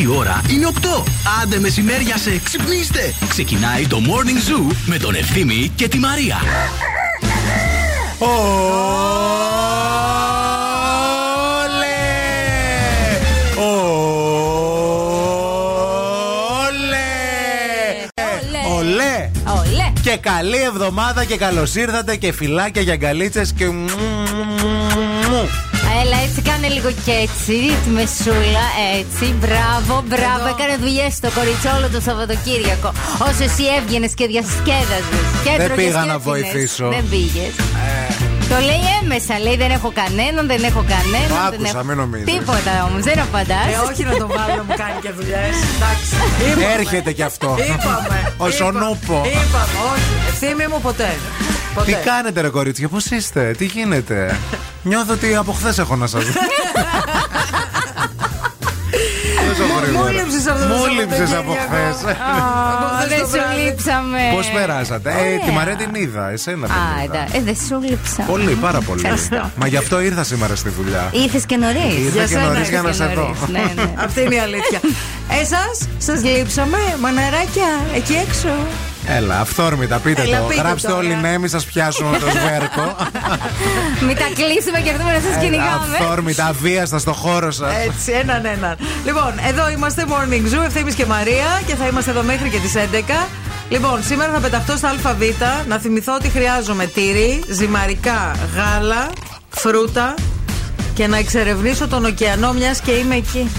Η ώρα είναι 8. Άντε μεσημέρια σε ξυπνήστε. Ξεκινάει το Morning Zoo με τον Ευθύμη και τη Μαρία. Ολέ! Ολέ. Και καλή εβδομάδα και καλώς ήρθατε και φυλάκια για γκαλίτσες και. Μου, μου, μου. Έλα, έτσι κάνε λίγο και έτσι, τη μεσούλα, έτσι. Μπράβο, μπράβο. Έκανε δουλειές στο κορίτσι όλο το Σαββατοκύριακο. Όσο εσύ έβγαινες και διασκέδαζες. Δεν πήγα να βοηθήσω. Δεν πήγες. Το λέει έμεσα, λέει δεν έχω κανέναν, δεν έχω κανέναν. Το δεν άκουσα, έχω... μην νομίζεις. Τίποτα όμως, δεν απαντάς. Ε, όχι να το βάλω, μου κάνει και δουλειές. Εντάξει. Είπαμε. Έρχεται κι αυτό. Είπαμε. Ο Σονούπο. Είπαμε, όχι. Ευθύμη μου ποτέ. Ποτέ. Τι κάνετε, ρε κορίτσια, πώς είστε, τι γίνεται; Νιώθω ότι από χθες έχω να σας δω. Τόσο γρήγορα. μου λείψες αυτό το Μου λείψες από Σαββατοκύριακο. χθες. Α, χθες Δεν το σου βράδυ. λείψαμε. Πώς περάσατε, Ε, Ωραία. τη Μαρία την είδα, εσένα δεν Α, είδα. εντάξει. Ε, δεν σου λείψα. Πολύ, πάρα πολύ. Ευχαριστώ. Μα γι' αυτό ήρθα σήμερα στη δουλειά. Ήρθες και νωρίς. Ήρθα και σένα νωρίς για να ήρθες σε και δω. νωρίς, Ναι, ναι. Αυτή είναι η αλήθεια. Εσά, σας λείψαμε, μαναράκια, εκεί έξω. Έλα, αυθόρμητα, πείτε Έλα, το. πείτε Γράψτε το, όλοι ε. ναι, μη σας πιάσουμε το σβέρκο. Μην τα κλείσουμε και έρθουμε να σας Έλα, κυνηγάμε. Αυθόρμητα, αβίαστα στο χώρο σας. Έτσι, έναν έναν. Λοιπόν, εδώ είμαστε Morning Zoo, Ευθύμης και Μαρία και θα είμαστε εδώ μέχρι και τις 11. Λοιπόν, σήμερα θα πεταχτώ στα ΑΒ να θυμηθώ ότι χρειάζομαι τύρι, ζυμαρικά, γάλα, φρούτα και να εξερευνήσω τον ωκεανό μιας και είμαι εκεί.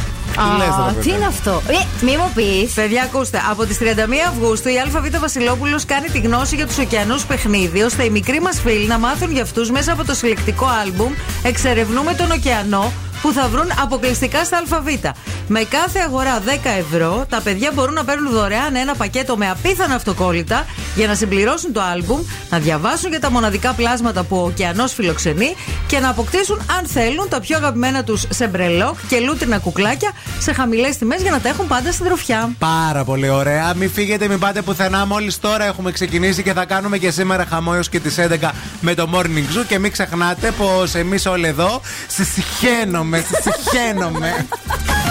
Λες, ρε Α, παιδί; Τι είναι αυτό; Ε, μη μου πεις. Παιδιά, ακούστε, από τις 31 Αυγούστου η ΑΒ Βασιλόπουλος κάνει τη γνώση για τους ωκεανούς παιχνίδι, ώστε οι μικροί μας φίλοι να μάθουν για αυτούς μέσα από το συλλεκτικό άλμπουμ Εξερευνούμε τον ωκεανό που θα βρουν αποκλειστικά στα ΑΒ. Με κάθε αγορά 10 ευρώ, τα παιδιά μπορούν να παίρνουν δωρεάν ένα πακέτο με απίθανα αυτοκόλλητα για να συμπληρώσουν το άλμπουμ, να διαβάσουν για τα μοναδικά πλάσματα που ο ωκεανός φιλοξενεί και να αποκτήσουν, αν θέλουν, τα πιο αγαπημένα τους σε μπρελόκ και λούτρινα κουκλάκια σε χαμηλές τιμές για να τα έχουν πάντα στην τροφιά. Πάρα πολύ ωραία. Μην φύγετε, μην πάτε πουθενά. Μόλις τώρα έχουμε ξεκινήσει και θα κάνουμε και σήμερα χαμό έως και τις 11 με το Morning Zoo. Και μην ξεχνάτε πως εμείς όλοι εδώ συσυχαίνομαι, συσυχαίνομαι. Wake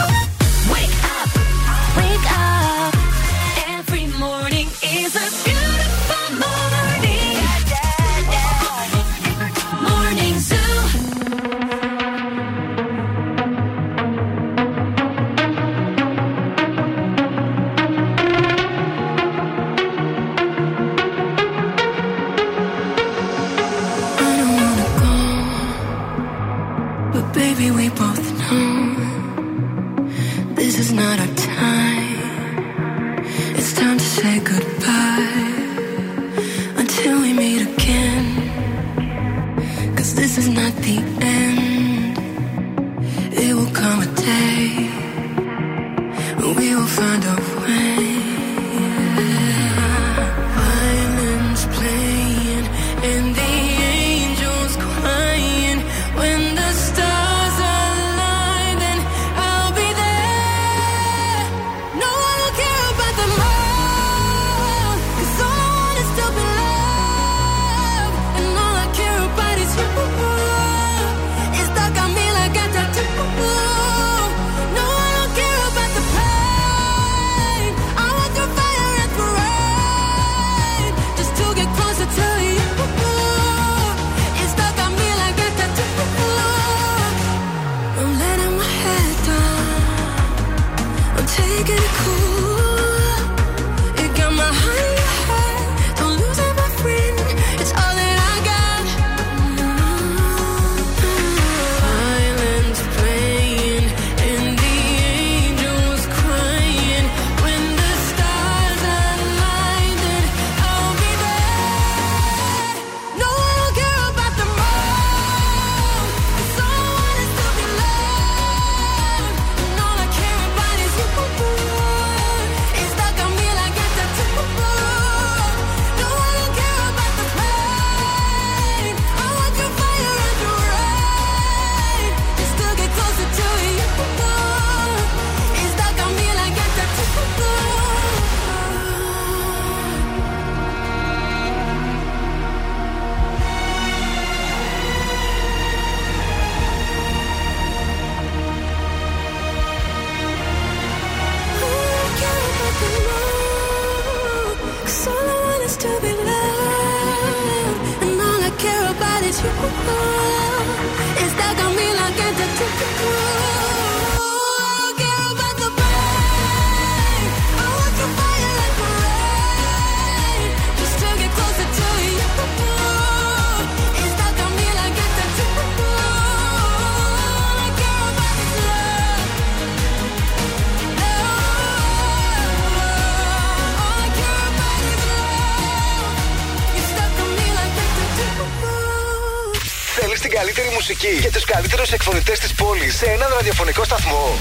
Σε έναν ραδιοφωνικό σταθμό.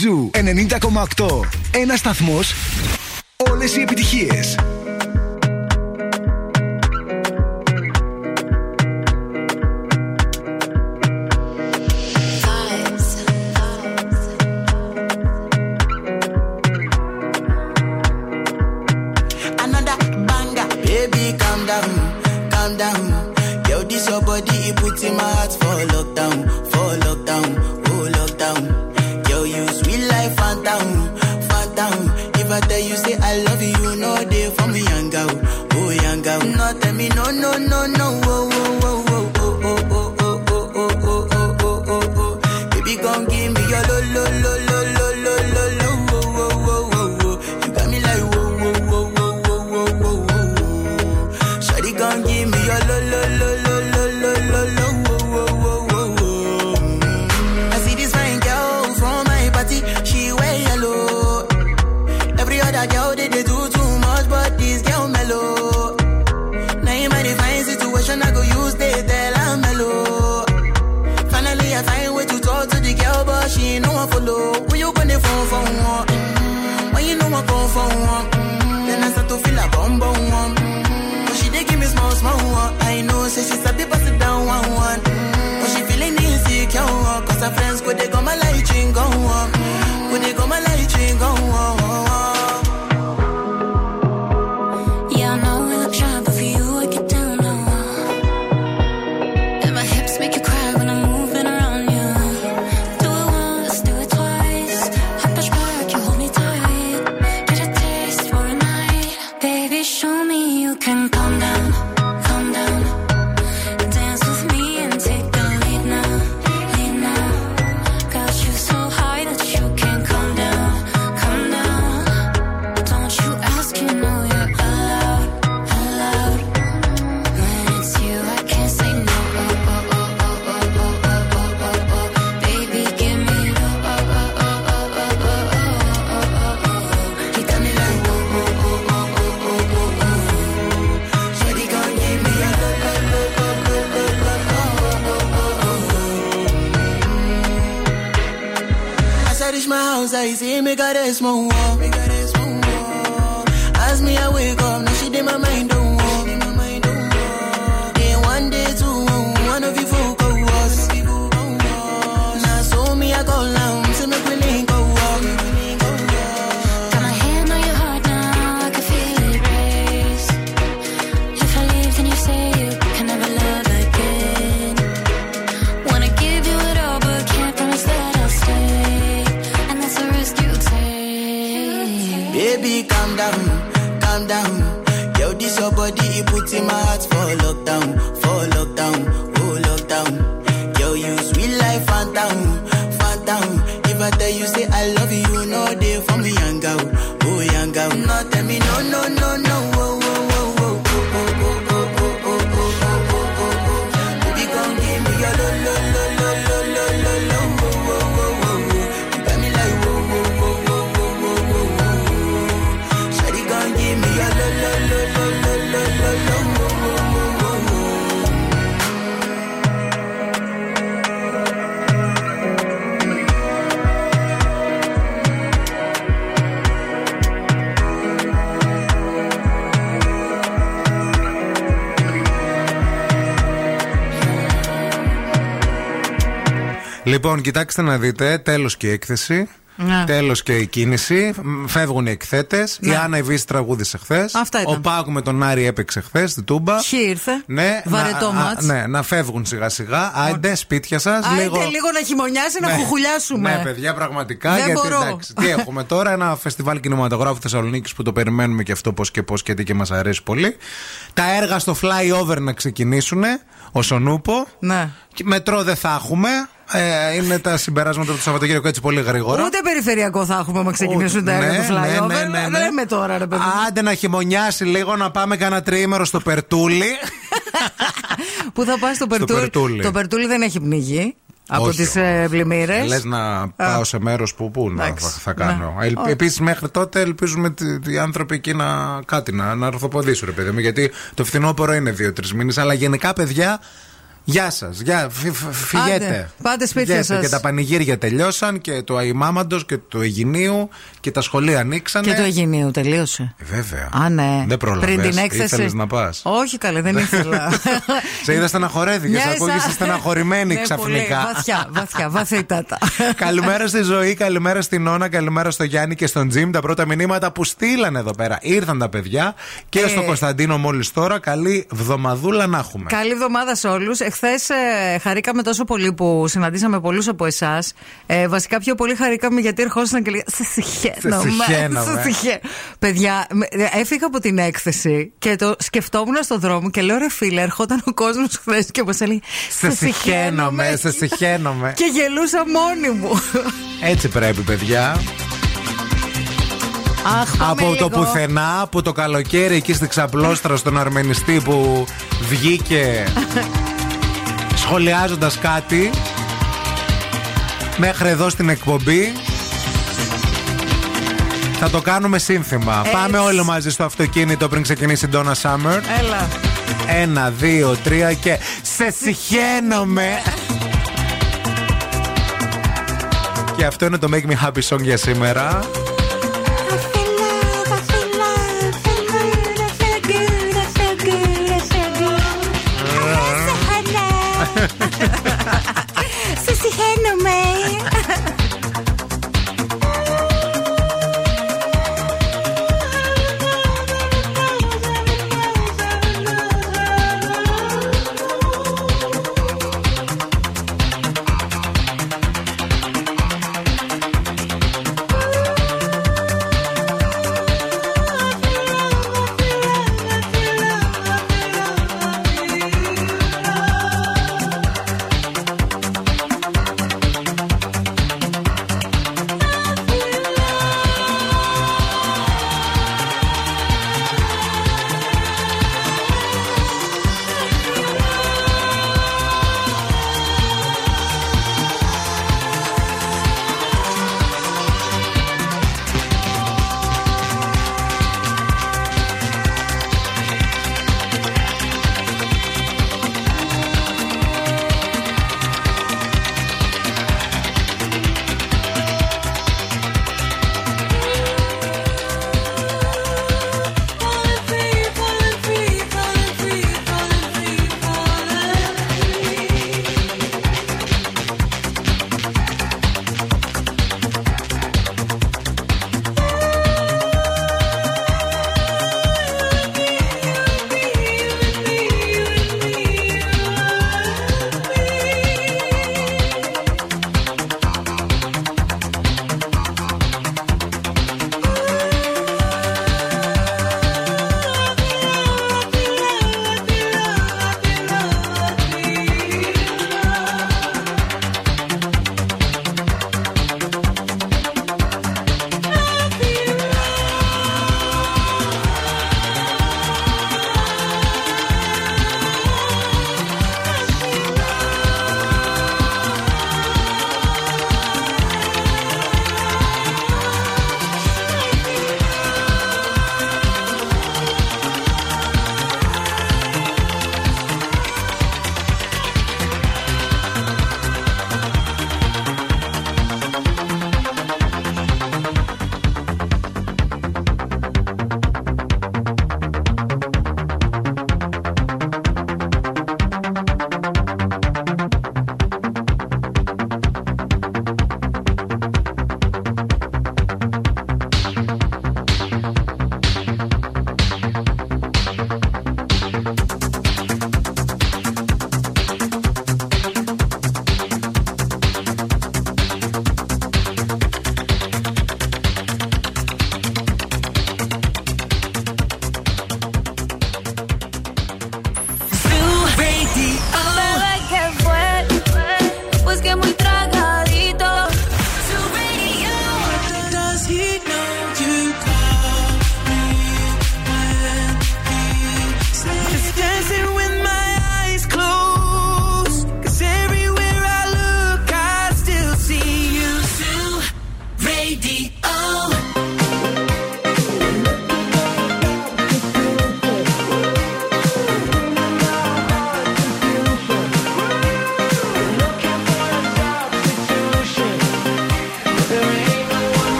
Zoo 90,8. Ένας σταθμός. Όλες οι επιτυχίες. Λοιπόν, κοιτάξτε να δείτε, τέλος και η έκθεση. Ναι. Τέλος και η κίνηση. Φεύγουν οι εκθέτες. Ναι. Η Άννα Ιβή τραγούδησε χθες. Ο Πάκου με τον Άρη έπαιξε χθες την τούμπα. Χι ήρθε. Ναι, Βαρετό να, α, ναι, να φεύγουν σιγά σιγά. αντέ σπίτια σας. Άιντε λίγο... λίγο να χειμωνιάσει, ναι. να χουχουλιάσουμε. Ναι, παιδιά, πραγματικά. Δεν γιατί μπορώ. εντάξει, τι έχουμε τώρα. Ένα φεστιβάλ κινηματογράφου Θεσσαλονίκης που το περιμένουμε και αυτό πώς και πώς και τι και μας αρέσει πολύ. Τα έργα στο flyover να ξεκινήσουν. Ο Σονούπο. Ναι. Μετρό δεν θα έχουμε. Ε, είναι τα συμπεράσματα του Σαββατοκύριακου έτσι πολύ γρήγορα. Ούτε περιφερειακό θα έχουμε άμα ξεκινήσουν τα Ναι, έργα του ναι, flyover. ναι, ναι, ναι. Λέμε τώρα, ρε παιδί. Άντε να χειμωνιάσει λίγο, να πάμε κανένα τριήμερο στο Περτούλι. Πού θα πάει στο Περτούλι; Περτούλι. Το Περτούλι δεν έχει πνιγεί από Όχι, τις ε, πλημμύρες. Λες να πάω σε μέρος που πού να Εντάξει, θα, θα κάνω. ναι. Ελ, Επίσης, μέχρι τότε ελπίζουμε τι- οι άνθρωποι εκεί να κάτι να, να ορθοποδήσουν, ρε παιδί μου. Γιατί το φθινόπωρο είναι δύο-τρεις μήνες. Αλλά γενικά, παιδιά, γεια σας. Γεια, φυ- φυ- φυγέτε. Άντε, πάτε σπίτια Φυγέτε. σας. Και τα πανηγύρια τελειώσαν και το Αϊμάμαντο και το Αιγινίου και τα σχολεία ανοίξανε. Και το Αιγυνίου τελείωσε. Ε, Βέβαια. Α, ναι. Δεν πρόλαβες. Πριν την έκθεση. Ήθελες να πας. Όχι, καλέ, δεν ήθελα. Σε είδα στεναχωρέθηκες, σε Μια ακούγεσαι σα- στεναχωρημένη Ναι, ξαφνικά. πολύ. Βαθιά, βαθιά, βαθύτατα. καλημέρα στη ζωή, καλημέρα στην Όνα, καλημέρα στο Γιάννη και στον Τζιμ. Τα πρώτα μηνύματα που στείλανε εδώ πέρα. Ήρθαν τα παιδιά και Ε. στον Κωνσταντίνο μόλις τώρα. Καλή βδομαδούλα να έχουμε. Καλή εβδομάδα σε όλους. Εχθέ χαρήκαμε τόσο πολύ που συναντήσαμε πολλούς από εσάς. Ε, βασικά πιο πολύ χαρήκαμε γιατί ερχόσασταν και λέγανε Σε συχαίνομαι. Σε συχαίνομαι». σε συχα- Παιδιά, με- ε, έφυγα από την έκθεση και το σκεφτόμουν στον δρόμο και λέω ρε φίλε, ερχόταν ο κόσμος χθες και μας έλεγε Σε συχαίνομαι, σε συχαίνομαι. Και γελούσα μόνη μου. Έτσι πρέπει, παιδιά. Αχ, πάμε από το λίγο. πουθενά, από το καλοκαίρι εκεί στη ξαπλώστρα στον αρμενιστή που βγήκε σχολιάζοντας κάτι μέχρι εδώ στην εκπομπή θα το κάνουμε σύνθημα. Έτσι. Πάμε όλοι μαζί στο αυτοκίνητο πριν ξεκινήσει η Donna Summer. Έλα. Ένα, δύο, τρία και σε συχαίνομαι. και αυτό είναι το Make Me Happy Song για σήμερα.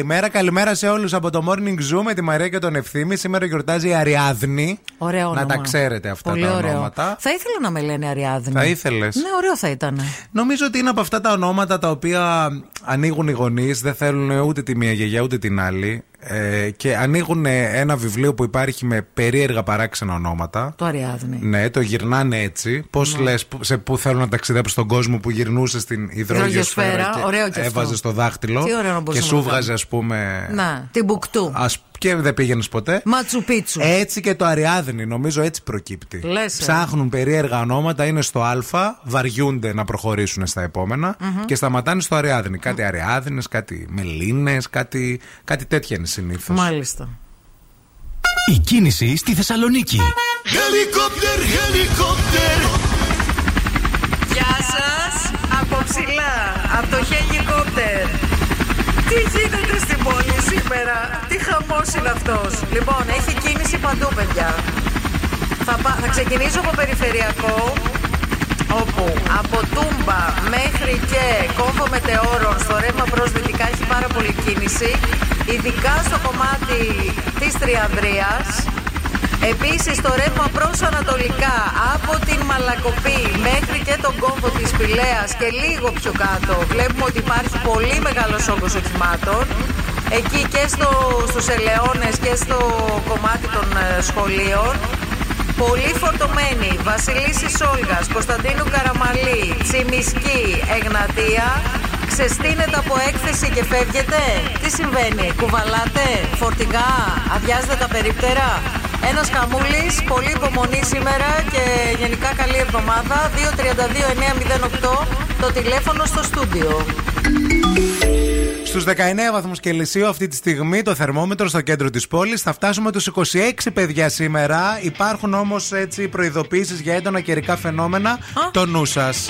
Καλημέρα, καλημέρα σε όλους από το Morning Zoo με τη Μαρία και τον Ευθύμη. Σήμερα γιορτάζει η Αριάδνη. Ωραίο όνομα. Να τα ξέρετε αυτά Πολύ τα ωραίο. ονόματα. Θα ήθελα να με λένε Αριάδνη. Θα ήθελες; Ναι, ωραίο θα ήταν. Νομίζω ότι είναι από αυτά τα ονόματα τα οποία ανοίγουν οι γονείς, δεν θέλουν ούτε τη μία γιαγιά ούτε την άλλη. Ε, και ανοίγουν ένα βιβλίο που υπάρχει με περίεργα παράξενα ονόματα. Το Αριάδνη. Ναι, το γυρνάνε έτσι. Πώς Ναι. λες, σε πού θέλουν να ταξιδέψουν στον κόσμο που γυρνούσε στην υδρογειοσφαίρα Υδρογειοσφαίρα, και ωραίο κι αυτό. έβαζε το δάχτυλο. Τι ωραίο να και μπορούσαμε σου να βγάζε, ας πούμε. Να, την Μπουκτού. Ας, και δεν πήγαινες ποτέ. Ματσουπίτσου. Έτσι και το Αριάδνη, νομίζω έτσι προκύπτει. Λες, ε. Ψάχνουν περίεργα ονόματα, είναι στο Α, βαριούνται να προχωρήσουν στα επομενα και σταματάνε στο Αριάδνη. Κάτι Αριάδνες, κάτι Μελίνες, κάτι, κάτι τέτοια είναι συνήθως. Μάλιστα. Η κίνηση στη Θεσσαλονίκη. Helicopter, helicopter. Γεια σας! Από ψηλά, από το χελικόπτερ. Τι γίνεται στην πόλη σήμερα, τι χαμός είναι αυτός; Λοιπόν, έχει κίνηση παντού, παιδιά. Θα, πα- θα ξεκινήσω από περιφερειακό, όπου από Τούμπα μέχρι και κόμβο μετεώρων στο ρεύμα προς δυτικά έχει πάρα πολύ κίνηση, ειδικά στο κομμάτι της Τριανδρίας. Επίσης το ρεύμα προς ανατολικά από την Μαλακοπή μέχρι και τον κόμβο της Πηλαίας και λίγο πιο κάτω βλέπουμε ότι υπάρχει πολύ μεγάλος όγκος οχημάτων. Εκεί και στο, στους Ελαιώνες και στο κομμάτι των ε, σχολείων. Πολύ φορτωμένη. Βασιλίσσης Όλγας, Κωνσταντίνου Καραμαλή, Τσιμισκή, Εγνατία. Ξεστείνετε από έκθεση και φεύγετε. Τι συμβαίνει, κουβαλάτε, φορτηγά, αδειάζετε τα περίπτερα; Ένας χαμούλης, πολύ υπομονή σήμερα και γενικά καλή εβδομάδα. 232-908 το τηλέφωνο στο στούντιο. Στου 19 βαθμούς Κελσίου, αυτή τη στιγμή το θερμόμετρο στο κέντρο της πόλης. Θα φτάσουμε του 26 παιδιά σήμερα. Υπάρχουν όμως έτσι προειδοποιήσει για έντονα καιρικά φαινόμενα. Το νου σας.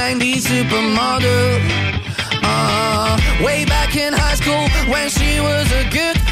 90s way back in high school, when she was a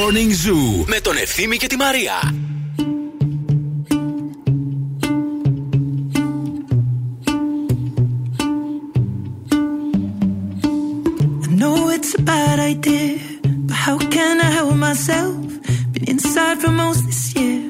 Morning Zoo με τον Ευθύμη και τη Μαρία. I know it's a bad idea, but how can I help myself? Been inside for most this year,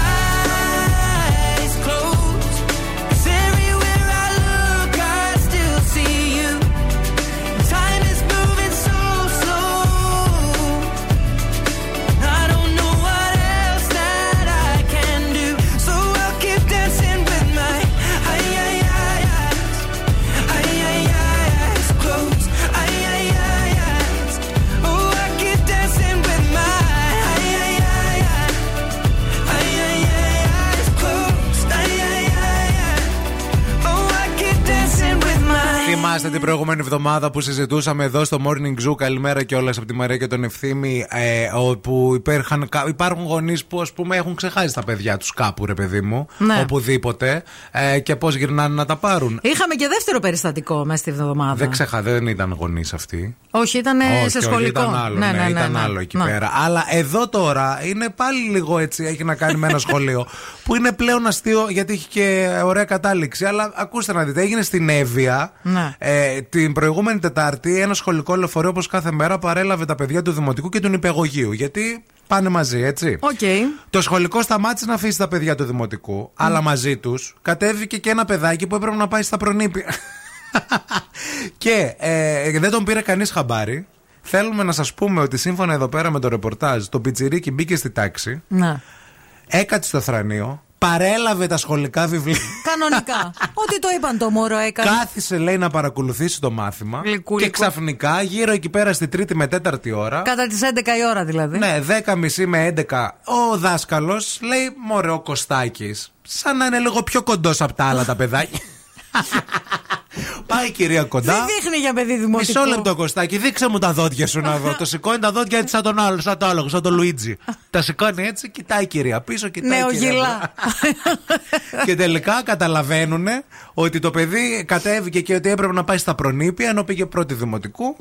την προηγούμενη εβδομάδα που συζητούσαμε εδώ στο Morning Zoo. Καλημέρα και όλα από τη Μαρία και τον Ευθύμη. Ε, όπου υπήρχαν, κα- υπάρχουν γονείς που ας πούμε έχουν ξεχάσει τα παιδιά τους κάπου, ρε παιδί μου. Ναι. Οπουδήποτε. Ε, και πώς γυρνάνε να τα πάρουν. Είχαμε και δεύτερο περιστατικό μέσα στη εβδομάδα. Δεν ξεχα, δεν ήταν γονείς αυτοί. Όχι, ήταν Όχι, σε όχι, σχολικό. Ήταν άλλο, ναι, ήταν άλλο εκεί πέρα. Αλλά εδώ τώρα είναι πάλι λίγο έτσι, έχει να κάνει με ένα σχολείο που είναι πλέον αστείο γιατί έχει και ωραία κατάληξη. Αλλά ακούστε να δείτε, έγινε στην Εύβοια Ναι. ε, την προηγούμενη Τετάρτη ένα σχολικό λεωφορείο όπως κάθε μέρα παρέλαβε τα παιδιά του Δημοτικού και του Νηπιαγωγείου. Γιατί πάνε μαζί, έτσι. Οκ. Το σχολικό σταμάτησε να αφήσει τα παιδιά του Δημοτικού, αλλά μαζί τους κατέβηκε και ένα παιδάκι που έπρεπε να πάει στα προνήπια. και ε, δεν τον πήρε κανείς χαμπάρι. Θέλουμε να σας πούμε ότι σύμφωνα εδώ πέρα με το ρεπορτάζ, το πιτσιρίκι μπήκε στη τάξη, Ναι. έκατσε στο θρανείο, παρέλαβε τα σχολικά βιβλία. Κανονικά. Ό,τι το είπαν το μωρό έκανε. Κάθισε, λέει, να παρακολουθήσει το μάθημα. Γλυκούλικο. Και ξαφνικά, γύρω εκεί πέρα στη τρίτη με τέταρτη ώρα. Κατά τις 11 η ώρα δηλαδή. Ναι, 10.30 με 11 ο δάσκαλος λέει: Μωρέ, ο Κωστάκης, σαν να είναι λίγο πιο κοντός από τα άλλα τα παιδάκια. Πάει η κυρία κοντά. Δεν δείχνει για παιδί δημοτικό. Μισό λεπτό, Κωστάκη, δείξε μου τα δόντια σου να δω. το σηκώνει τα δόντια έτσι σαν τον άλλο, σαν το άλλο, σαν τον Λουίτζι. τα σηκώνει έτσι, κοιτάει η κυρία πίσω, κοιτάει η κυρία Νεογυλά. και τελικά καταλαβαίνουν ότι το παιδί κατέβηκε και ότι έπρεπε να πάει στα προνήπια ενώ πήγε πρώτη δημοτικού.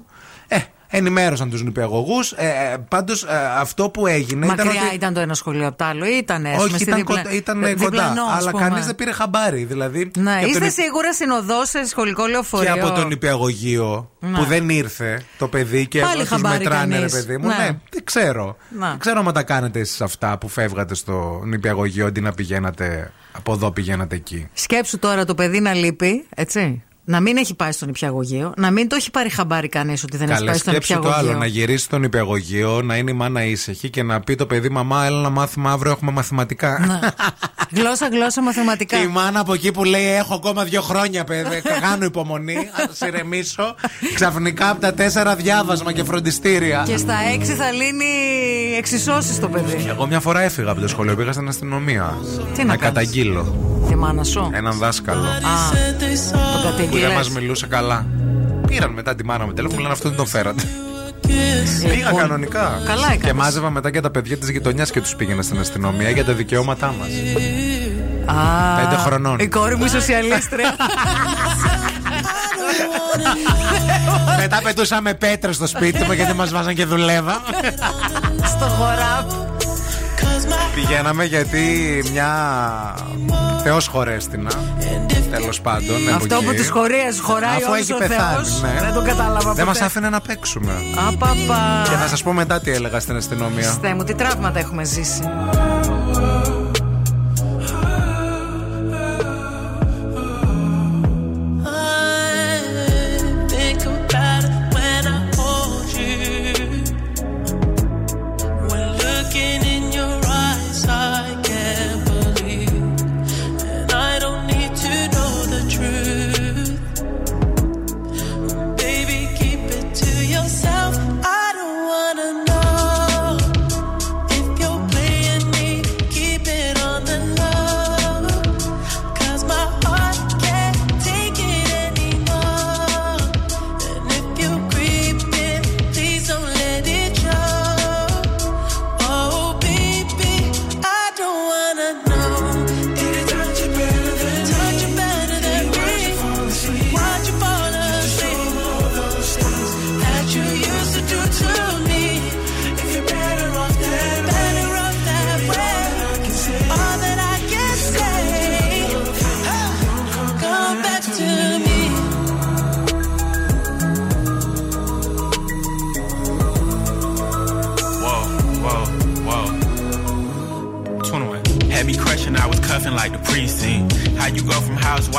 Ε, ενημέρωσαν τους νηπιαγωγούς. Ε, ε, Πάντως αυτό που έγινε ήταν. Μακριά ότι... ήταν το ένα σχολείο από το άλλο, ή ήταν Όχι, ήταν, κοντά, ήταν κοντά. διπλανό, ας Αλλά πούμε. κανείς δεν πήρε χαμπάρι. Δηλαδή, Ναι, και από είστε τον- σίγουρα συνοδό σε σχολικό και λεωφορείο. από τον νηπιαγωγείο Ναι. που δεν ήρθε το παιδί και Πάλι του χαμπάρι μετράνε, ρε κανείς. παιδί μου. Ναι. Ναι, δεν ξέρω. Ναι. Δεν ξέρω αν τα κάνετε εσείς αυτά που φεύγατε στο νηπιαγωγείο αντί να πηγαίνατε από εδώ πηγαίνατε εκεί. Σκέψου τώρα το παιδί να λείπει, έτσι. Να μην έχει πάει στον νηπιαγωγείο, να μην το έχει πάρει χαμπάρι κανείς ότι δεν έχει Καλέ, πάει στον σκέψου το νηπιαγωγείο. άλλο. Να γυρίσει στο νηπιαγωγείο, να είναι η μάνα ήσυχη και να πει το παιδί: Μαμά, έλα να μάθουμε αύριο, έχουμε μαθηματικά. Ναι. γλώσσα, γλώσσα, μαθηματικά. Και η μάνα από εκεί που λέει: Έχω ακόμα δύο χρόνια, παιδί. Κάνω υπομονή, α σε ηρεμήσω. Ξαφνικά από τα τέσσερα διάβασμα και φροντιστήρια. Και στα έξι θα λύνει εξισώσεις το παιδί. Εγώ μια φορά έφυγα από το σχολείο, πήγα στην αστυνομία. Τι να κάνεις; καταγγείλω Τη μάνα σου; έναν δάσκαλο Α, τον που δεν κατεγγείλες. μας μιλούσε καλά. Πήραν μετά τη μάνα μου τηλέφωνο, μου λένε αυτό δεν το φέρατε. Πήγα Λοιπόν, κανονικά. Καλά έκανες. Και μάζευα μετά και τα παιδιά της γειτονιάς και τους πήγαινα στην αστυνομία για τα δικαιώματά μας. Α, Πέντε χρονών. Η κόρη μου η σοσιαλίστρια. μετά πετούσαμε πέτρε στο σπίτι μου γιατί μας βάζαν και δουλεύα. στο χωράφι. Πηγαίναμε γιατί μια Θεός χωρέστηνα Τέλος πάντων Αυτό εποχή. που τη χωρίες χωράει Αφού όλος έχει ο πεθάνει Θεός. ναι. Δεν το κατάλαβα Δεν ποτέ. μα άφηνε να παίξουμε Απαπα. Και θα σας πω μετά τι έλεγα στην αστυνομία Θεέ μου, τι τραύματα έχουμε ζήσει.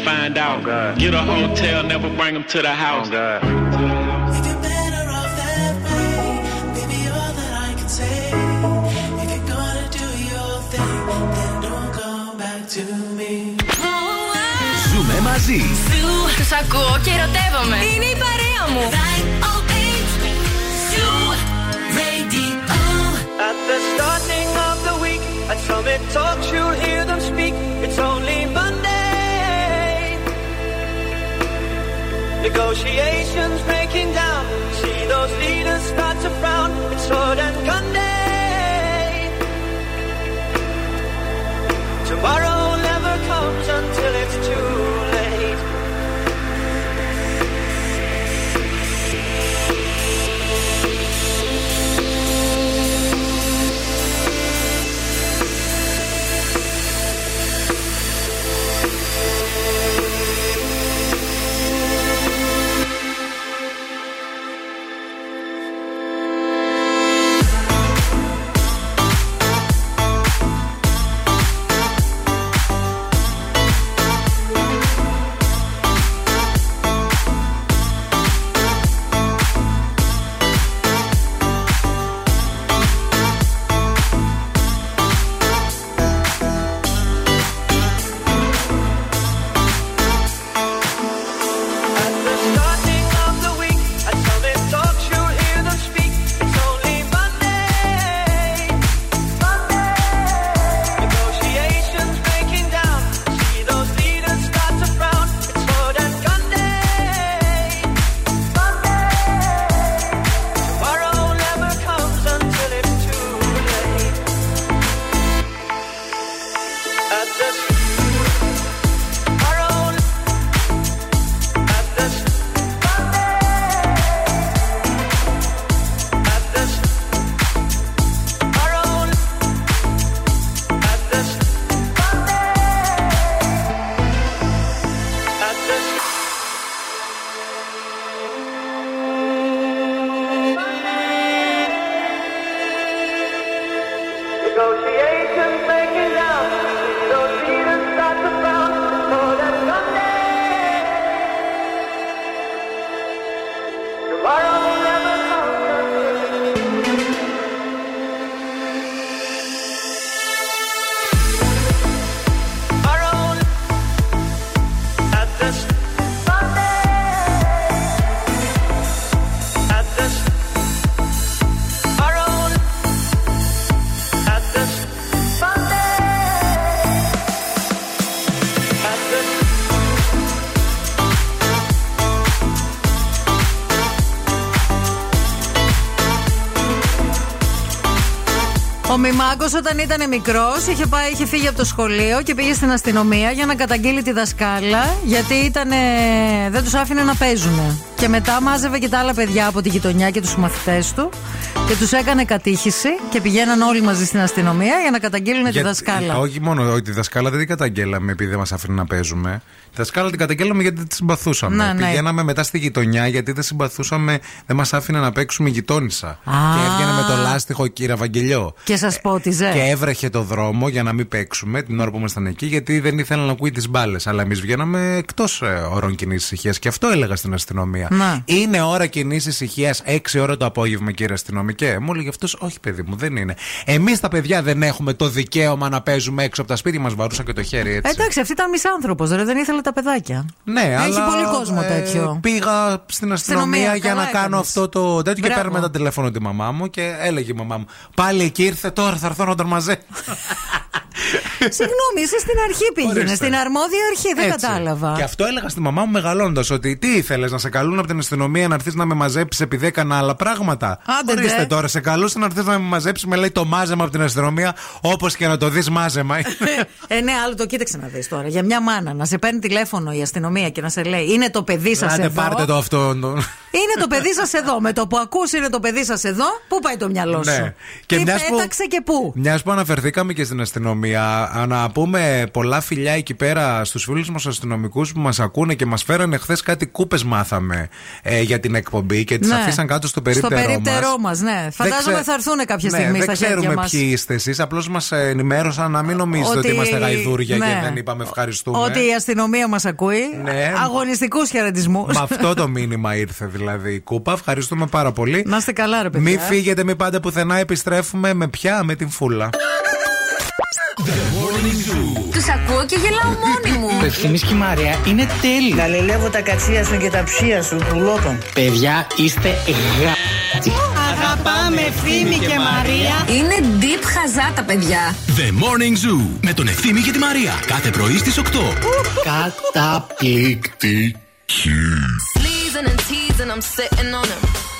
Just don't let me find out. Get a hotel, never bring them to the house. If you're better off that way, baby, all that I can say. If you're gonna do your thing, then don't come back to me. Ζούμε μαζί. Του ακούω και ερωτεύομαι. Είναι η παρέα μου. At the starting of the week, at Summit Talks, you'll hear them Negotiations breaking down. See those leaders start to frown. It's sword and gun day. Tomorrow never comes Ο Μημάκο όταν ήταν μικρός είχε, πάει, είχε φύγει από το σχολείο και πήγε στην αστυνομία για να καταγγείλει τη δασκάλα γιατί ήτανε, δεν τους άφηνε να παίζουν. Και μετά μάζευε και τα άλλα παιδιά από τη γειτονιά και τους μαθητές του και τους έκανε κατήχηση και πηγαίναν όλοι μαζί στην αστυνομία για να καταγγείλουν τη Γιατί- δασκάλα. Όχι μόνο ότι τη δασκάλα δεν την καταγγέλαμε επειδή δεν μας άφηνε να παίζουμε. Τη δασκάλα την καταγγέλαμε γιατί δεν τη συμπαθούσαμε. Ναι, ναι. Πηγαίναμε μετά στη γειτονιά γιατί δεν συμπαθούσαμε, δεν μας άφηνε να παίξουμε η γειτόνισσα. Α. Και έβγαινε με το λάστιχο κύρα Βαγγελιό. Και σας Σα πότιζε. Και έβρεχε το δρόμο για να μην παίξουμε την ώρα που ήμασταν εκεί, γιατί δεν ήθελα να ακούει τις μπάλες. Αλλά εμείς βγαίναμε εκτός ώρων κοινή ησυχίας. Και αυτό έλεγα στην αστυνομία. Να. Είναι ώρα κοινή ησυχίας 6 ώρα το απόγευμα, κύριε αστυνομικέ. Μου έλεγε αυτός, Όχι, παιδί μου, δεν είναι. Εμείς τα παιδιά δεν έχουμε το δικαίωμα να παίζουμε έξω από τα σπίτια μας. Βαρούσα και το χέρι έτσι. Εντάξει, αυτή ήταν μισάνθρωπο, δεν ήθελε τα παιδάκια. Ναι, Έχει αλλά, πολύ κόσμο ε, τέτοιο. Πήγα στην αστυνομία Αστυνομία, για καλά να κάνω έκανες. αυτό το τέτοιο και Μπράβο. παίρνω μετά τηλέφωνο τη μαμά μου και έλεγε η μαμά μου. Πάλι εκεί ήρθε τώρα, θα έρθω να τον μαζέ. Συγγνώμη, είσαι στην αρχή πήγαινε. Ορίστε. Στην αρμόδια αρχή, δεν Έτσι. κατάλαβα. Και αυτό έλεγα στη μαμά μου μεγαλώντας. Ότι τι ήθελες, να σε καλούν από την αστυνομία να έρθεις να με μαζέψεις επειδή έκανα άλλα πράγματα. Άντε, ντε. Ορίστε τώρα, σε καλούσε να έρθεις να με μαζέψεις, με λέει το μάζεμα από την αστυνομία, όπως και να το δεις μάζεμα. ε, ναι, άλλο το κοίταξε να δεις τώρα. Για μια μάνα να σε παίρνει τηλέφωνο η αστυνομία και να σε λέει Είναι το παιδί σας Άντε, εδώ. πάρτε το αυτό. Είναι το παιδί σας εδώ. Με το που ακούς είναι το παιδί σας εδώ, πού πάει το μυαλό σου; Ναι. Και Τι μιας που- πέταξε και πού; Μιας που αναφερθήκαμε και στην αστυνομία, να πούμε πολλά φιλιά εκεί πέρα στους φίλους μας αστυνομικούς που μας ακούνε και μας φέρανε χθες κάτι κούπες, μάθαμε ε, για την εκπομπή και τις Ναι. αφήσαν κάτω στο περίπτερό Στο περίπτερό μας. μας, ναι. Φαντάζομαι ξε- θα έρθουν κάποια Ναι, στιγμή δεν στα χέρια ξέρουμε μας. ποιοι είστε εσείς. Απλώς μας ενημέρωσαν να μην νομίζετε ότι, Ότι- είμαστε γαϊδούρια ναι. και δεν είπαμε ευχαριστούμε. Ότι η αστυνομία μας ακούει. Ναι. Αγωνιστικούς χαιρετισμούς. Με αυτό το μήνυμα ήρθε δηλαδή η κούπα. Ευχαριστούμε πάρα πολύ. Να είστε καλά, ρε παιδιά. Μην φύγετε, μην πάτε πουθενά. Επιστρέφουμε με πια με την φούλα. Τους ακούω και γελάω μόνη μου. Το ευθύνη και η Μαρία είναι τέλειο. Γαλιλεύω τα κατσία σου και τα ψία σου, πουλότων. Παιδιά, είστε γα. Αγαπάμε ευθύμη και Μαρία. Είναι deep χαζά τα παιδιά. The Morning Zoo με τον Ευθύμη και τη Μαρία. Κάθε πρωί στις 8. Καταπληκτική. Sleezing and teasing, I'm sitting on him.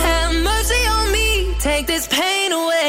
mercy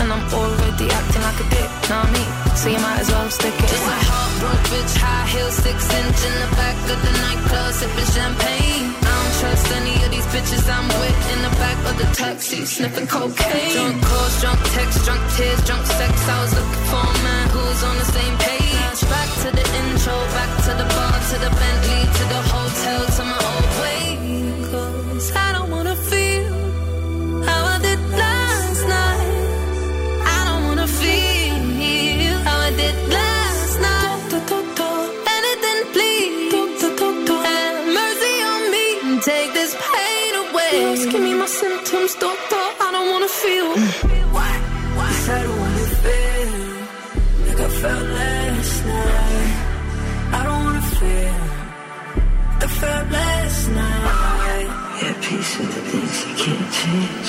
And I'm already acting like a dick, know what I mean? So you might as well stick it Just a heartbroken bitch, high heel, six inch in the back of the nightclub, sipping champagne. I don't trust any of these bitches I'm with in the back of the taxi, sniffing cocaine. Drunk calls, drunk texts, drunk tears, drunk sex. I was looking for a man who was on the same page. Back to the intro, back to the bar, to the Bentley, felt last night. Yeah, peace with the things you can't change.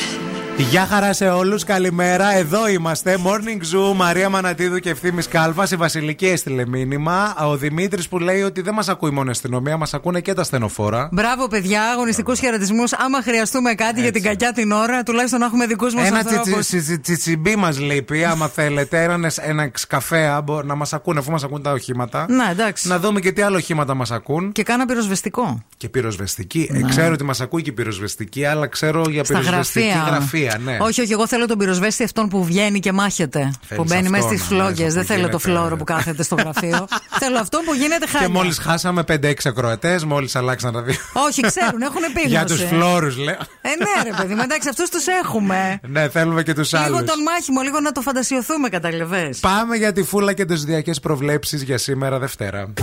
Γεια χαρά σε όλους, καλημέρα. Εδώ είμαστε. Morning Zoo, Μαρία Μανατίδου και ευθύνη Κάλβα. Η Βασιλική έστειλε μήνυμα. Ο Δημήτρης που λέει ότι δεν μας ακούει μόνο η αστυνομία, μας ακούνε και τα στενοφόρα. Μπράβο, παιδιά, αγωνιστικούς χαιρετισμούς. Άμα χρειαστούμε κάτι για την κακιά την ώρα, τουλάχιστον να έχουμε δικούς μας Ένα ανθρώπους. τσιτσι- τσιτσι- τσιτσιμπί μας λείπει, άμα θέλετε. Ένα, ένα καφέ να μας ακούνε, αφού μας ακούν τα οχήματα. Ναι, εντάξει. Να δούμε και τι άλλα οχήματα μας ακούν. Και κάνα πυροσβεστικό. Και πυροσβεστική. Ε, Ναι. ξέρω ότι μας ακούει και η πυροσβεστική, αλλά ξέρω για Στα πυροσβεστική γραφεία. Γραφεία. Ιταλία, ναι. Όχι, όχι, εγώ θέλω τον πυροσβέστη αυτόν που βγαίνει και μάχεται. που μπαίνει μέσα αυτόν, στις ναι, φλόγες. αυτό Δεν που θέλω το γίνεται. φλόρο που κάθεται στο γραφείο. θέλω αυτό που γίνεται χάρη. Και μόλις χάσαμε 5-6 ακροατές, μόλις αλλάξαν τα δύο. Όχι, ξέρουν, έχουν επίγνωση. Για τους φλόρους, λέω. Ε, ναι, ρε παιδί, μου, εντάξει, αυτούς τους έχουμε. Ναι, θέλουμε και τους Λίγο άλλους. τον μάχημο, λίγο να το φαντασιωθούμε, καταλαβέ. Πάμε για τη φούλα και τις διακές προβλέψεις για σήμερα Δευτέρα.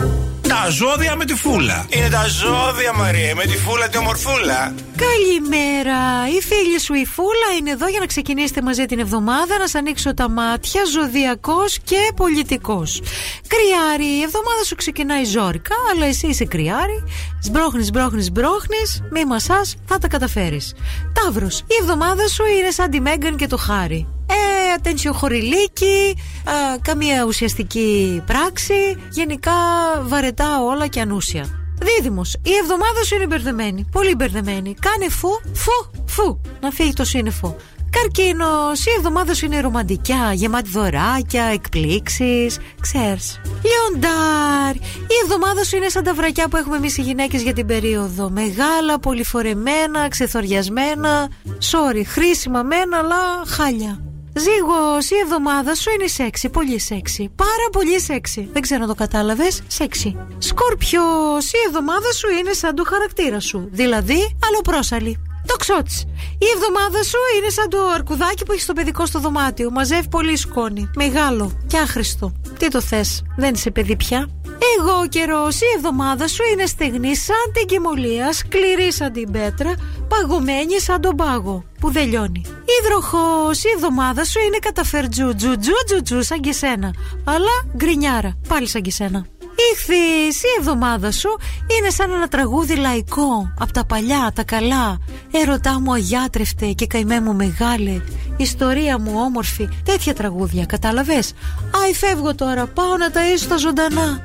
Τα ζώδια με τη φούλα. Είναι τα ζώδια, Μαρία, με τη φούλα τη ομορφούλα. Καλημέρα. Η φίλη σου η Φούλα είναι εδώ για να ξεκινήσετε μαζί την εβδομάδα. Να σας ανοίξω τα μάτια. Ζωδιακός και πολιτικός. Κρυάρι, η εβδομάδα σου ξεκινάει ζόρικα, αλλά εσύ είσαι κρυάρι. Σμπρώχνεις, σμπρώχνεις, σμπρώχνεις. Μη μασάς, θα τα καταφέρεις. Ταύρος, η εβδομάδα σου είναι σαν τη Μέγκαν και το Χάρη. Ε, ατενσιοχωρηλίκι, α, καμία ουσιαστική πράξη. Γενικά βαρετά όλα και ανούσια. Δίδυμος, η εβδομάδα σου είναι μπερδεμένη. Πολύ μπερδεμένη. Κάνε φου, φου, φου. Να φύγει το σύννεφο. Καρκίνος, η εβδομάδα σου είναι ρομαντικιά, γεμάτη δωράκια, εκπλήξεις. Ξέρεις. Λιοντάρ, η εβδομάδα σου είναι σαν τα βρακιά που έχουμε εμείς οι γυναίκες για την περίοδο. Μεγάλα, πολυφορεμένα, ξεθοριασμένα. Sorry, χρήσιμα μένα, αλλά χάλια. Ζήγος, η εβδομάδα σου είναι σεξι, πολύ σεξι. Πάρα πολύ σεξι. Δεν ξέρω αν το κατάλαβες. Σεξι. Σκόρπιος, η εβδομάδα σου είναι σαν το χαρακτήρα σου. Δηλαδή, αλλοπρόσαλη. Το ξότσι. Η εβδομάδα σου είναι σαν το αρκουδάκι που έχεις στο παιδικό στο δωμάτιο. Μαζεύει πολύ σκόνη. Μεγάλο και άχρηστο. Τι το θες, δεν είσαι παιδί πια; Εγώ ο καιρός, η εβδομάδα σου είναι στεγνή σαν την κοιμωλία, σκληρή σαν την πέτρα, παγωμένη σαν τον πάγο που δεν λιώνει. Υδροχός, η εβδομάδα σου είναι καταφερτζού, τζου, τζου, τζου, τζου, σαν και σένα. Αλλά γκρινιάρα, πάλι σαν και σένα. Ήχθης, η εβδομάδα σου είναι σαν ένα τραγούδι λαϊκό από τα παλιά, τα καλά. Έρωτά μου αγιάτρευτε και καημέ μου μεγάλε. Ιστορία μου όμορφη. Τέτοια τραγούδια, κατάλαβες; Άι, φεύγω τώρα, πάω να ταΐσω τα ζωντανά.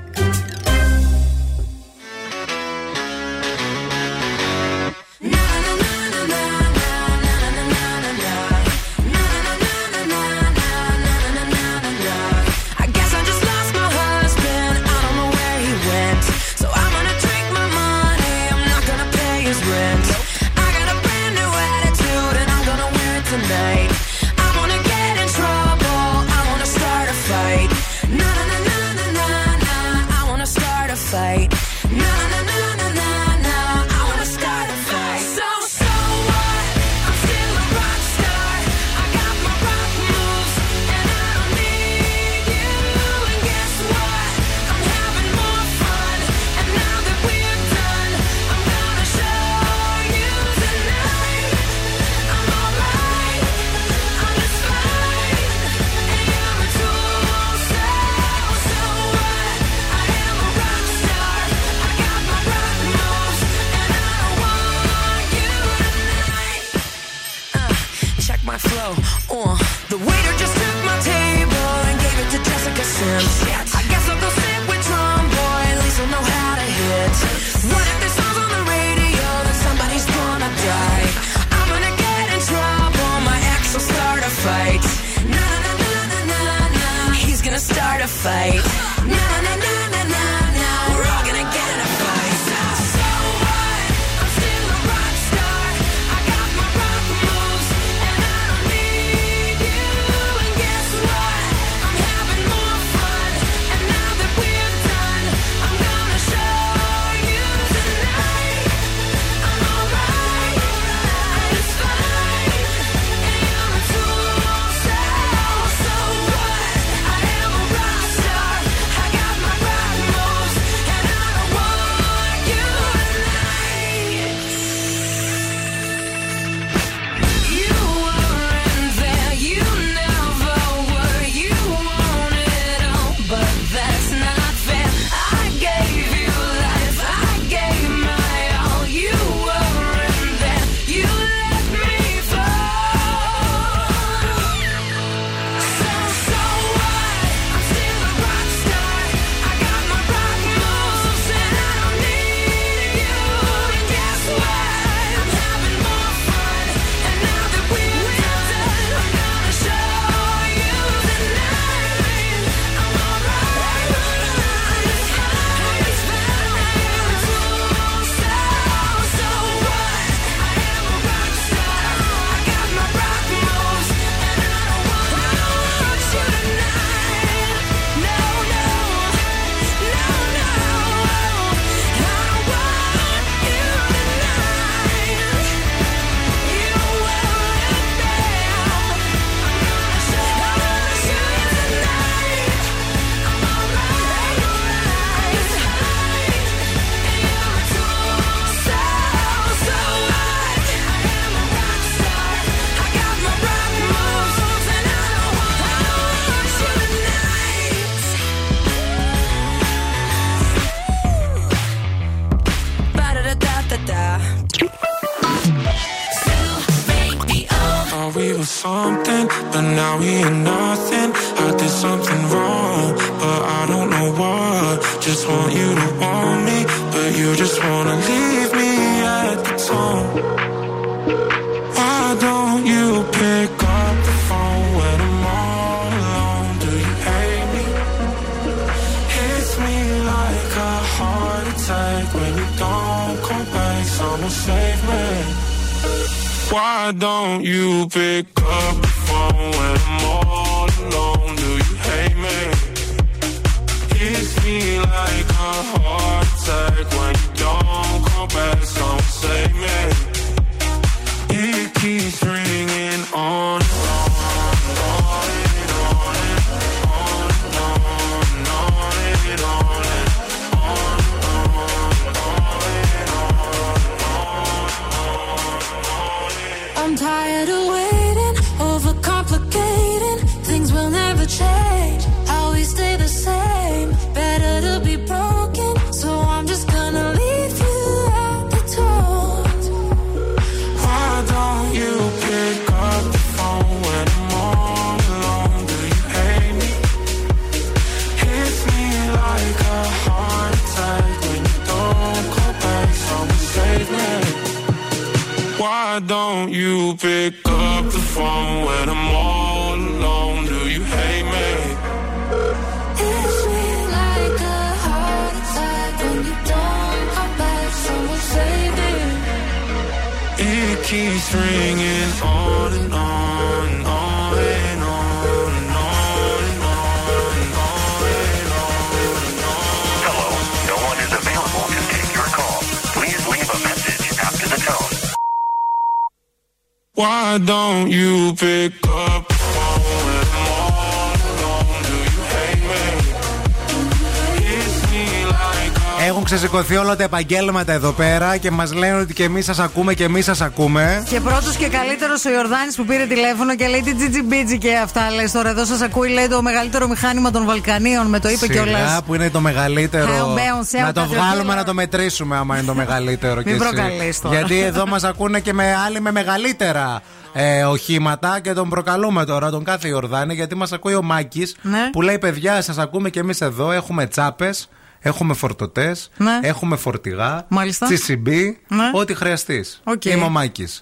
Τα επαγγέλματα εδώ πέρα και μας λένε ότι και εμείς σας ακούμε και εμείς σας ακούμε. Και πρώτος και καλύτερος ο Ιορδάνης που πήρε τηλέφωνο και λέει τι τζιτζιμπίτζι και αυτά. Λες τώρα εδώ σας ακούει, λέει το μεγαλύτερο μηχάνημα των Βαλκανίων. Με το είπε Σιγά κιόλας. που είναι το μεγαλύτερο. Χαου, μπέον, σέου, να το κάτι βγάλουμε τέτοιο. να το μετρήσουμε άμα είναι το μεγαλύτερο. κι Μην εσύ. προκαλείς τώρα. Γιατί εδώ μας ακούνε και με άλλοι με μεγαλύτερα ε, οχήματα και τον προκαλούμε τώρα τον κάθε Ιορδάνη γιατί μας ακούει ο Μάκης Ναι. που λέει: Παιδιά, σας ακούμε και εμείς εδώ. Έχουμε τσάπες, έχουμε φορτωτές, Ναι. έχουμε φορτηγά, Μάλιστα. JCB, Ναι. ό,τι χρειαστείς. Οκ. Είμαι ο Μάκης.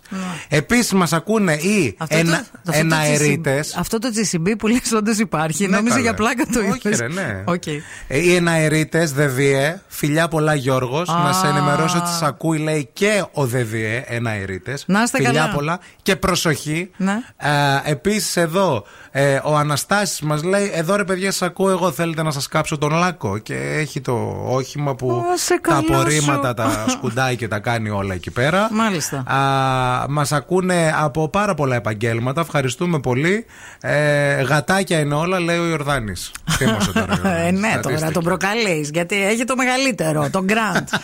Επίσης μας ακούνε οι Αυτό το- ενα, αυτό το εναερίτες. JCB Αυτό το JCB που λες όντως υπάρχει. Ναι, Νόμιζα καλέ. για πλάκα το Όχι, είπες. ρε, ναι. Οκ. Ε, Οι εναερίτες, ΔΕΔΔΗΕ, φιλιά πολλά Γιώργος. Να σε ενημερώσω ότι σας ακούει, λέει και ο ΔΕΔΔΗΕ, εναερίτες. Να είστε φιλιά καλά. πολλά και προσοχή. Ναι. Επίσης εδώ, ε, ο Αναστάσης μας λέει: Εδώ ρε παιδιά, σας ακούω εγώ. Θέλετε να σας κάψω τον λάκκο. Και έχει το όχημα που Ω, σε τα καλά απορρίμματα σου. τα σκουντάει και τα κάνει όλα εκεί πέρα. Μάλιστα. Μας ακούνε από πάρα πολλά επαγγέλματα. Ευχαριστούμε πολύ. Ε, γατάκια είναι όλα, λέει ο Ιορδάνης. Ε, ναι, τώρα τον προκαλείς. Γιατί έχει το μεγαλύτερο, τον Grand.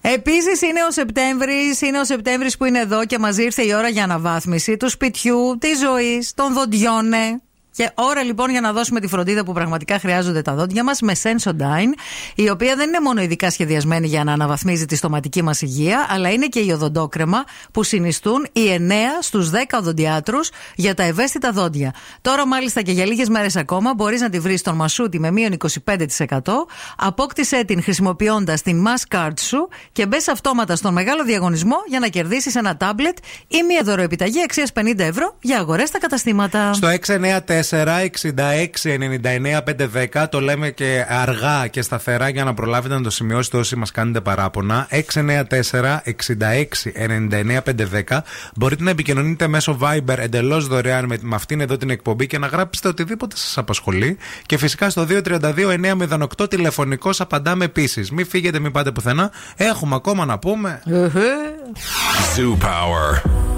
Επίσης είναι ο Σεπτέμβρης, είναι ο Σεπτέμβρης που είναι εδώ και μαζί ήρθε η ώρα για αναβάθμιση του σπιτιού, της ζωής, των δοντιών. ναι. Και ώρα λοιπόν για να δώσουμε τη φροντίδα που πραγματικά χρειάζονται τα δόντια μας με Sensodyne, η οποία δεν είναι μόνο ειδικά σχεδιασμένη για να αναβαθμίζει τη στοματική μας υγεία, αλλά είναι και η οδοντόκρεμα που συνιστούν οι 9 στους 10 οδοντιάτρους για τα ευαίσθητα δόντια. Τώρα, μάλιστα και για λίγες μέρες ακόμα, μπορείς να τη βρεις στον Μασούτη με μείον 25%. Απόκτησέ την χρησιμοποιώντας την Mass Card σου και μπες αυτόματα στον μεγάλο διαγωνισμό για να κερδίσεις ένα τάμπλετ ή μία δωροεπιταγή αξίας 50 ευρώ για αγορές στα καταστήματα. Στο 694-6699-510 το λέμε και αργά και σταθερά για να προλάβετε να το σημειώσετε όσοι μας κάνετε παράπονα. 694-6699-510 μπορείτε να επικοινωνείτε μέσω Viber εντελώς δωρεάν με, με αυτήν εδώ την εκπομπή και να γράψετε οτιδήποτε σας απασχολεί. Και φυσικά στο 232-908 τηλεφωνικώ απαντάμε επίσης. Μην φύγετε, μην πάτε πουθενά. Έχουμε ακόμα να πούμε. Zoo Power.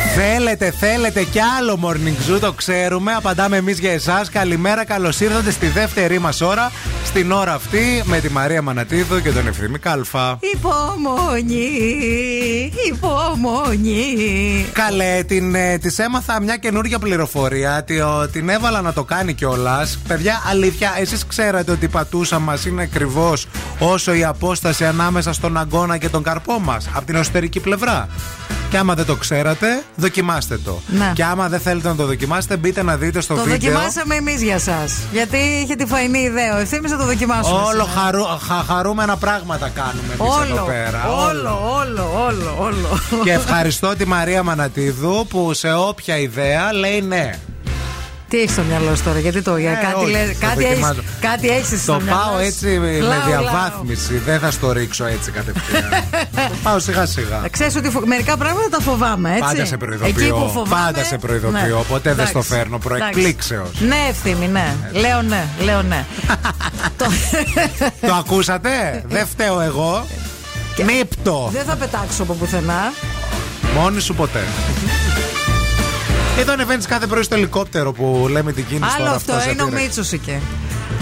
Θέλετε, θέλετε κι άλλο morning zoo, το ξέρουμε. Απαντάμε εμείς για εσάς. Καλημέρα, καλώς ήρθατε στη δεύτερη μας ώρα. Στην ώρα αυτή με τη Μαρία Μανατίδου και τον Ευθύμη Κάλφα. Υπομονή, υπομονή. Καλέ, την, ε, της έμαθα μια καινούργια πληροφορία. Τη, ο, την έβαλα να το κάνει κιόλας. Παιδιά, αλήθεια, εσείς ξέρατε ότι η πατούσα μας είναι ακριβώς όσο η απόσταση ανάμεσα στον αγκώνα και τον καρπό μας από την εσωτερική πλευρά; Και άμα δεν το ξέρατε, δοκιμάστε το. Ναι. Και άμα δεν θέλετε να το δοκιμάσετε, μπείτε να δείτε στο Το βίντεο. δοκιμάσαμε εμείς για εσά. Γιατί είχε τη φαϊνή ιδέα. Ο ευθύνη θα το δοκιμάσουμε. Όλο σήμερα. χαρού, χα- χαρούμενα πράγματα κάνουμε εμείς εδώ Όλο, πέρα. όλο, όλο, όλο, όλο. Και ευχαριστώ τη Μαρία Μανατίδου που σε όποια ιδέα λέει ναι. Τι έχεις στο μυαλό σου τώρα, γιατί το για Ε, κάτι, όχι, λες- το κάτι, έχεις, δοκιμάζω. κάτι έχεις στο Το μυαλό πάω σου. έτσι με Λάου, λάου. διαβάθμιση. Δεν θα στο ρίξω έτσι κατευθείαν. το πάω σιγά σιγά. Ξέρεις ότι φο- μερικά πράγματα τα φοβάμαι, έτσι. Πάντα σε Εκεί που προειδοποιώ. φοβάμαι, Πάντα σε προειδοποιώ. ναι. Ποτέ δεν στο Εντάξει. φέρνω προεκπλήξεως. Εντάξει. Ναι, ευθύμη, ναι. Λέω ναι, λέω ναι. Το ακούσατε; Δεν φταίω εγώ. Νύπτο. Δεν θα πετάξω από πουθενά. Μόνη σου ποτέ. Εδώ ανεβαίνεις κάθε πρωί στο ελικόπτερο που λέμε την κίνηση Άλλο τώρα αυτό, αυτός είναι ο επήρε. Μίτσος εκεί.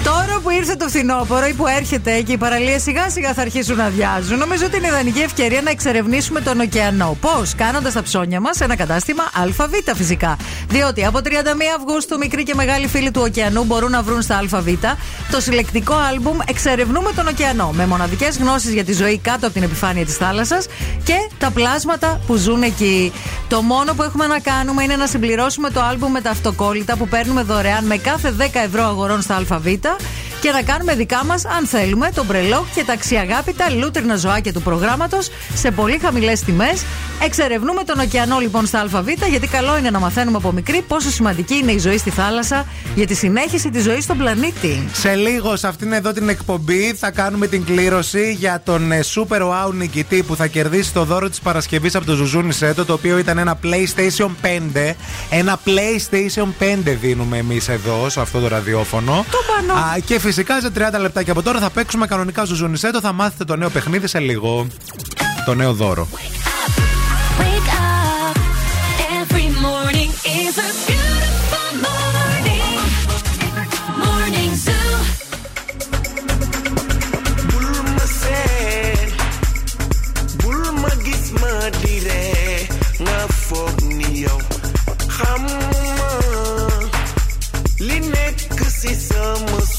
Τώρα που ήρθε το φθινόπωρο ή που έρχεται και οι παραλίες σιγά σιγά θα αρχίσουν να αδειάζουν, νομίζω ότι είναι ιδανική ευκαιρία να εξερευνήσουμε τον ωκεανό. Πώς, κάνοντας τα ψώνια μας ένα κατάστημα ΑΒ φυσικά. Διότι από 31 Αυγούστου μικροί και μεγάλοι φίλοι του ωκεανού μπορούν να βρουν στα ΑΒ το συλλεκτικό άλμπουμ Εξερευνούμε τον ωκεανό. Με μοναδικές γνώσεις για τη ζωή κάτω από την επιφάνεια της θάλασσας και τα πλάσματα που ζουν εκεί. Το μόνο που έχουμε να κάνουμε είναι να συμπληρώσουμε το άλμπουμ με τα αυτοκόλλητα που παίρνουμε δωρεάν με κάθε 10 ευρώ αγορών στα ΑΒ Costa. Και να κάνουμε δικά μας, αν θέλουμε, τον μπρελό και τα αξιαγάπητα λούτρινα ζωάκια του προγράμματος σε πολύ χαμηλές τιμές. Εξερευνούμε τον ωκεανό λοιπόν στα ΑΒ, γιατί καλό είναι να μαθαίνουμε από μικρή πόσο σημαντική είναι η ζωή στη θάλασσα για τη συνέχιση της ζωής στον πλανήτη. Σε λίγο σε αυτήν εδώ την εκπομπή θα κάνουμε την κλήρωση για τον ε, Super Wow νικητή που θα κερδίσει το δώρο της Παρασκευής από το Ζουζούνι Σέτο το οποίο ήταν ένα PlayStation 5. Ένα PlayStation 5 δίνουμε εμείς εδώ σε αυτό το ραδιόφωνο. Το πανώ. Α, και Φυσικά σε 30 λεπτά και από τώρα θα παίξουμε κανονικά. Σου ζουνιστού, θα μάθετε το νέο παιχνίδι σε λίγο. Το νέο δώρο. Wake up, Wake up. Κάθε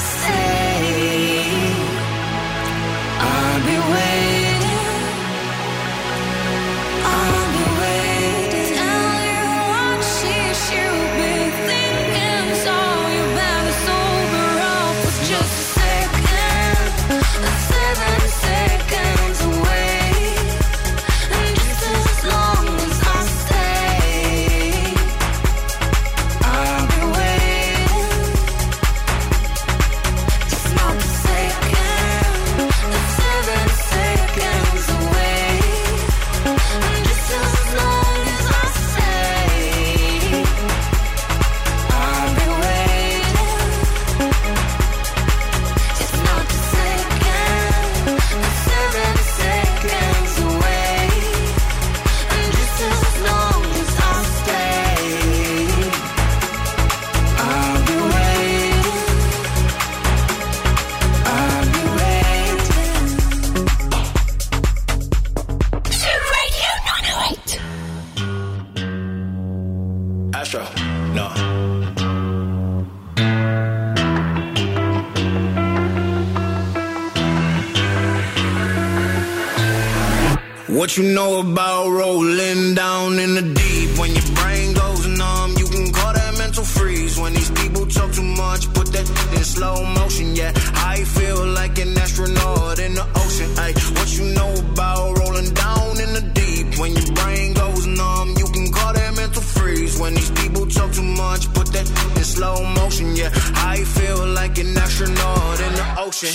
say What you know about rolling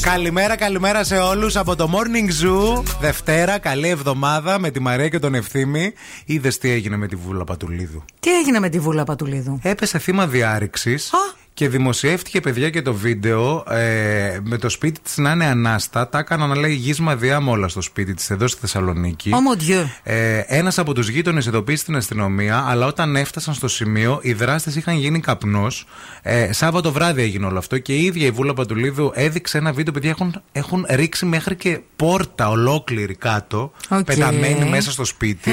Καλημέρα, καλημέρα σε όλους από το Morning Zoo. Δευτέρα, καλή εβδομάδα με τη Μαρία και τον Ευθύμη. Είδες τι έγινε με τη Βούλα Πατουλίδου; Τι έγινε με τη Βούλα Πατουλίδου; Έπεσε θύμα διάρρηξης. Και δημοσιεύτηκε, παιδιά, και το βίντεο ε, με το σπίτι της να είναι ανάστα. Τα έκανα να λέει γύσμα διάμ όλα στο σπίτι της εδώ στη Θεσσαλονίκη. Oh mon Dieu. Ε, Ένας από τους γείτονες ειδοποίησε την αστυνομία, αλλά όταν έφτασαν στο σημείο, οι δράστες είχαν γίνει καπνός. Ε, Σάββατο βράδυ έγινε όλο αυτό και η ίδια η Βούλα Πατουλίδου έδειξε ένα βίντεο, παιδιά, έχουν, έχουν ρίξει μέχρι και πόρτα ολόκληρη κάτω, Οκ. πεταμένη μέσα στο σπίτι.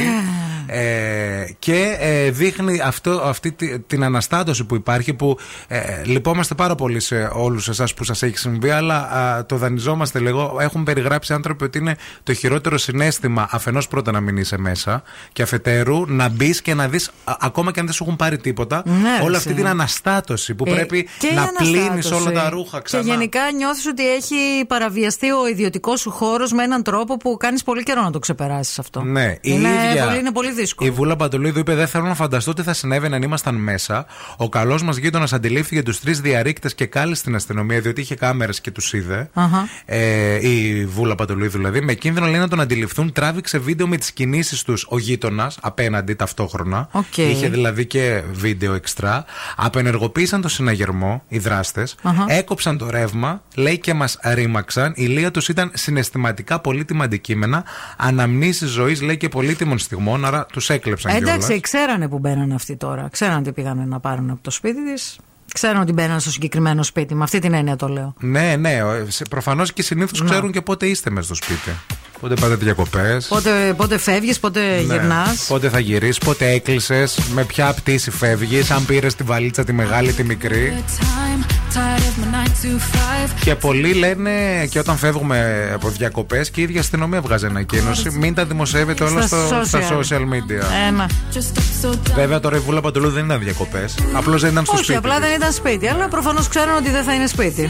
Ε, και ε, δείχνει αυτό, αυτή τη- την αναστάτωση που υπάρχει που ε, λυπόμαστε πάρα πολύ σε όλους εσάς που σας έχει συμβεί αλλά α, το δανειζόμαστε λίγο έχουν περιγράψει άνθρωποι ότι είναι το χειρότερο συναίσθημα αφενός πρώτα να μην είσαι μέσα και αφετέρου να μπεις και να δεις α, ακόμα και αν δεν σου έχουν πάρει τίποτα Ναι, ρε, όλη αυτή εσύ. την αναστάτωση που Ε, πρέπει και η να πλύνεις αναστάτωση. όλα τα ρούχα ξανά Και γενικά νιώθεις ότι έχει παραβιαστεί ο ιδιωτικός σου χώρος με έναν τρόπο που κάνεις πολύ καιρό να το ξεπεράσεις αυτό. Ναι, η είναι, ίδια. πολύ, είναι πολύ δύσκολο. Η Βούλα Πατουλίδου είπε: Δεν θέλω να φανταστώ τι θα συνέβαινε αν ήμασταν μέσα. Ο καλός μας γείτονας αντιλήφθηκε τους τρεις διαρρήκτες και κάλεσε την αστυνομία, διότι είχε κάμερες και τους είδε. Αχα. Ε, η Βούλα Πατουλίδου δηλαδή. Με κίνδυνο λέει να τον αντιληφθούν, τράβηξε βίντεο με τις κινήσεις τους ο γείτονας απέναντι ταυτόχρονα. Οκ. Είχε δηλαδή και βίντεο εξτρά. Απενεργοποίησαν το συναγερμό οι δράστες. Αχα. Έκοψαν το ρεύμα, λέει και μας ρήμαξαν. Η λία τους ήταν συναισθηματικά πολύτιμα αντικείμενα. Αναμνήσεις ζωής, λέει και πολύτιμων στιγμών, άρα τους έκλεψαν Ε, Εντάξει, κιόλας. ξέρανε που μπαίνανε αυτοί τώρα. Ξέρανε τι πήγανε να πάρουν από το σπίτι της ξέρουν ότι μπαίνανε στο συγκεκριμένο σπίτι. Με αυτή την έννοια το λέω. Ναι, ναι. Προφανώς και συνήθως ναι. ξέρουν και πότε είστε μέσα στο σπίτι. Πότε πάτε διακοπές. Πότε, πότε φεύγεις, πότε ναι. γυρνάς. Πότε θα γυρίσεις, πότε έκλεισες. Με ποια πτήση φεύγεις. Αν πήρες τη βαλίτσα τη μεγάλη, τη μικρή. Και πολλοί λένε και όταν φεύγουμε από διακοπές και η ίδια αστυνομία βγάζει ανακοίνωση. Μην τα δημοσιεύετε όλα στο, στα social media. Ένα. Βέβαια τώρα η Βούλα Παντελού δεν ήταν διακοπές. Απλώς δεν ήταν στο Όχι, σπίτι. Όχι, απλά δεν ήταν σπίτι. Αλλά προφανώς ξέρουν ότι δεν θα είναι σπίτι.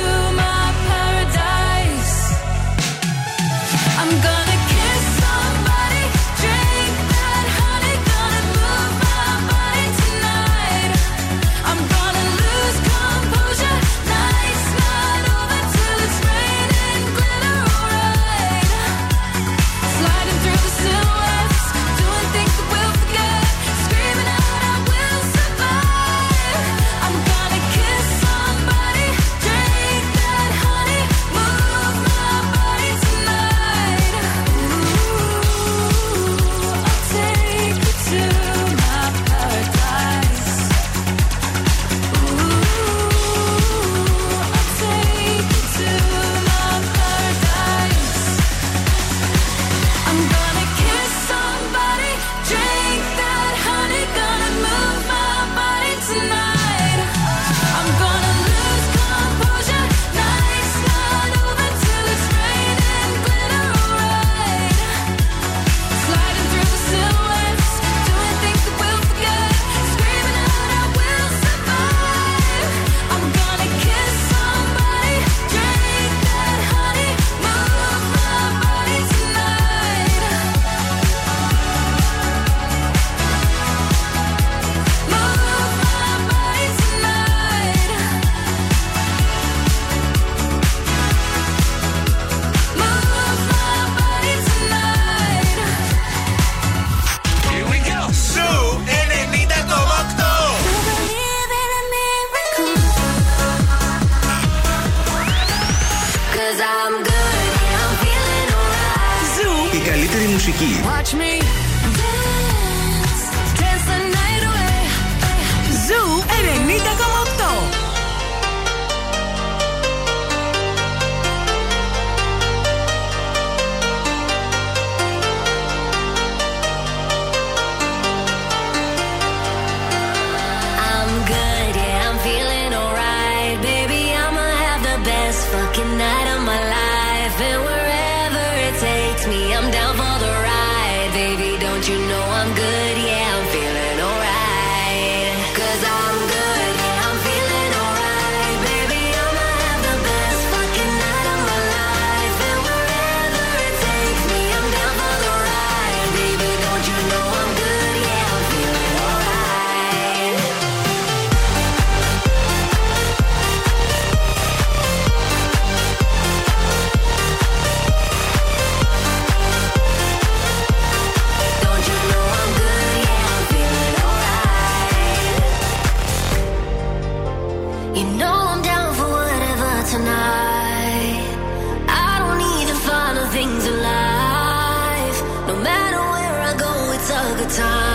time.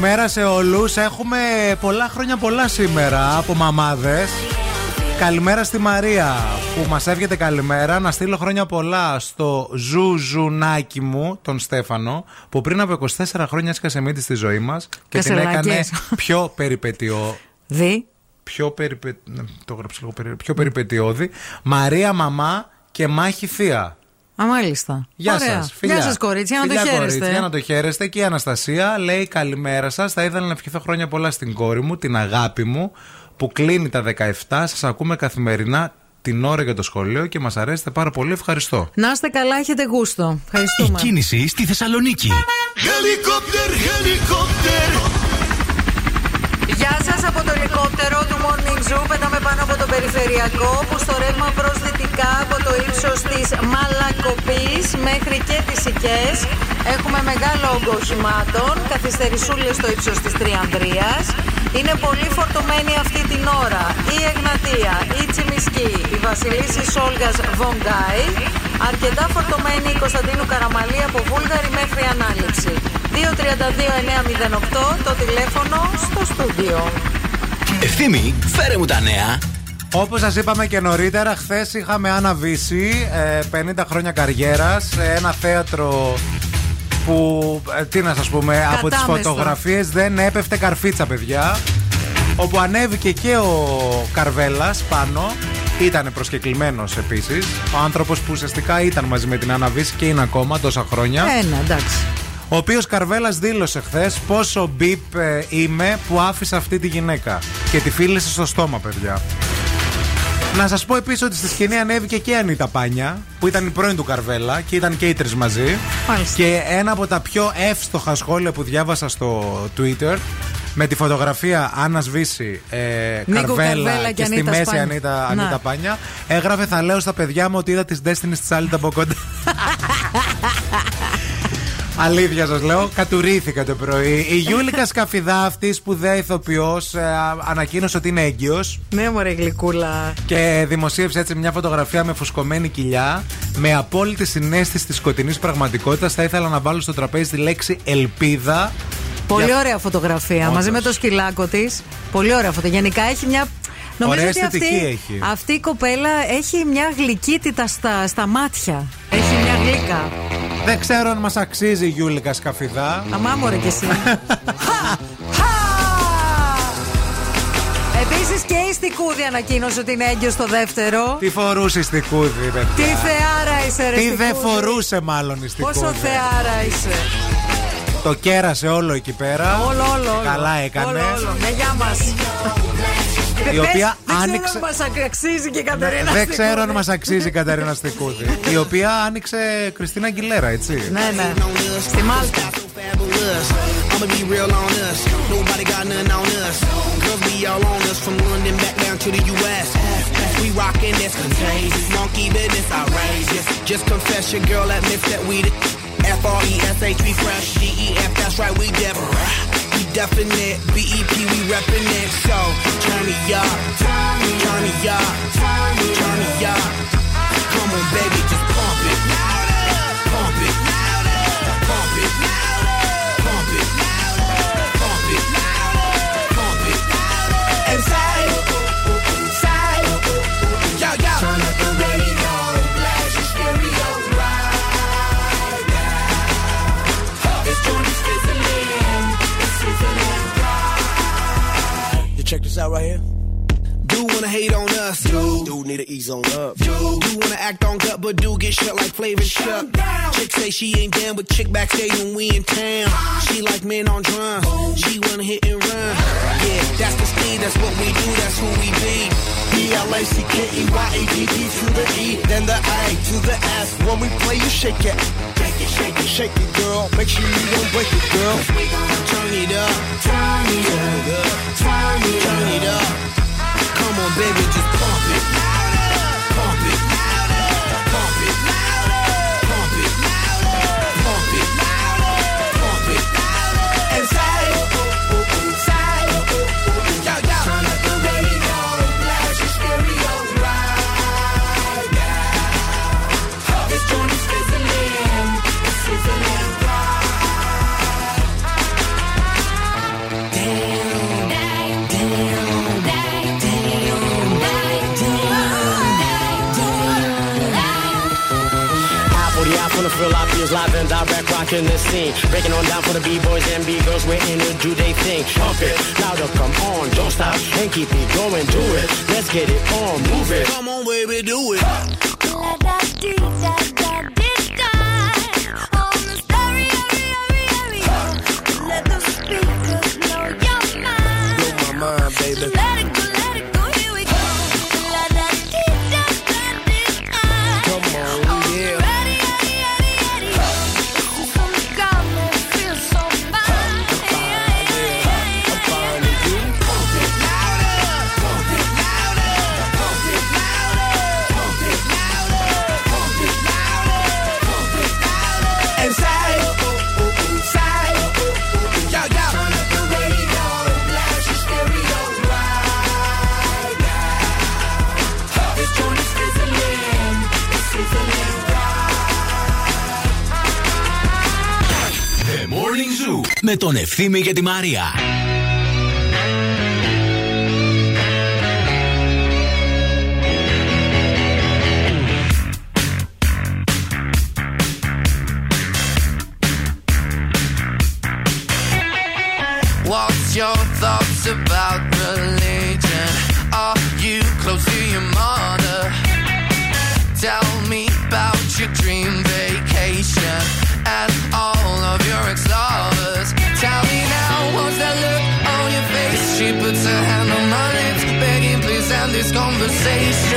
Καλημέρα σε όλους. Έχουμε πολλά χρόνια πολλά σήμερα από μαμάδες. Καλημέρα στη Μαρία που μας εύγεται καλημέρα. Να στείλω χρόνια πολλά στο ζουζουνάκι μου, τον Στέφανο, που πριν από 24 χρόνια έσκασε μύτη στη ζωή μας και την Κασελάκες. έκανε πιο περιπετειό. Δι. Πιο, περιπε... ναι, το έγραψα λίγο περι... πιο περιπετειώδη. Μαρία μαμά και μάχη θεία. Α, μάλιστα. Γεια Ωραία. σας. Φιλιά. Γεια σας, κορίτσια, να το Φιλιά, χαίρεστε. κορίτσια, να το χαίρεστε. Και η Αναστασία λέει καλημέρα σας. Θα ήθελα να ευχηθώ χρόνια πολλά στην κόρη μου, την αγάπη μου, που κλείνει τα 17. Σας ακούμε καθημερινά την ώρα για το σχολείο και μας αρέσετε πάρα πολύ. Ευχαριστώ. Να είστε καλά, έχετε γούστο. Ευχαριστούμε. Κίνηση στη Θεσσαλονίκη. Helicopter, helicopter. Γεια σας από το ελικόπτερο του Morning Zoo. Πετάμε πάνω από το περιφερειακό που στο ρεύμα προς δυτικά από το ύψος της Μαλακοπής μέχρι και τις Οικές. Έχουμε μεγάλο όγκο οχημάτων, καθυστερησούλες στο ύψος της Τριανδρία. Είναι πολύ φορτωμένη αυτή την ώρα η Εγνατία, η Τσιμισκή, η Βασιλίση Σόλγα Βονγκάη. Αρκετά φορτωμένη η Κωνσταντίνου Καραμαλή από Βούλγαρη μέχρι ανάληψη. 232-908 το τηλέφωνο στο στούντιο. Ευθύμη, φέρε μου τα νέα. Όπως σας είπαμε και νωρίτερα, χθες είχαμε αναβήσει 50 χρόνια καριέρας σε ένα θέατρο που, ε, τι να σας πούμε, από τις Κατάμεστο. φωτογραφίες δεν έπεφτε καρφίτσα, παιδιά. Όπου ανέβηκε και ο Καρβέλας πάνω. Ήταν προσκεκλημένος επίσης. Ο άνθρωπος που ουσιαστικά ήταν μαζί με την αναβίση και είναι ακόμα τόσα χρόνια. Ένα, εντάξει. Ο οποίος Καρβέλας δήλωσε χθες πόσο μπιπ ε, είμαι που άφησα αυτή τη γυναίκα. Και τη φίλησε στο στόμα, παιδιά. Να σας πω επίσης ότι στη σκηνή ανέβηκε και η Ανίτα Πάνια, που ήταν η πρώην του Καρβέλα και ήταν και οι τρει μαζί. Μάλιστα. Και ένα από τα πιο εύστοχα σχόλια που διάβασα στο Twitter με τη φωτογραφία Άννα Βύση, ε, Νίκο Καρβέλα, Καρβέλα και, και στη Ανίτα μέση Σπάνια. Ανίτα, Ναι. Ανίτα Πάνια, έγραφε Θα λέω στα παιδιά μου ότι είδα τη Destiny της άλλη από κοντά. Αλήθεια σας λέω, κατουρήθηκα το πρωί. Η Γιούλικα Σκαφιδά, αυτή η σπουδαία ηθοποιός, ανακοίνωσε ότι είναι έγκυος Ναι, μωρέ γλυκούλα. και δημοσίευσε έτσι μια φωτογραφία με φουσκωμένη κοιλιά. Με απόλυτη συνέστηση της σκοτεινής πραγματικότητας, θα ήθελα να βάλω στο τραπέζι τη λέξη ελπίδα. Πολύ Για- ωραία φωτογραφία. Όντως. Μαζί με το σκυλάκο της. Πολύ ωραία φωτογραφία. Γενικά έχει μια. Νομίζω Ωραία ότι αυτή, αισθητική έχει. αυτή η κοπέλα έχει μια γλυκύτητα στα, στα μάτια. Έχει μια γλύκα. Δεν ξέρω αν μας αξίζει η Γιούλικα Σκαφιδά. Αμά μωρέ κι εσύ. Επίσης και η Στικούδη ανακοίνωσε ότι είναι έγκυος στο δεύτερο. Τι φορούσε στη κούδη, παιδιά; Τι θεάρα είσαι, ρε Τι δεν Στικούδη. φορούσε, μάλλον η Πόσο Στικούδη. θεάρα είσαι. Το κέρασε όλο εκεί πέρα. Όλο, όλο. όλο. Καλά έκανε. Όλο, όλο. Ναι, γεια μας. Η οποία άνοιξε- Δεν ξέρω αν μας αξίζει και η Κατερίνα Δεν ξέρω αν Στικούδη. μας αξίζει η Καταρίνα Στικούδη. η οποία άνοιξε Κριστίνα Αγγιλέρα, έτσι. Ναι, ναι. Στη Μάλτα. fabulous. I'ma be real on us. Nobody got nothing on us. Girls be all on us from London back down to the US. We rockin' this contagious. Monkey business outrageous. Just confess your girl admits that we the F R E S H we fresh. G E F that's right we different. We definite. B E P we reppin' it. So turn me up, turn me up, turn me up. Come on, baby, just out right here. Do wanna hate on us, do. Do need to ease on up, do. Do wanna act on gut, but do get shut like Flavor Chuck. Chick say she ain't down with chick backstage when we in town. She like men on drum, she wanna hit and run. Yeah, that's the speed, that's what we do, that's who we be. B L A C K E Y A D D to the E, then the A to the S. When we play, you shake it. Shake it, shake it, shake it, girl. Make sure you don't break it, girl. We gonna turn it up, turn it up, turn it up, turn it up. Come on, baby, just pump it. Pump it. Pump from the Phil Obvious live and direct rocking the scene. Breaking on down for the B-boys and B-girls, we're in it, do they thing. Pump it, louder, come on, don't stop, and keep it going, do it. Let's get it on, move it. Come on, baby, do it. Με τον Ευθύμη και τη Μαρία. What's your thoughts about religion? Are you close to your mother? Tell me about your dream conversation.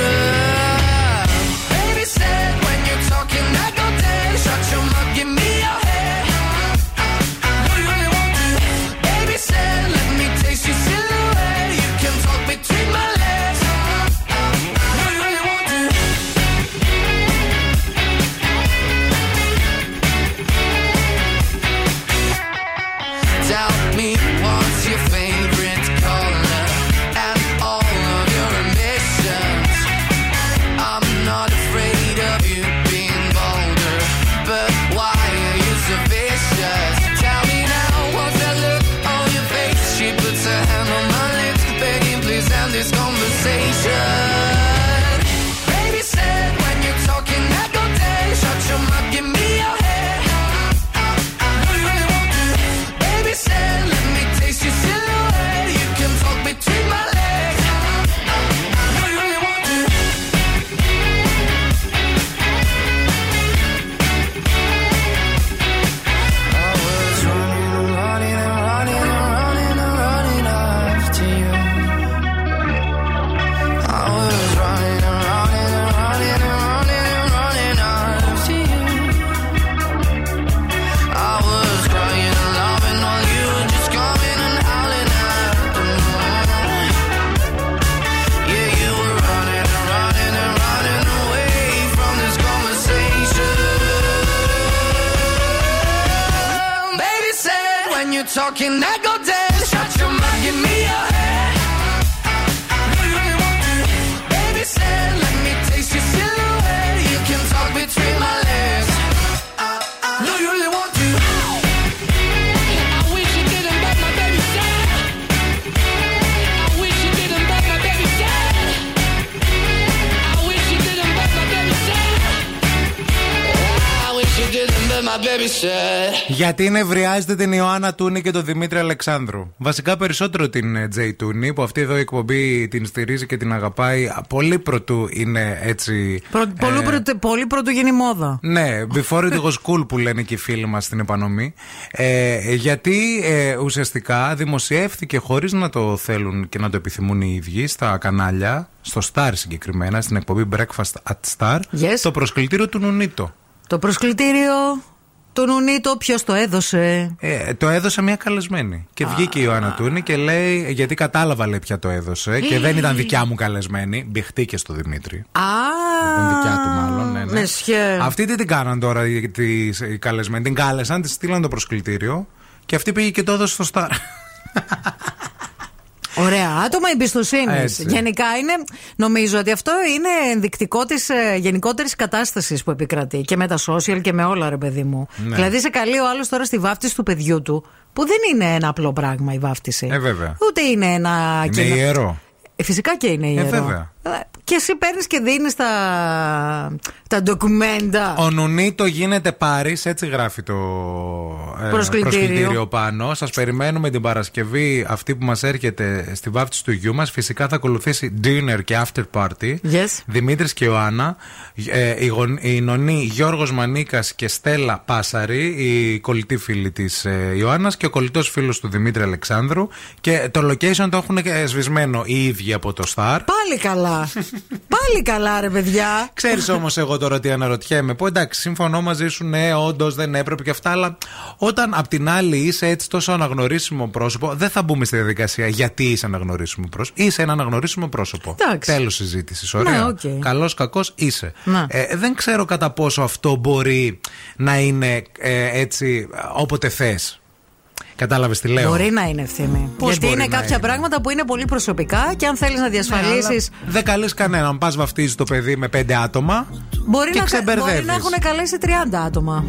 talking that Γιατί νευριάζετε την Ιωάννα Τούνη και τον Δημήτρη Αλεξάνδρου. Βασικά περισσότερο την ε, Τζέι Τούνη, που αυτή εδώ η εκπομπή την στηρίζει και την αγαπάει πολύ πρωτού είναι έτσι. Προ, πολύ, πρωτο- πολύ πρωτογενή μόδα. Ναι, before it was cool που λένε και οι φίλοι μας στην επανομή. Ε, γιατί ε, ουσιαστικά δημοσιεύθηκε χωρίς να το θέλουν και να το επιθυμούν οι ίδιοι στα κανάλια, στο Star συγκεκριμένα, στην εκπομπή Breakfast at Star, Yes. το προσκλητήριο του Νουνίτο. Το προσκλητήριο του Νουνίτο, ποιος το έδωσε; Ε, το έδωσε μια καλεσμένη. Και βγήκε η Ιωάννα Τούνη και λέει, γιατί κατάλαβα λέει ποια το έδωσε και δεν ήταν δικιά μου καλεσμένη. Μπηχτήκε στο Δημήτρη. Α, Ήταν δικιά του μάλλον. Ναι, ναι. Μεσιέ. Αυτή τι την κάναν τώρα οι, τις- οι καλεσμένοι; Την κάλεσαν, τη στείλαν το προσκλητήριο και αυτή πήγε και το έδωσε στο Star. Ωραία άτομα εμπιστοσύνη. Έτσι. Γενικά είναι, νομίζω ότι αυτό είναι ενδεικτικό της ε, γενικότερης κατάστασης που επικρατεί και με τα social και με όλα, ρε παιδί μου. Ναι. Δηλαδή, σε καλεί ο άλλος τώρα στη βάφτιση του παιδιού του, που δεν είναι ένα απλό πράγμα η βάφτιση. Ε, βέβαια. Ούτε είναι ένα. Είναι κοινό- ιερό. Ε, φυσικά και είναι ιερό. βέβαια. Ε, Και εσύ παίρνεις και δίνεις τα, τα ντοκουμέντα. Ο Νουνίτο γίνεται Πάρης, έτσι γράφει το ε, Προσκλητήριο. πάνω. Σας περιμένουμε την Παρασκευή αυτή που μας έρχεται στη βάφτιση του γιού μας. Φυσικά θα ακολουθήσει dinner και after party. Yes. Δημήτρης και Ιωάννα. Ε, η, γον- οι νονοί Γιώργος Μανίκας και Στέλλα Πάσαρη, η κολλητή φίλη της ε, Ιωάννας και ο κολλητός φίλος του Δημήτρη Αλεξάνδρου. Και το location το έχουν ε, σβησμένο οι ίδιοι από το Star. Πάλι καλά. Πάλι καλά, ρε παιδιά. Ξέρεις όμως εγώ τώρα τι αναρωτιέμαι. Που εντάξει, συμφωνώ μαζί σου, ναι, όντως δεν έπρεπε και αυτά, αλλά όταν απ' την άλλη είσαι έτσι τόσο αναγνωρίσιμο πρόσωπο, δεν θα μπούμε στη διαδικασία γιατί είσαι αναγνωρίσιμο πρόσωπο. Είσαι ένα αναγνωρίσιμο πρόσωπο. Εντάξει. Τέλος συζήτησης. Ωραία. Ναι, οκ. Καλός, κακός είσαι. Ναι. Ε, δεν ξέρω κατά πόσο αυτό μπορεί να είναι ε, έτσι όποτε θες. Κατάλαβες τι λέω. Μπορεί να είναι ευθύνη. Πώς Γιατί μπορεί είναι να κάποια είναι; πράγματα που είναι πολύ προσωπικά και αν θέλεις να διασφαλίσει. Δεν καλείς κανέναν. Πας βαφτίζεις το παιδί με πέντε άτομα. Μπορεί, και να, κα- μπορεί ξεμπερδεύεις. να έχουν καλέσει 30 άτομα.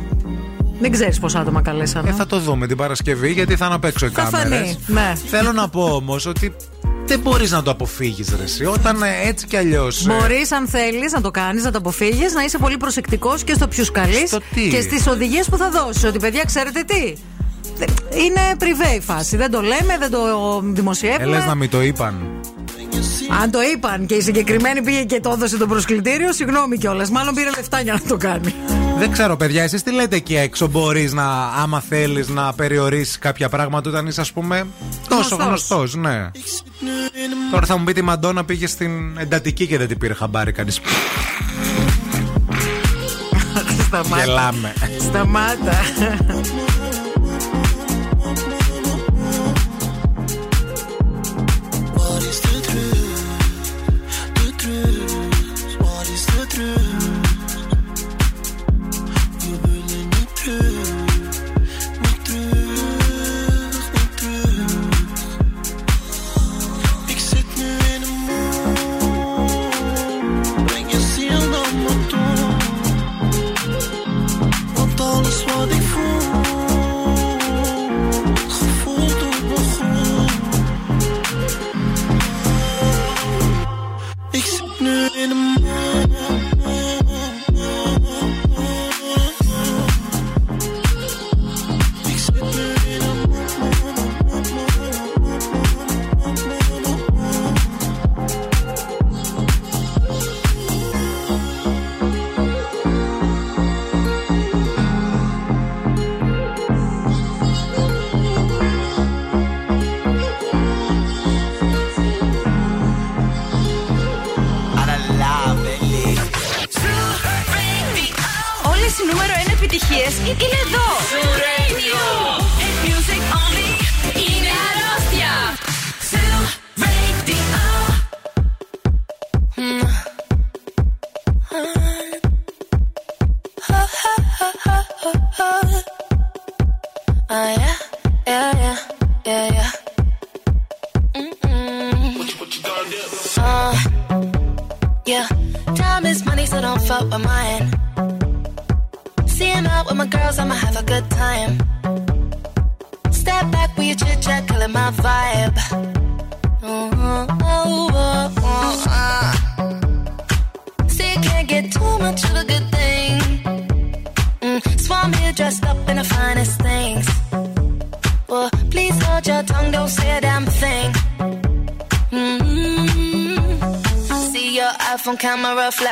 Δεν ξέρεις πόσα άτομα καλέσανε. Ε, θα το δούμε την Παρασκευή γιατί θα είναι απ' έξω οι Θα κάμερες. φανεί, ναι. Θέλω να πω όμως ότι δεν μπορείς να το αποφύγεις, ρε. εσύ. Όταν ε, έτσι κι αλλιώς. Μπορείς, αν θέλεις, να το κάνεις, να το αποφύγεις, να είσαι πολύ προσεκτικός και στο ποιους καλείς τι; και στις οδηγίες που θα δώσεις. Ότι παιδιά, ξέρετε τι; Είναι πριβέ η φάση. Δεν το λέμε, δεν το δημοσιεύουμε. Ελέ να μην το είπαν. Αν το είπαν και η συγκεκριμένη πήγε και το έδωσε το προσκλητήριο, συγγνώμη κιόλας. Μάλλον πήρε λεφτά για να το κάνει. Δεν ξέρω, παιδιά, εσείς τι λέτε εκεί έξω; Μπορείς να, άμα θέλεις, να περιορίσεις κάποια πράγματα όταν είσαι, ας πούμε, τόσο Γνωστός. γνωστός, ναι. Τώρα θα μου πείτε η Μαντόνα πήγε στην εντατική και δεν την πήρε χαμπάρι κανείς. Σταμάτα. Γελάμε. Σταμάτα. Επιτυχίες είναι εδώ. Hit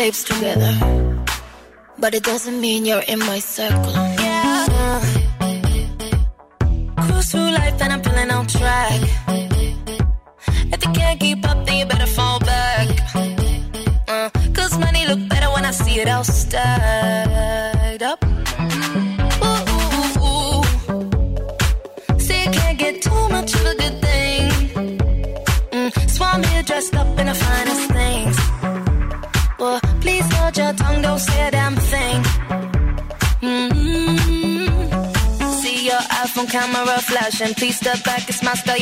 shapes together, but it doesn't mean you're in my circle.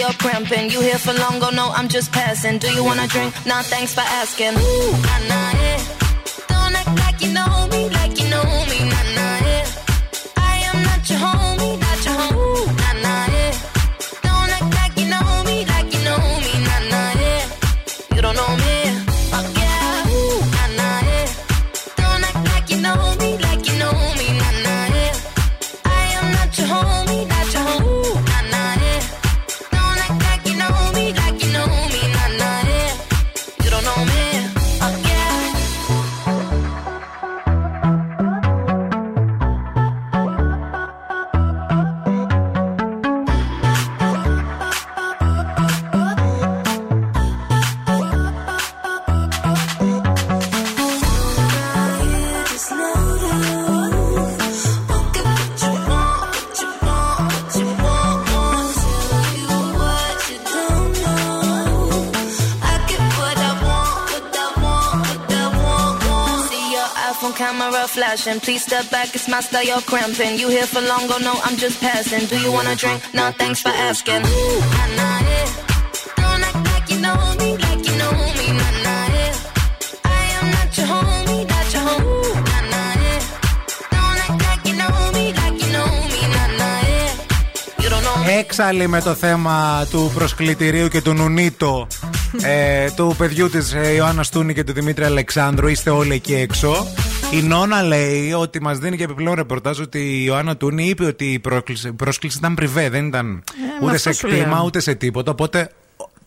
You're cramping. You here for long, go no, I'm just passing. Do you wanna drink? Nah, thanks for asking. Ooh, nah, nah, yeah. Back, it's my style, you're cramping. You here for long, go no, I'm just passing. Do you wanna drink? Nah, thanks for asking. Ooh, nah, nah, yeah. Don't act like you know me, like you know me, nah, nah, yeah. I am not your homie, not your homie. Ooh, nah, nah, yeah. Don't act like you know me, like you know me, nah, nah, yeah. You don't know me. Έξαλλη με το θέμα του προσκλητηρίου και του νουνίτο ε, του παιδιού τη ε, Ιωάννα Τούνη και του Δημήτρη Αλεξάνδρου. Είστε όλοι εκεί έξω. Η Νόνα λέει ότι μας δίνει και επιπλέον ρεπορτάζ ότι η Ιωάννα Τούνη είπε ότι η πρόσκληση, η πρόσκληση ήταν πριβέ, δεν ήταν μα ούτε σε αυτό σου κτήμα λέω. ούτε σε τίποτα. Οπότε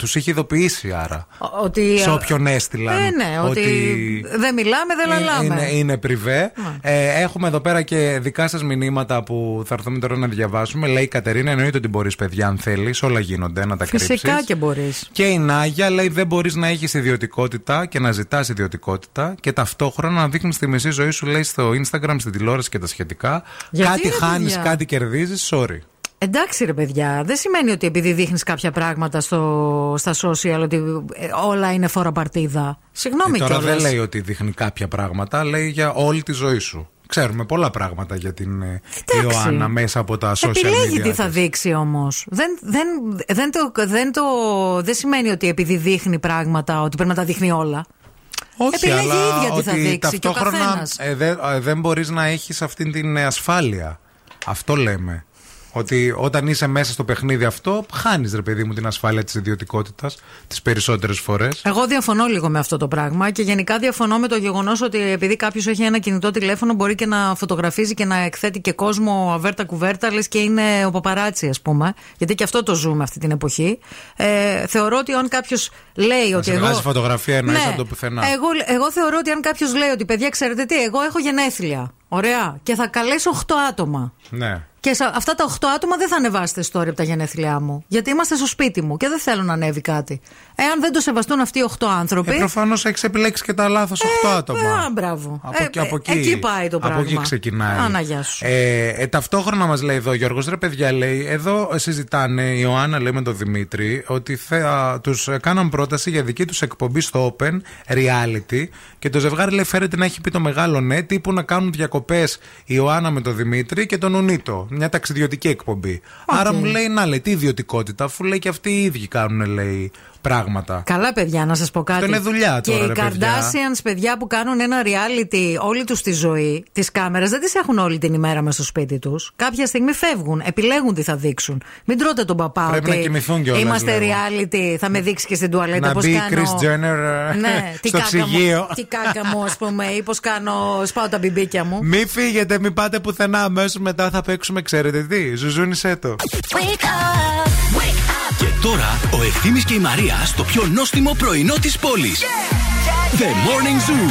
τους είχε ειδοποιήσει άρα. Ότι, Σε όποιον έστειλαν. Ε, ναι, ότι, δεν μιλάμε, δεν λαλάμε. Είναι, είναι πριβέ. Ε, έχουμε εδώ πέρα και δικά σας μηνύματα που θα έρθουμε τώρα να διαβάσουμε. Λέει η Κατερίνα: Εννοείται ότι μπορείς, παιδιά, αν θέλεις. Όλα γίνονται να τα κρύψεις. Φυσικά και μπορείς. Και η Νάγια λέει: Δεν μπορείς να έχεις ιδιωτικότητα και να ζητάς ιδιωτικότητα και ταυτόχρονα να δείχνεις τη μισή ζωή σου, λέει στο Instagram, στην τηλεόραση και τα σχετικά. Γιατί, κάτι ρε, χάνεις, παιδιά; κάτι κερδίζεις. Sorry. Εντάξει ρε παιδιά, δεν σημαίνει ότι επειδή δείχνεις κάποια πράγματα στο, στα social ότι ε, όλα είναι φόρα παρτίδα. Συγγνώμη Ε, τώρα κιόλας. δεν λέει ότι δείχνει κάποια πράγματα, λέει για όλη τη ζωή σου. Ξέρουμε πολλά πράγματα για την ε, Εντάξει. Ιωάννα μέσα από τα social Επιλέγει media. τι θα δείξει όμως. Δεν, δεν, δεν, το, δεν, το, δεν σημαίνει ότι επειδή δείχνει πράγματα ότι πρέπει να τα δείχνει όλα. Όχι, Επιλέγει αλλά η ίδια τι θα ότι δείξει και ο ταυτόχρονα καθένας. ε, δεν, ε, δεν μπορείς να έχεις αυτήν την ε, ασφάλεια. Αυτό λέμε. Ότι όταν είσαι μέσα στο παιχνίδι αυτό, χάνεις ρε παιδί μου την ασφάλεια της ιδιωτικότητας τις περισσότερες φορές. Εγώ διαφωνώ λίγο με αυτό το πράγμα και γενικά διαφωνώ με το γεγονός ότι επειδή κάποιος έχει ένα κινητό τηλέφωνο μπορεί και να φωτογραφίζει και να εκθέτει και κόσμο αβέρτα κουβέρτα, λες και είναι ο παπαράτσι, ας πούμε. Γιατί και αυτό το ζούμε αυτή την εποχή. Ε, θεωρώ ότι αν κάποιος λέει Να ότι. σε εγώ... βγάζει φωτογραφία εννοείς Ναι. από το πουθενά. Εγώ, εγώ θεωρώ ότι αν κάποιος λέει ότι παιδιά, ξέρετε τι, εγώ έχω γενέθλια. Ωραία. Και θα καλέσω 8 άτομα. Ναι. Και σε αυτά τα 8 άτομα δεν θα ανεβάσετε story από τα γενέθλιά μου. Γιατί είμαστε στο σπίτι μου και δεν θέλω να ανέβει κάτι. Εάν δεν το σεβαστούν αυτοί οι 8 άνθρωποι. Ε, Προφανώς έχεις επιλέξει και τα λάθος 8 άτομα. Α, μπράβο. Από, Ε, εκεί- από εκεί, εκεί πάει το πράγμα. Από εκεί ξεκινάει. Άνα, γεια σου. Ε, ε, ταυτόχρονα μας λέει εδώ ο Γιώργος, ρε παιδιά, λέει, εδώ συζητάνε η Ιωάννα, λέει με τον Δημήτρη, ότι τους κάναν πρόταση για δική τους εκπομπή στο Open Reality και το ζευγάρι λέει φέρεται να έχει πει το μεγάλο ναι, τύπου να κάνουν διακοπές η Ιωάννα με τον Δημήτρη και τον Ουνίτο. Μια ταξιδιωτική εκπομπή. Άρα μου λέει, να λέει, τι ιδιωτικότητα, αφού λέει και αυτοί οι ίδιοι κάνουν, λέει, πράγματα. Καλά, παιδιά, να σας πω κάτι. Αυτό είναι δουλειά Και τώρα, οι ρε παιδιά. Kardashians, παιδιά που κάνουν ένα reality όλη τους τη ζωή, τις κάμερες δεν τις έχουν όλη την ημέρα με στο σπίτι τους. Κάποια στιγμή φεύγουν, επιλέγουν τι θα δείξουν. Μην τρώτε τον παπά Πρέπει ότι να κοιμηθούν κιόλας, Είμαστε λέω. reality, θα με δείξει και στην τουαλέτα Να πώς μπει η κάνω. Chris Jenner ε, ναι, τι στο κάκα, ψυγείο. μου, τι κάκα μου, ας πούμε, ή πώς κάνω, σπάω τα μπιμπίκια μου. Μην φύγετε, μην πάτε πουθενά. Αμέσως μετά θα παίξουμε, ξέρετε τι. Ζουζούνισέ το. Και τώρα ο Ευθύμης και η Μαρία στο πιο νόστιμο πρωινό της πόλης. The Morning Zoo.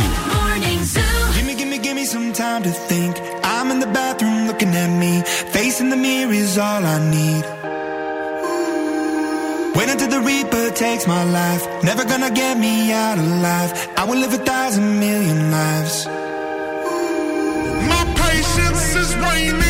Gimme, gimme, gimme some time to think. I'm in the bathroom looking at me. Facing the mirror is all I need. Wait until the Reaper takes my life. Never gonna get me out alive. I will live a thousand million lives. My patience is waning.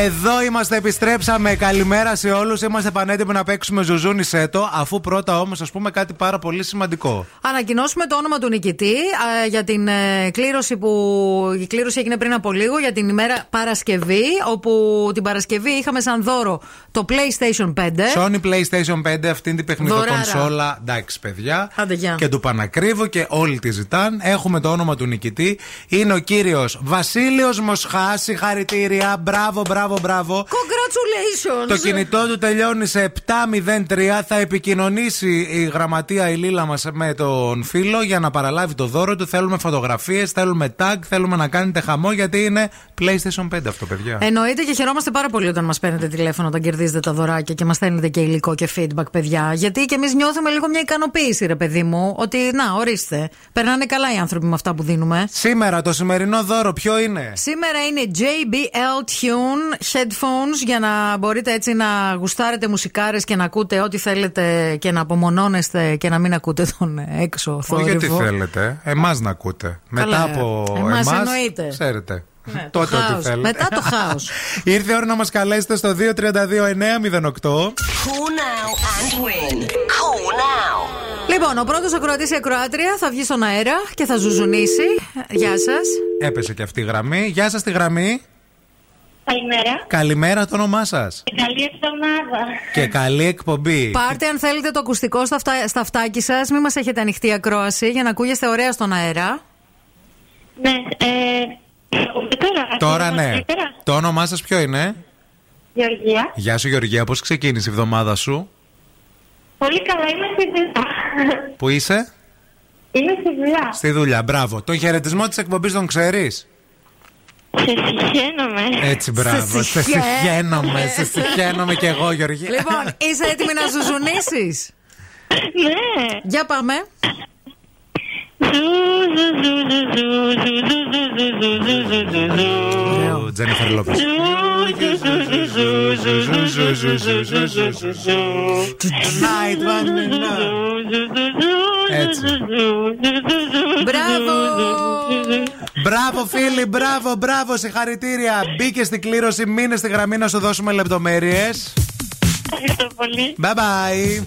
Εδώ είμαστε, επιστρέψαμε. Καλημέρα σε όλους. Είμαστε πανέτοιμοι να παίξουμε ζουζούνι σέτο. Αφού πρώτα όμως, ας πούμε κάτι πάρα πολύ σημαντικό. Ανακοινώσουμε το όνομα του νικητή α, για την ε, κλήρωση που. Η κλήρωση έγινε πριν από λίγο για την ημέρα Παρασκευή. Όπου την Παρασκευή είχαμε σαν δώρο το PlayStation 5. Sony PlayStation 5, αυτήν την παιχνίδα Δωράρα. κονσόλα. Εντάξει, παιδιά. Άντε, γεια. Και του Πανακρίβου και όλοι τη ζητάν. Έχουμε το όνομα του νικητή. Είναι ο κύριος Βασίλειος Μοσχάς. Συγχαρητήρια. Μπράβο, μπράβο, μπράβο. Congratulations! Το κινητό του τελειώνει σε 703. Θα επικοινωνήσει η γραμματεία η Λίλα μας με τον φίλο για να παραλάβει το δώρο του. Θέλουμε φωτογραφίες, θέλουμε tag, θέλουμε να κάνετε χαμό γιατί είναι PlayStation 5 αυτό, παιδιά. Εννοείται και χαιρόμαστε πάρα πολύ όταν μας παίρνετε τηλέφωνο, όταν κερδίζετε τα δωράκια και μας στέλνετε και υλικό και feedback, παιδιά. Γιατί και εμείς νιώθουμε λίγο μια ικανοποίηση, ρε παιδί μου, ότι να, ορίστε. Περνάνε καλά οι άνθρωποι με αυτά που δίνουμε. Σήμερα το σημερινό δώρο ποιο είναι; Σήμερα είναι JBL Tune headphones για να μπορείτε έτσι να γουστάρετε μουσικάρες και να ακούτε ό,τι θέλετε και να απομονώνεστε και να μην ακούτε τον έξω Όχι θόρυβο. γιατί θέλετε. Εμάς να ακούτε. Καλά, Μετά από εμάς εμάς. εννοείται. Ξέρετε. Ναι, Τότε το ό,τι χάος. θέλετε. Μετά το χάος. Ήρθε η ώρα να μας καλέσετε στο 232-908. Call now and win. Call now. Λοιπόν, ο πρώτος ακροατής ή ακροάτρια θα βγει στον αέρα και θα ζουζουνίσει. Γεια σας. Έπεσε και αυτή η γραμμή. Γεια σας τη γραμμή. Καλημέρα. Καλημέρα το όνομά σας. Καλή εβδομάδα. Και καλή εκπομπή. Πάρτε αν θέλετε το ακουστικό στα, αυτά, στα αυτάκι σας. Μην μας έχετε ανοιχτή ακρόαση για να ακούγεστε ωραία στον αέρα. Ναι, ε, τώρα, Τώρα ακούγομαι ναι. καλύτερα. Το όνομά σας ποιο είναι; Γεωργία. Γεια σου Γεωργία, πώς ξεκίνησε η εβδομάδα σου; Πολύ καλά, είμαι στη δουλειά. Που είσαι; Είμαι στη δουλειά. Στη δουλειά, μπράβο. Τον χαιρετισμό της εκπομπής τον ξέρεις; Σε συχαίνομαι. Έτσι, μπράβο. Σε συχαίνομαι, σε συχαίνομαι κι εγώ, Γεωργία. Λοιπόν, είσαι έτοιμη να ζουζουνίσεις; Ναι. Για πάμε. Ο Τζένιφερ Λόπες. Έτσι. Μπράβο! Μπράβο, φίλοι, μπράβο, μπράβο, συγχαρητήρια. Μπήκε στην κλήρωση, μείνε στη γραμμή να σου δώσουμε λεπτομέρειες. Ευχαριστώ πολύ. Bye bye.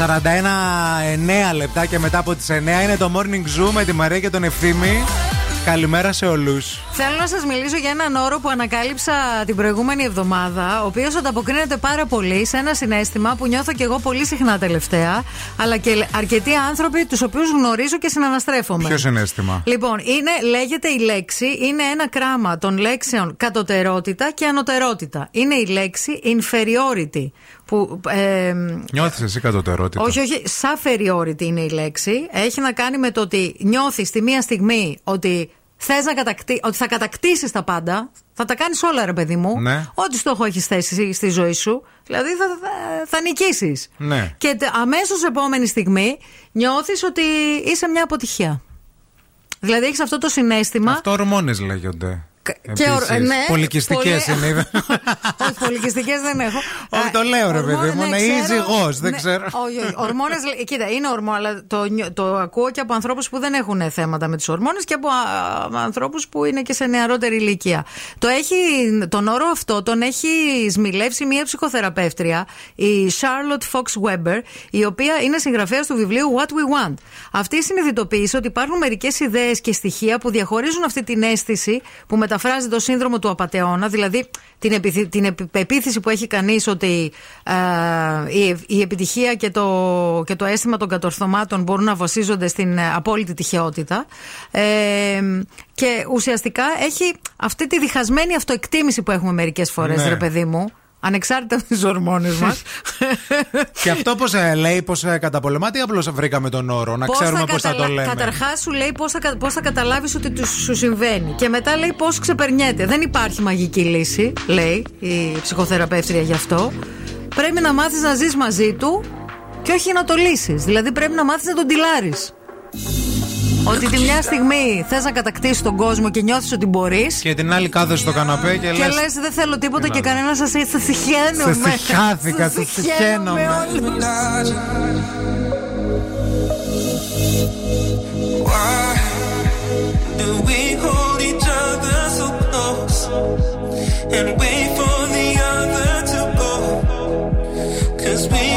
41-9 λεπτά και μετά από τις 9 είναι το morning zoom με τη Μαρία και τον Ευθύμη. Καλημέρα σε όλους. Θέλω να σας μιλήσω για έναν όρο που ανακάλυψα την προηγούμενη εβδομάδα, ο οποίος ανταποκρίνεται πάρα πολύ σε ένα συνέστημα που νιώθω και εγώ πολύ συχνά τελευταία αλλά και αρκετοί άνθρωποι τους οποίους γνωρίζω και συναναστρέφομαι. Ποιος συνέστημα. Λοιπόν, είναι, λέγεται η λέξη, είναι ένα κράμα των λέξεων κατωτερότητα και ανωτερότητα. Είναι η λέξη inferiority. Που, ε, Νιώθεις εσύ κατωτερότητα; όχι, όχι, superiority είναι η λέξη. Έχει να κάνει με το ότι νιώθεις τη μία στιγμή ότι θες να κατακτή, ότι θα κατακτήσεις τα πάντα. Θα τα κάνεις όλα, ρε παιδί μου. Ναι. Ό,τι στόχο έχεις θέσει στη ζωή σου. Δηλαδή θα, θα, θα νικήσεις. Ναι. Και αμέσως επόμενη στιγμή νιώθεις ότι είσαι μια αποτυχία. Δηλαδή έχεις αυτό το συνέστημα. Αυτό ορμόνες λέγονται. Και ορ- Επίσης. ναι, Πολυκυστικές πολύ- είναι. είδα. Όχι, πολυκυστικές δεν έχω. Όχι, το λέω, ρε Ορμόνες, παιδί μου, ναι, να είσαι ξέρω. ζυγός, δεν Ναι, ξέρω. Όχι, όχι. Ορμόνες, λέ- κοίτα, είναι ορμό, αλλά το, νιω- το ακούω και από ανθρώπους που δεν έχουν θέματα με τι ορμόνες και από ανθρώπους που είναι και σε νεαρότερη ηλικία. Το έχει, τον όρο αυτό τον έχει σμιλεύσει μία ψυχοθεραπεύτρια, η Charlotte Fox Weber, η οποία είναι συγγραφέας του βιβλίου What We Want. Αυτή συνειδητοποίησε ότι υπάρχουν μερικές ιδέες και στοιχεία που διαχωρίζουν αυτή την αίσθηση που μεταφράζει το σύνδρομο του απαταιώνα, δηλαδή την, επιθυ- την επι- πεποίθηση που έχει κανείς ότι ε, η, η επιτυχία και το, και το αίσθημα των κατορθωμάτων μπορούν να βασίζονται στην ε, απόλυτη τυχαιότητα. Ε, και ουσιαστικά έχει αυτή τη διχασμένη αυτοεκτίμηση που έχουμε μερικές φορές, Ναι. ρε παιδί μου. Ανεξάρτητα από τις ορμόνες μας. Και αυτό πώς λέει, πώς καταπολεμάται ή απλώς βρήκαμε τον όρο, να ξέρουμε πώς θα το λέμε; Καταρχάς σου λέει πώς θα, κα- πώς θα καταλάβεις ότι του, σου συμβαίνει. Και μετά λέει πώς ξεπερνιέται. Δεν υπάρχει μαγική λύση, λέει η ψυχοθεραπεύτρια γι' αυτό. Πρέπει να μάθεις να ζεις μαζί του και όχι να το λύσεις. Δηλαδή πρέπει να μάθεις να τον τυλάρεις. Ότι τη μια στιγμή θες να κατακτήσεις τον κόσμο και νιώθεις ότι μπορείς. Και την άλλη κάθεσαι στο καναπέ και λε. Και λες, δεν θέλω τίποτα και κανένας σα έτσι. Σα συχαίνομαι. Σα συχάθηκα, σα συχαίνομαι. And wait for the other to go; Cause we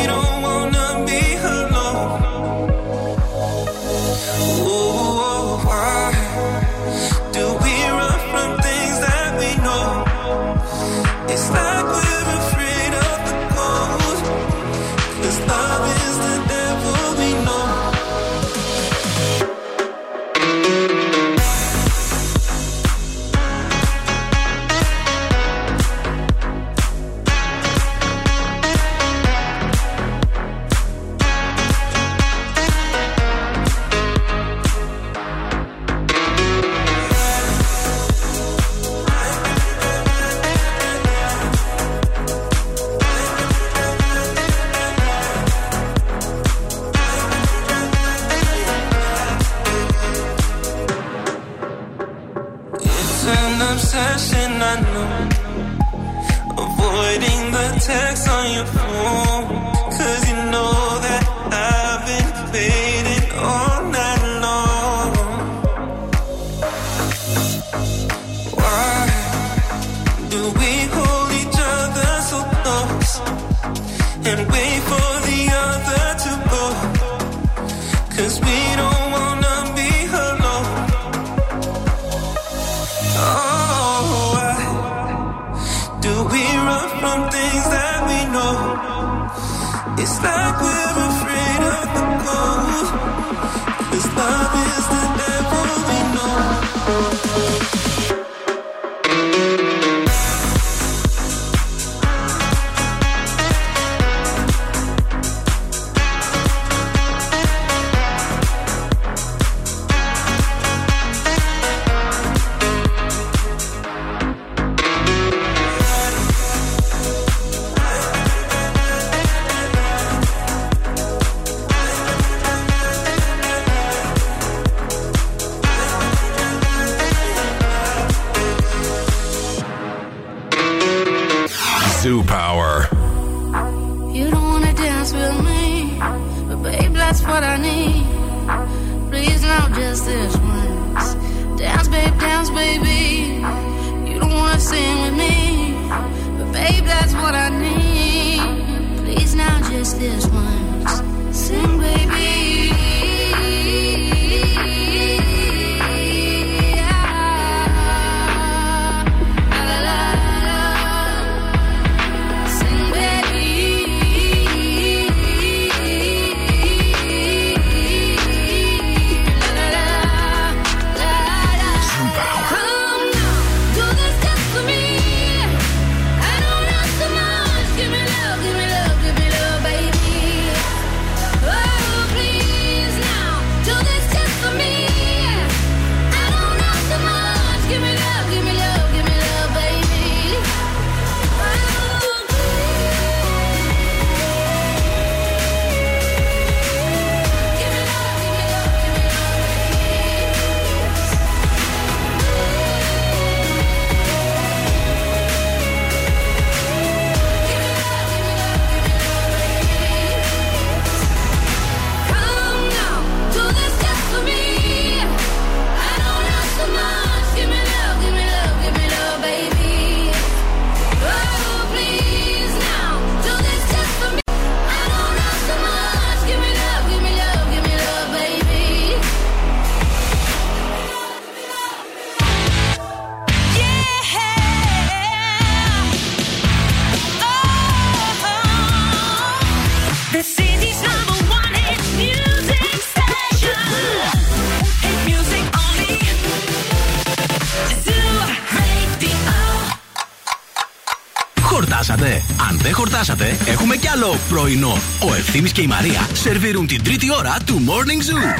πρωινό. Ο Ευθύμης και η Μαρία σερβίρουν την τρίτη ώρα του Morning Zoo.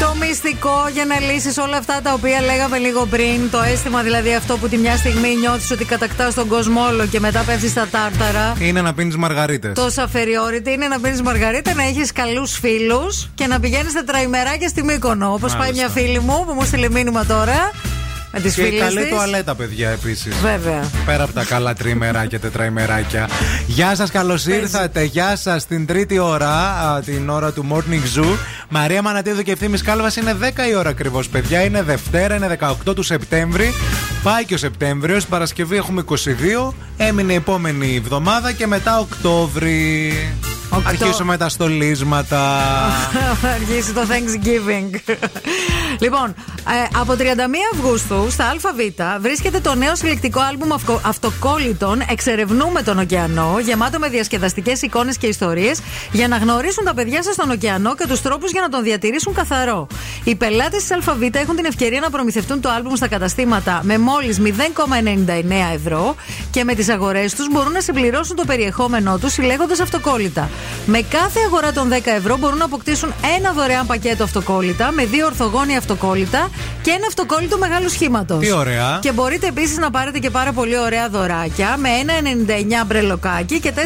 Το μυστικό για να λύσεις όλα αυτά τα οποία λέγαμε λίγο πριν, το αίσθημα δηλαδή αυτό που τη μια στιγμή νιώθεις ότι κατακτάς τον κόσμολο και μετά πέφτεις στα τάρταρα. Είναι να πίνεις μαργαρίτες. Το σαφεριόριτη είναι να πίνεις Μαργαρίτε να έχεις καλούς φίλους και να πηγαίνεις τετραημεράκια στη Μύκονο. Όπως πάει μια φίλη μου που μου στείλε μήνυμα τώρα. Με τις Και φίλες καλή της. τουαλέτα, παιδιά, επίσης. Βέβαια. Πέρα από τα καλά τριημεράκια και τετραημεράκια. Γεια σας, καλώς ήρθατε. Γεια σας στην τρίτη ώρα, α, την ώρα του Morning Zoo. Μαρία Μανατίδου και ευθύνη Κάλβας είναι 10 η ώρα ακριβώς, παιδιά. Είναι Δευτέρα, είναι 18 του Σεπτέμβρη. Πάει και ο Σεπτέμβριο. Παρασκευή έχουμε 22. Έμεινε η επόμενη εβδομάδα και μετά Οκτώβρη. Οκτώ- Αρχίσουμε τα στολίσματα. Αρχίσει το Thanksgiving. λοιπόν, ε, από 31 Αυγούστου στα ΑΒ βρίσκεται το νέο συλλεκτικό άλμπουμ αυκο- αυτοκόλλητων Εξερευνούμε τον ωκεανό, γεμάτο με διασκεδαστικές εικόνες και ιστορίες, για να γνωρίσουν τα παιδιά σας τον ωκεανό και τους τρόπους για να τον διατηρήσουν καθαρό. Οι πελάτες της ΑΒ έχουν την ευκαιρία να προμηθευτούν το άλμπουμ στα καταστήματα με μόλις 0,99 ευρώ και με τις αγορές τους μπορούν να συμπληρώσουν το περιεχόμενό τους συλλέγοντας αυτοκόλλητα. Με κάθε αγορά των 10 ευρώ μπορούν να αποκτήσουν ένα δωρεάν πακέτο αυτοκόλλητα με δύο ορθογώνια αυτοκόλλητα και ένα αυτοκόλλητο μεγάλου σχήματος. Τι ωραία. Και μπορείτε επίσης να πάρετε και πάρα πολύ ωραία δωράκια με 1,99 μπρελοκάκι και 4,99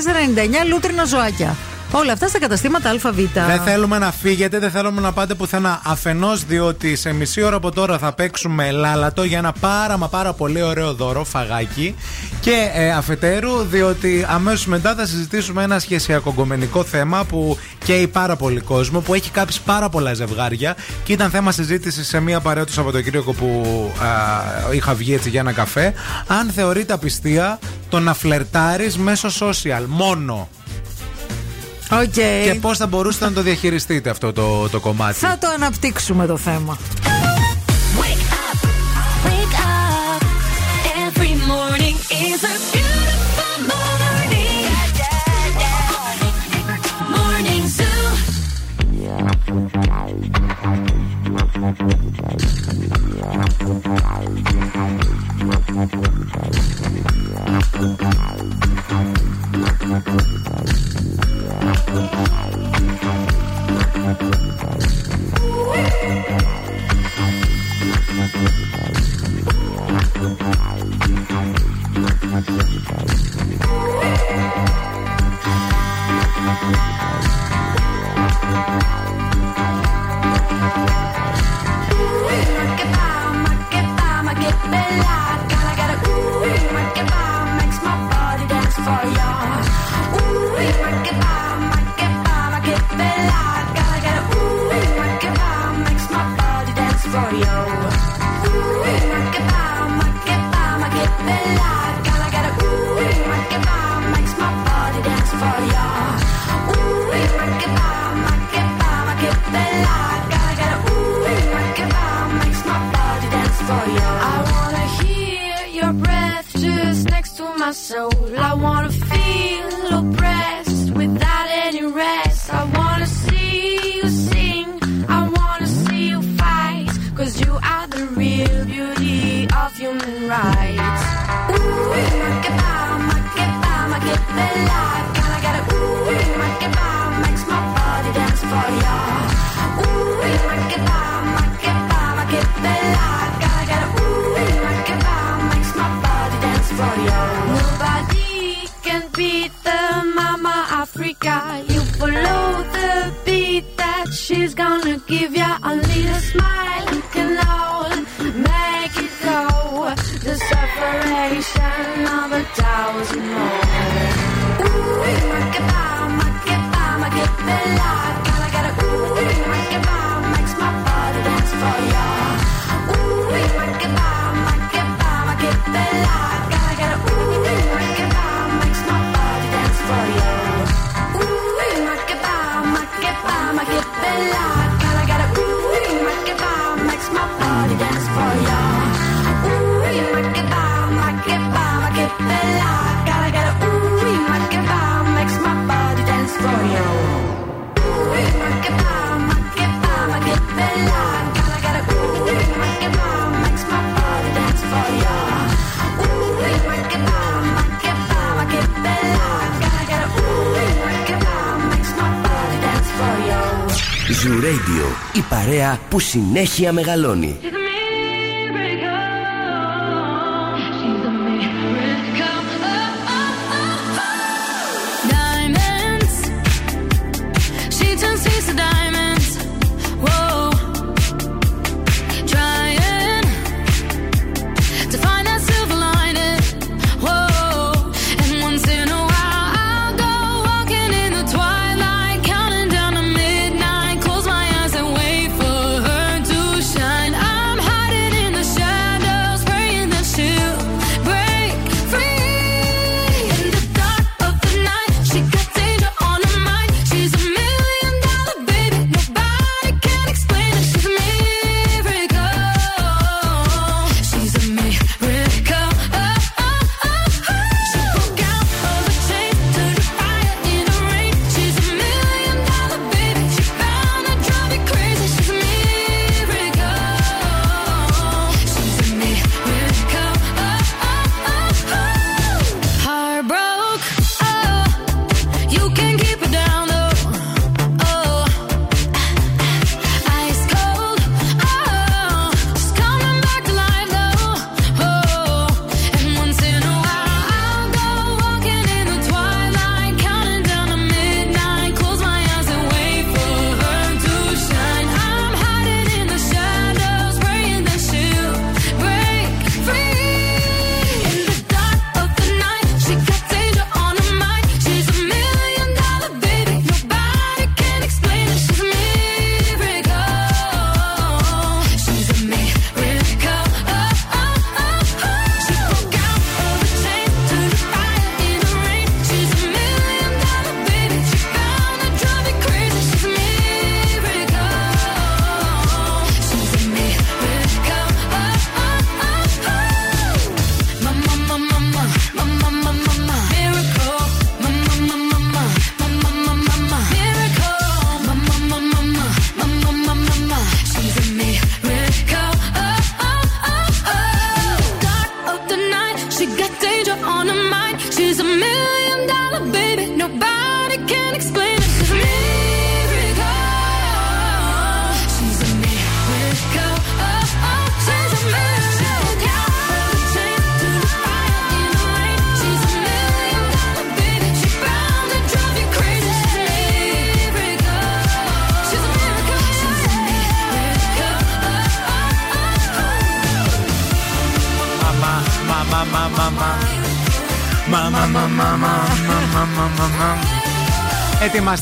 λούτρινα ζωάκια. Όλα αυτά στα καταστήματα ΑΒ. Δεν θέλουμε να φύγετε, δεν θέλουμε να πάτε πουθενά. Αφενός, διότι σε μισή ώρα από τώρα θα παίξουμε λάλατο για ένα πάρα μα πάρα πολύ ωραίο δώρο, φαγάκι. Και ε, αφετέρου, διότι αμέσως μετά θα συζητήσουμε ένα σχεσιακογκομενικό θέμα που καίει πάρα πολύ κόσμο, που έχει κάψει πάρα πολλά ζευγάρια και ήταν θέμα συζήτησης σε μία παρέα του Σαββατοκύριακο που α, είχα βγει έτσι για ένα καφέ. Αν θεωρείται απιστία το να φλερτάρεις μέσω social μόνο. Okay. Και πώς θα μπορούσατε να το διαχειριστείτε αυτό το, το κομμάτι; Θα το αναπτύξουμε το θέμα. Wake up. Every morning is a beautiful morning. Morning Zoo. Thank Zoo Radio. Η παρέα που συνέχεια μεγαλώνει.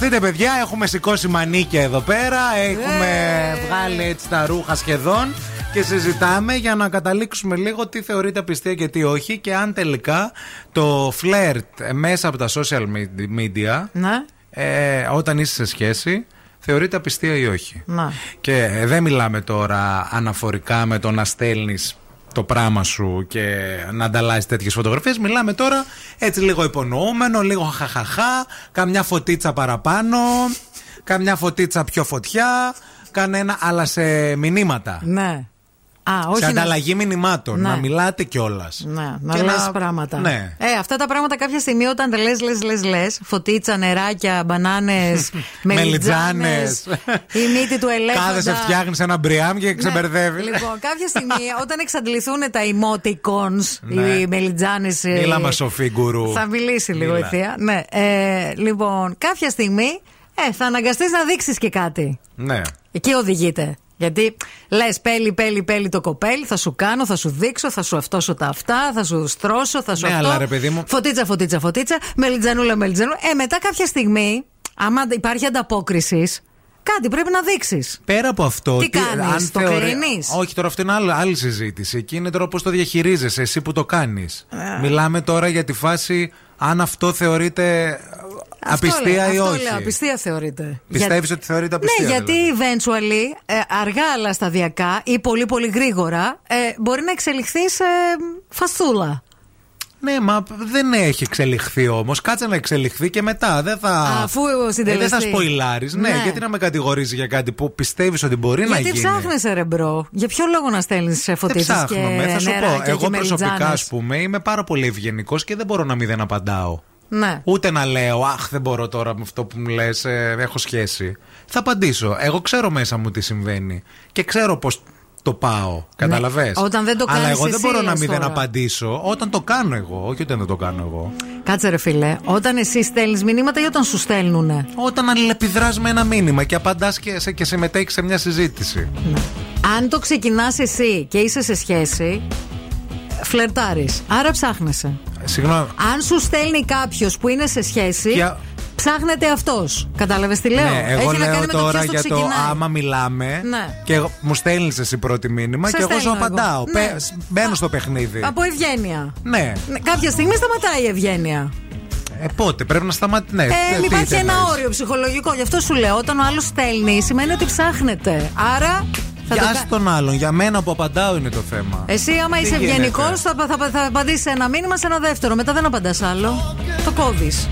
Ετοιμαστείτε παιδιά, έχουμε σηκώσει μανίκια εδώ πέρα Έχουμε βγάλει έτσι τα ρούχα σχεδόν Και συζητάμε για να καταλήξουμε λίγο τι θεωρείται απιστία και τι όχι Και αν τελικά το φλερτ μέσα από τα social media Ναι. ε, Όταν είσαι σε σχέση θεωρείται απιστία ή όχι Να. και ε, δεν μιλάμε τώρα αναφορικά με το να στέλνεις το πράγμα σου και να ανταλλάσσει τέτοιες φωτογραφίες. Μιλάμε τώρα έτσι λίγο υπονοούμενο, λίγο χαχαχά, καμιά φωτίτσα παραπάνω, καμιά φωτίτσα πιο φωτιά, κανένα, αλλά σε μηνύματα. Ναι. Α, όχι. σε να- ανταλλαγή μηνυμάτων. Ναι. Να μιλάτε κιόλας. Ναι, να Και λες να- πράγματα. Ναι. Ε, αυτά τα πράγματα κάποια στιγμή όταν τα λες, λες, λες, λες. Φωτίτσα, νεράκια, μπανάνες, μελιτζάνες. Μελιτζάνες. Η μύτη του ελέφαντα. Κάθεσαι, φτιάχνεις ένα μπριάμ και ξεμπερδεύεις. Λοιπόν, κάποια στιγμή όταν εξαντληθούν τα emoticons, Ναι. οι μελιτζάνε. Μίλα μας, Σοφή Γκουρού. Θα μιλήσει λίγο η Μίλα. θεία. Ναι. Ε, λοιπόν, κάποια στιγμή ε, θα αναγκαστείς να δείξεις και κάτι. Ναι. Εκεί οδηγείται. Γιατί λες, πέλει, πέλει, πέλει το κοπέλι, θα σου κάνω, θα σου δείξω, θα σου αυτόσω τα αυτά, θα σου στρώσω, θα σου Ναι, αυτό. αλλά ρε παιδί μου. Φωτίτσα, φωτίτσα, φωτίτσα, μελιτζανούλα, μελιτζανούλα. Ε, μετά κάποια στιγμή, άμα υπάρχει ανταπόκρισης, κάτι πρέπει να δείξεις. Πέρα από αυτό. Τι κάνεις, το κρίνεις; Όχι, τώρα αυτό είναι άλλη, άλλη συζήτηση. Εκεί είναι τώρα πώ το διαχειρίζεσαι, εσύ που το κάνεις. Ε. Μιλάμε τώρα για τη φάση αν αυτό θεωρείται απιστία ή αυτό όχι; λέω, απιστία θεωρείται. Πιστεύεις Για- ότι θεωρείται απιστία. Ναι, γιατί δηλαδή; eventually, ε, αργά αλλά σταδιακά ή πολύ πολύ γρήγορα, ε, μπορεί να εξελιχθείς σε φασούλα. Ναι, μα δεν έχει εξελιχθεί όμως. Κάτσε να εξελιχθεί και μετά. Δεν θα. Αφού Ε, συντελεστεί. δεν θα σποϊλάρεις. Ναι. Ναι. γιατί να με κατηγορήσεις για κάτι που πιστεύεις ότι μπορεί να Γιατί γίνει; ψάχνεσαι, ρε μπρο; Για ποιο λόγο να στέλνεις Δεν φωτίσεις και ψάχνω. με, Θα σου πω. νεράκια Εγώ και προσωπικά, ας μελιτζάνες. πούμε, είμαι πάρα πολύ ευγενικός και δεν μπορώ να μην δεν απαντάω. Ναι. Ούτε να λέω, Αχ, δεν μπορώ τώρα με αυτό που μου λες, έχω σχέση. Θα απαντήσω. Εγώ ξέρω μέσα μου τι συμβαίνει. Και ξέρω πώς το πάω. Καταλαβες; Ναι. Όταν δεν το Αλλά κάνεις εγώ δεν εσύ, μπορώ να λες μην δεν τώρα. απαντήσω όταν το κάνω εγώ. Όχι όταν δεν το κάνω εγώ. Κάτσε ρε φίλε, όταν εσύ στέλνεις μηνύματα ή όταν σου στέλνουνε; Όταν αλληλεπιδράς με ένα μήνυμα και απαντάς και, σε- και συμμετέχει σε μια συζήτηση. Αν το ξεκινάς εσύ και είσαι σε σχέση, φλερτάρεις. Άρα ψάχνεσαι. Συγγνώμη. Αν σου στέλνει κάποιος που είναι σε σχέση, Για- ψάχνεται αυτός. Κατάλαβες τι λέω; Ναι, εγώ Έχει να λέω κάνει με το τώρα ποιος το για το ξεκινάει. άμα μιλάμε Ναι. και εγώ- μου στέλνεις εσύ πρώτη μήνυμα Σε και εγώ σου στέλνω εγώ. απαντάω. Ναι. Πε- Μπαίνω στο παιχνίδι. Από ευγένεια. Ναι. Ναι, Κάποια στιγμή σταματάει η ευγένεια. Ε, πότε; Πρέπει να σταματήσει. Ναι, Ε, τι υπάρχει ένα ήθελες; όριο ψυχολογικό. Γι' αυτό σου λέω, όταν ο άλλος στέλνει, σημαίνει ότι ψάχνεται. Άρα. Θα Για το ας κα- τον άλλον. Για μένα που απαντάω είναι το θέμα. Εσύ, άμα Τι είσαι γίνεται; ευγενικός, θα, θα, θα απαντήσεις ένα μήνυμα σε ένα δεύτερο. Μετά δεν απαντάς άλλο. Το κόβεις.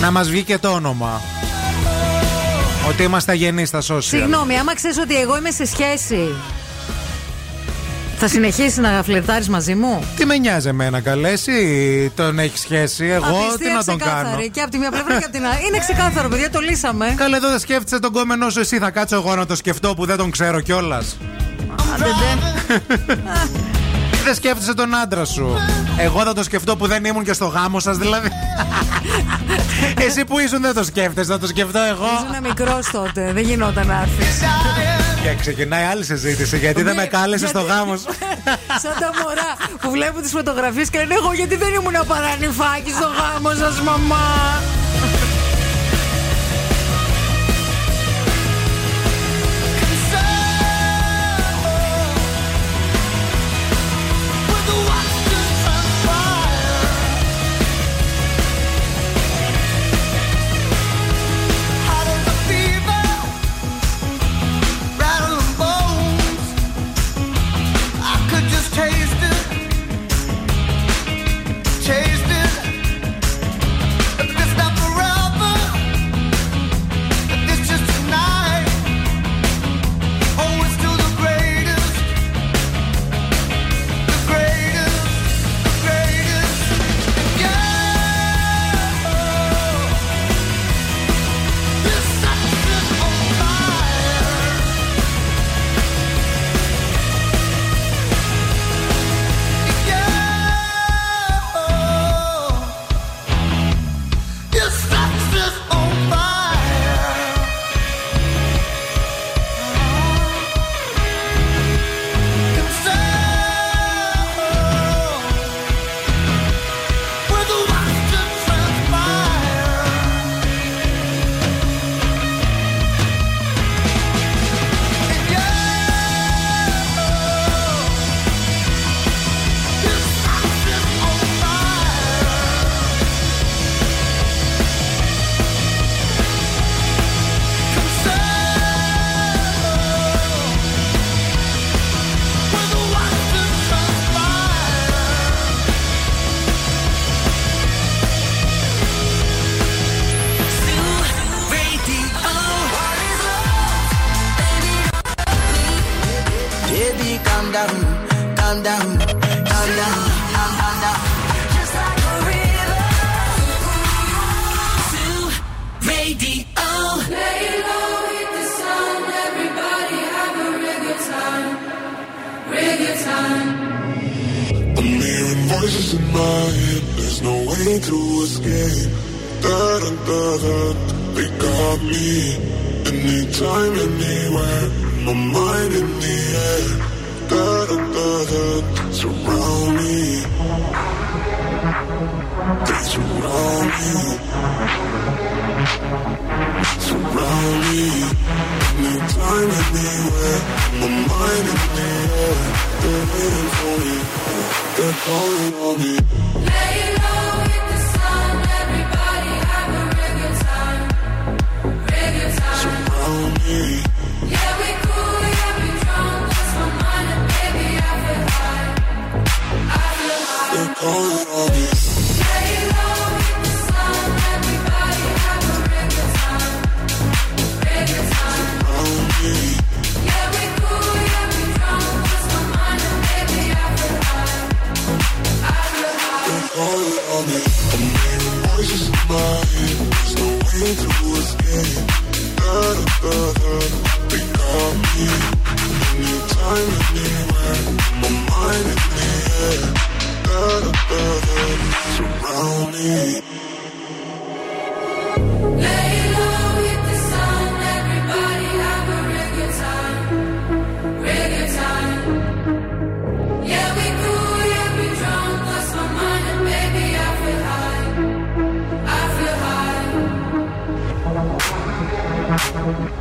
Να μας βγει και το όνομα. Ότι είμαστε αγενείς στα social. Συγγνώμη, άμα ξέρεις ότι εγώ είμαι σε σχέση. Θα συνεχίσει να φλερτάρεις μαζί μου; Τι με νοιάζει εμένα, καλέ. Εσύ τον έχεις σχέση; Εγώ Απιστία τι να τον ξεκάθαρη. κάνω; Και από τη μία πλευρά και από την άλλη. Είναι ξεκάθαρο, παιδιά, το λύσαμε. Καλά, εδώ δεν σκέφτεσαι τον κόμενό σου εσύ. Θα κάτσω εγώ να το σκεφτώ που δεν τον ξέρω κιόλας. Άντε, ντε. Δεν σκέφτεσαι τον άντρα σου. Εγώ θα το σκεφτώ που δεν ήμουν και στο γάμο σας, δηλαδή. Εσύ που ήσουν δεν το σκέφτεσαι, θα το σκεφτώ εγώ. Ήσουν μικρός τότε, δεν γινόταν να έρθει. Και ξεκινάει άλλη συζήτηση γιατί δεν με κάλεσε στο γάμος σου. Σαν τα μωρά που βλέπουν τις φωτογραφίες και λένε Εγώ γιατί δεν ήμουν παρανυφάκι στο γάμο σας, μαμά. Anytime, anywhere. My mind in the surrounded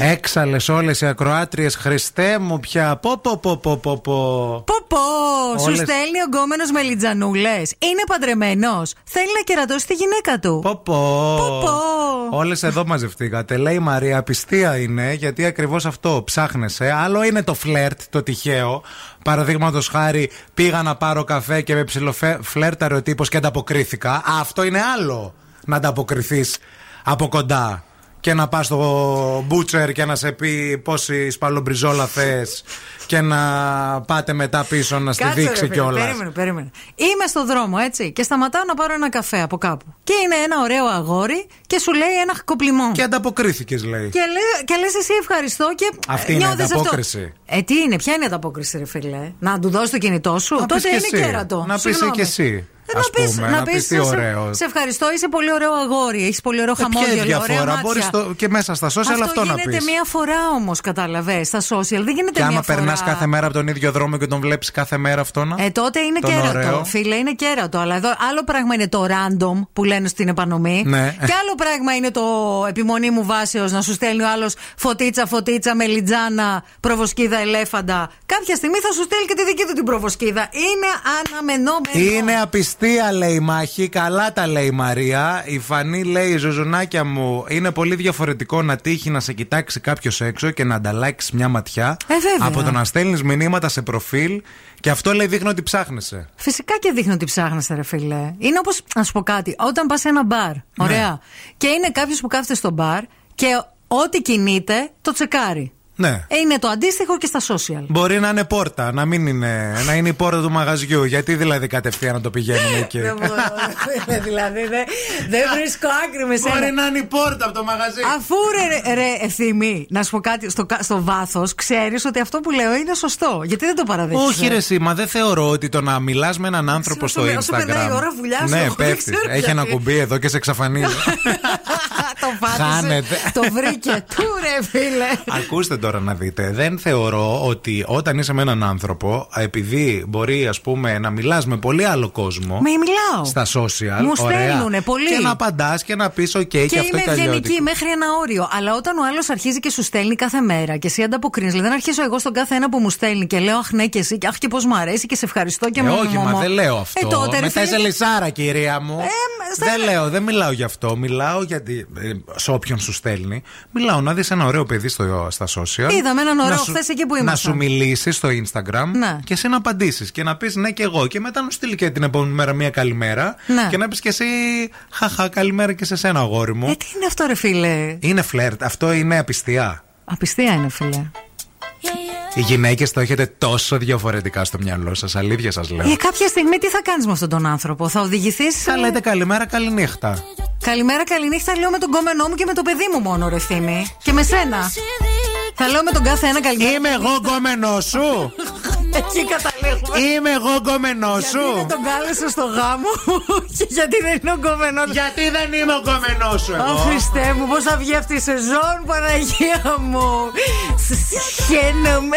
Έξαλες όλες οι ακροάτριες, Χριστέ μου πια. Πω, πω, πω, πω, πω, πω. Πω πω, σου Όλες- στέλνει ο γκόμενος με λιτζανούλε. Είναι παντρεμένος. Θέλει να κερατώσει τη γυναίκα του. Πω, πω. πω. Όλες εδώ μαζευτήκατε. Λέει η Μαρία, απιστία είναι, γιατί ακριβώς αυτό ψάχνεσαι. Άλλο είναι το φλερτ, το τυχαίο. Παραδείγματος χάρη, πήγα να πάρω καφέ και με ψιλοφλέρταρε ο τύπος και ανταποκρίθηκα. Αυτό είναι άλλο. Να ανταποκριθείς από κοντά. Και να πας στο μπούτσερ και να σε πει πόση σπαλομπριζόλα θες. Και να πάτε μετά πίσω να στη Κάτσε, ρε δείξει φίλε, κιόλας. Περίμενε, περίμενε. Είμαι στο δρόμο, έτσι, και σταματάω να πάρω ένα καφέ από κάπου. Και είναι ένα ωραίο αγόρι και σου λέει ένα κοπλιμό. Και ανταποκρίθηκες, λέει. Και, λέ, και λες εσύ ευχαριστώ και Αυτή ε, είναι νιώθεις ανταπόκριση. Αυτό. Ε, τι είναι, ποια είναι η ανταπόκριση, ρε φίλε; Να του δώσει το κινητό σου; Να πεις Τότε και είναι εσύ. κέρατο. Να πεις Συγγνώμη. και εσύ. Ε, ας να πεις, πούμε, να να πεις, πεις τι σε- ωραίο. Σε ευχαριστώ, είσαι πολύ ωραίο αγόρι. Έχεις πολύ ωραίο Ε, ποια χαμόγελο. είναι η ωραία διαφορά, μάτια. μπορείς και μέσα στα social αυτό, να γίνεται πεις. μία φορά όμως, κατάλαβες. Στα social δεν γίνεται Και μία άμα φορά. περνάς κάθε μέρα από τον ίδιο δρόμο και τον βλέπεις κάθε μέρα αυτό να. Ε, τότε είναι Τον κέρατο. ωραίο. Φίλε, είναι κέρατο. Αλλά εδώ άλλο πράγμα είναι το random που λένε στην επανομή. Ναι. Και άλλο πράγμα είναι το επιμονή μου βάσεως να σου στέλνει ο άλλος φωτίτσα, φωτίτσα, μελιτζάνα, προβοσκίδα, ελέφαντα. Κάποια στιγμή θα σου στέλνει και τη δική του την προβοσκίδα. Είναι αναμενόμενο. Είναι απιστία, λέει η μάχη. Καλά τα λέει η Μαρία. Η Φανή λέει: Ζωζουνάκια μου, είναι πολύ διαφορετικό να τύχει να σε κοιτάξει κάποιος έξω και να ανταλλάξεις μια ματιά. Ε, βέβαια. από το να στέλνεις μηνύματα σε προφίλ. Και αυτό λέει δείχνει ότι ψάχνεσαι. Φυσικά και δείχνει ότι ψάχνεσαι, ρε φίλε. Είναι όπως, να σου πω κάτι, όταν πας σε ένα μπαρ, ωραία, και είναι κάποιος που κάθεται στο μπαρ και ό,τι κινείται το τσεκάρει. Ναι. Ε, Είναι το αντίστοιχο και στα social. Μπορεί να είναι πόρτα, να μην είναι. να είναι η πόρτα του μαγαζιού. Γιατί δηλαδή κατευθείαν να το πηγαίνουμε εκεί; Δεν μπορώ, φίλε, δηλαδή δεν δεν βρίσκω άκρη με σένα. Μπορεί να είναι η πόρτα από το μαγαζί. Αφού ρε, ρε ευθύμη, να σου πω κάτι, στο, κα- στο βάθος ξέρεις ότι αυτό που λέω είναι σωστό. Γιατί δεν το παραδέχεσαι; Όχι, ρε, εσύ, μα δεν θεωρώ ότι το να μιλάς με έναν άνθρωπο Όσο στο με- όσο Instagram. περνάει η ώρα, βουλιάζω, Ναι, εγώ δεν πέφτει. ξέρω Έχει ένα γιατί. κουμπί εδώ και σε εξαφανίζει. το πάτησε. Χάνεται. Το βρήκε. Του ρε, φίλε. Ακούστε τώρα να δείτε. Δεν θεωρώ ότι όταν είσαι με έναν άνθρωπο, επειδή μπορεί ας πούμε να μιλάς με πολύ άλλο κόσμο. Με μιλάω. Στα social. Μου ωραία, στέλνουνε πολύ. Και να απαντάς και να πεις: OK, και, Και αυτό είμαι είναι ευγενική αλλιώτικο. μέχρι ένα όριο. Αλλά όταν ο άλλος αρχίζει και σου στέλνει κάθε μέρα και εσύ ανταποκρίνεις, δηλαδή δεν αρχίσω εγώ στον κάθε ένα που μου στέλνει και λέω Αχ, ναι, και εσύ, και αχ, και πώς μου αρέσει και σε ευχαριστώ και Ε, μου όχι, μου- μα μου. δεν λέω αυτό. Ε, τότε, ρε Μετά φίλε, είσαι λυσάρα, κυρία μου. στα- δεν λέω, δεν μιλάω γι' αυτό. Μιλάω γιατί. ε, σε όποιον σου στέλνει. Μιλάω να δεις ένα ωραίο παιδί στο, στα social. Είδαμε έναν ωραίο να σου- χθες εκεί που Να ήμασταν. σου μιλήσεις στο Instagram Ναι. και εσύ να απαντήσεις και να πεις ναι και εγώ. Και μετά να σου στείλει και την επόμενη μέρα μία καλημέρα. Ναι. Και να πεις και εσύ χαχα καλημέρα και σε σένα, αγόρι μου. Ε, τι είναι αυτό, ρε φίλε; Είναι φλερτ. Αυτό είναι απιστία. Απιστία είναι, φίλε. Οι γυναίκες το έχετε τόσο διαφορετικά στο μυαλό σας. Αλήθεια σας λέω. Ε, κάποια στιγμή τι θα κάνεις με αυτόν τον άνθρωπο, θα οδηγηθείς. Θα λέτε καλημέρα, καληνύχτα. Καλημέρα, καληνύχτα, λέω με τον κόμενό μου και με το παιδί μου μόνο, ρε Θήμη. Και με σένα. Θα λέω με τον κάθε ένα καλημέρα. Είμαι εγώ γκόμενός σου. Εκεί καταλήγουμε. Είμαι εγώ γκόμενός Γιατί σου. δεν τον κάλεσε στο γάμο και γιατί δεν είναι ο γκόμενός Γιατί δεν είμαι ο γκόμενός σου εγώ. Ω Χριστέ μου, πώς θα βγει αυτή η σεζόν, Παναγία μου. Χαίνομαι.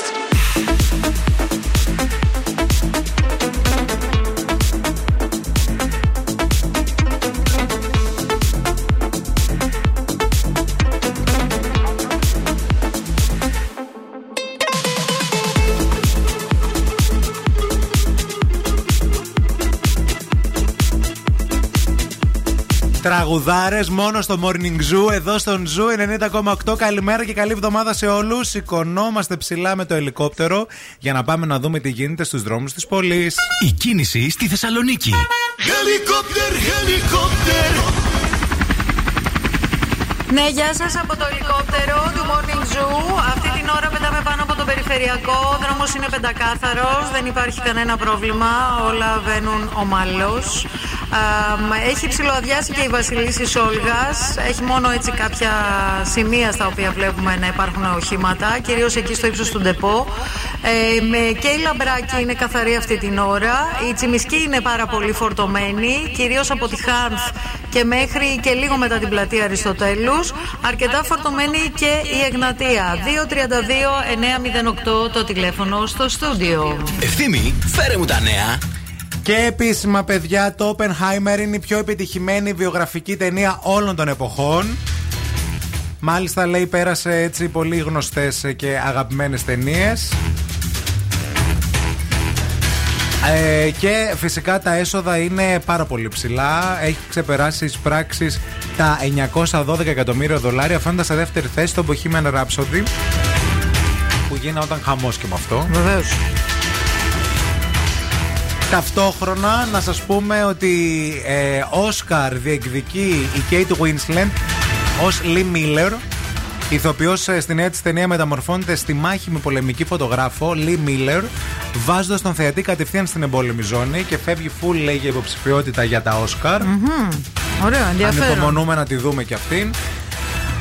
Τραγουδάρες μόνο στο Morning Zoo, εδώ στον Zoo 90,8. Καλημέρα και καλή εβδομάδα σε όλους. Σηκωνόμαστε ψηλά με το ελικόπτερο για να πάμε να δούμε τι γίνεται στους δρόμους της πόλης. Η κίνηση στη Θεσσαλονίκη. Helicopter, helicopter. Ναι, γεια σας από το ελικόπτερο του Morning Zoo. Αυτή την ώρα πετάμε πάνω από το περιφερειακό. Ο δρόμος είναι πεντακάθαρος, δεν υπάρχει κανένα πρόβλημα. Όλα βαίνουν ομαλώς. Έχει ψηλοαδιάσει και η Βασιλίση Σόλγας. Έχει μόνο έτσι κάποια σημεία στα οποία βλέπουμε να υπάρχουν οχήματα, κυρίως εκεί στο ύψος του Ντεπό. Ε, με και η Λαμπράκη είναι καθαρή αυτή την ώρα. Η Τσιμισκή είναι πάρα πολύ φορτωμένη, κυρίως από τη Χάνθ και μέχρι και λίγο μετά την πλατεία Αριστοτέλους. Αρκετά φορτωμένη και η Εγνατία. 232-908 το τηλέφωνο στο στούντιο. Ευθύμη, φέρε μου τα νέα. Και επίσημα, παιδιά, το Oppenheimer είναι η πιο επιτυχημένη βιογραφική ταινία όλων των εποχών. Μάλιστα, λέει, πέρασε έτσι πολύ γνωστές και αγαπημένες ταινίες. Ε, και φυσικά τα έσοδα είναι πάρα πολύ ψηλά. Έχει ξεπεράσει τις πράξεις τα 912 εκατομμύρια δολάρια, φτάνοντα σε δεύτερη θέση στο Bohemian Rhapsody. Που γίνονταν χαμός και με αυτό. Βεβαίως. Ταυτόχρονα να σας πούμε ότι ε, Όσκαρ διεκδικεί η Kate Winslet ως Lee Miller. Ηθοποιός ε, στη νέα της ταινία μεταμορφώνεται στη μάχη με πολεμική φωτογράφο Lee Miller βάζοντας τον θεατή κατευθείαν στην εμπόλεμη ζώνη και φεύγει full λέει για υποψηφιότητα για τα Όσκαρ. Μμμ. Ωραίο, ενδιαφέρον. Ανυπομονούμε να τη δούμε και αυτήν.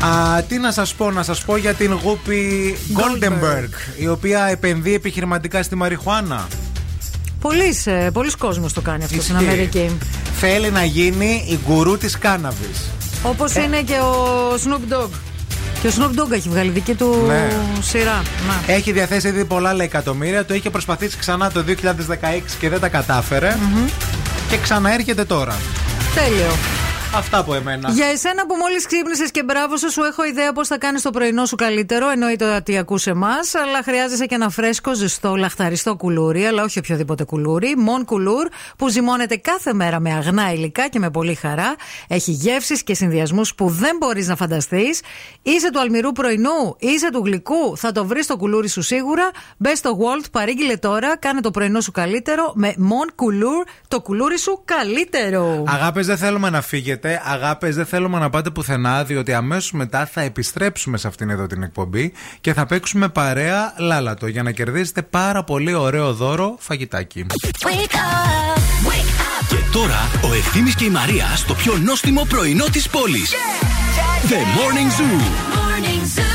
Α, τι να σας πω, να σας πω για την Γούπη Goldenberg η οποία επενδύει επιχειρηματικά στη μαριχουάνα Πολλοί ε, πολλοί κόσμος το κάνει αυτό στην Ισχύει. Αμερική. Θέλει να γίνει η γκουρού της κάναβης Όπως Ε. είναι και ο Snoop Dogg. Και ο Snoop Dogg έχει βγάλει δική του Ναι. σειρά. Να. Έχει διαθέσει ήδη πολλά λέει, εκατομμύρια. Το είχε προσπαθήσει ξανά το 2016 και δεν τα καταφερε Και ξαναέρχεται τώρα. Τέλειο. Αυτά από εμένα. Για εσένα που μόλις ξύπνησες και μπράβο σου, σου έχω ιδέα πώς θα κάνεις το πρωινό σου καλύτερο. Εννοείται ότι ακούς εμάς, αλλά χρειάζεσαι και ένα φρέσκο, ζεστό, λαχταριστό κουλούρι, αλλά όχι οποιοδήποτε κουλούρι. Μον κουλούρ που ζυμώνεται κάθε μέρα με αγνά υλικά και με πολύ χαρά. Έχει γεύσεις και συνδυασμούς που δεν μπορείς να φανταστείς. Είσαι του αλμυρού πρωινού, είσαι του γλυκού, θα το βρεις το κουλούρι σου σίγουρα. Μπες στο Walt, παρήγγειλε τώρα, κάνε το πρωινό σου καλύτερο με Mon Κουλούρ, το κουλούρι σου καλύτερο. Αγάπες δεν θέλουμε να φύγετε. Αγάπες δεν θέλουμε να πάτε πουθενά, διότι αμέσως μετά θα επιστρέψουμε σε αυτήν εδώ την εκπομπή και θα παίξουμε παρέα λάλατο για να κερδίσετε πάρα πολύ ωραίο δώρο φαγητάκι. Και τώρα ο Ευθύμης και η Μαρία στο πιο νόστιμο πρωινό της πόλης. The Morning Zoo. I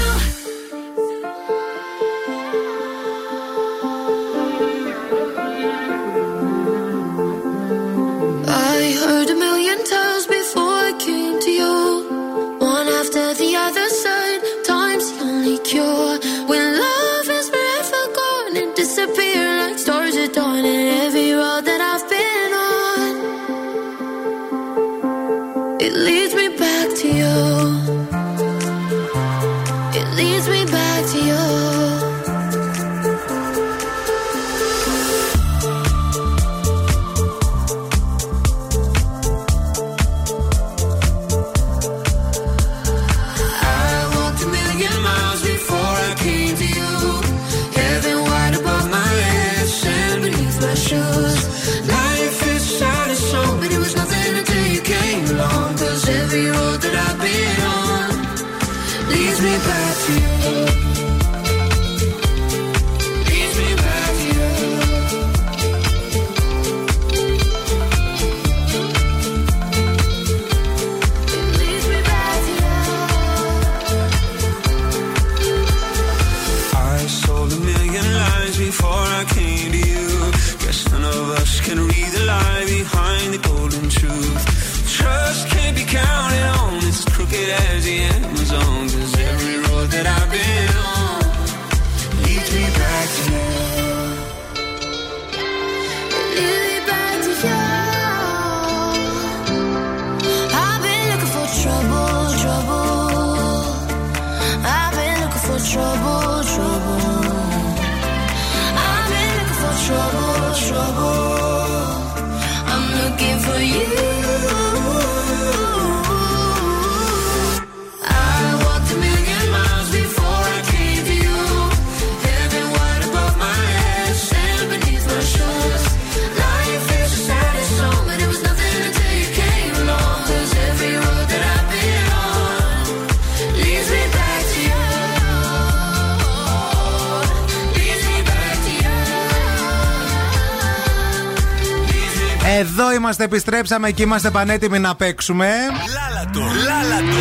είμαστε, επιστρέψαμε και είμαστε πανέτοιμοι να παίξουμε. Λάλατο, λάλατο.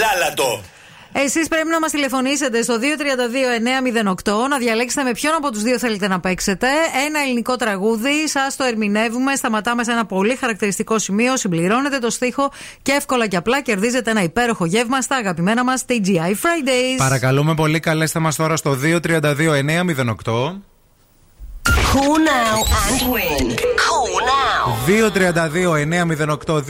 Λάλατο. Εσείς πρέπει να μας τηλεφωνήσετε στο 232-908 να διαλέξετε με ποιον από τους δύο θέλετε να παίξετε. Ένα ελληνικό τραγούδι, σας το ερμηνεύουμε, σταματάμε σε ένα πολύ χαρακτηριστικό σημείο, συμπληρώνετε το στίχο και εύκολα και απλά κερδίζετε ένα υπέροχο γεύμα στα αγαπημένα μας TGI Fridays. Παρακαλούμε πολύ, καλέστε μας τώρα στο 232-908. Call now and win. Call Cool now. 232-908,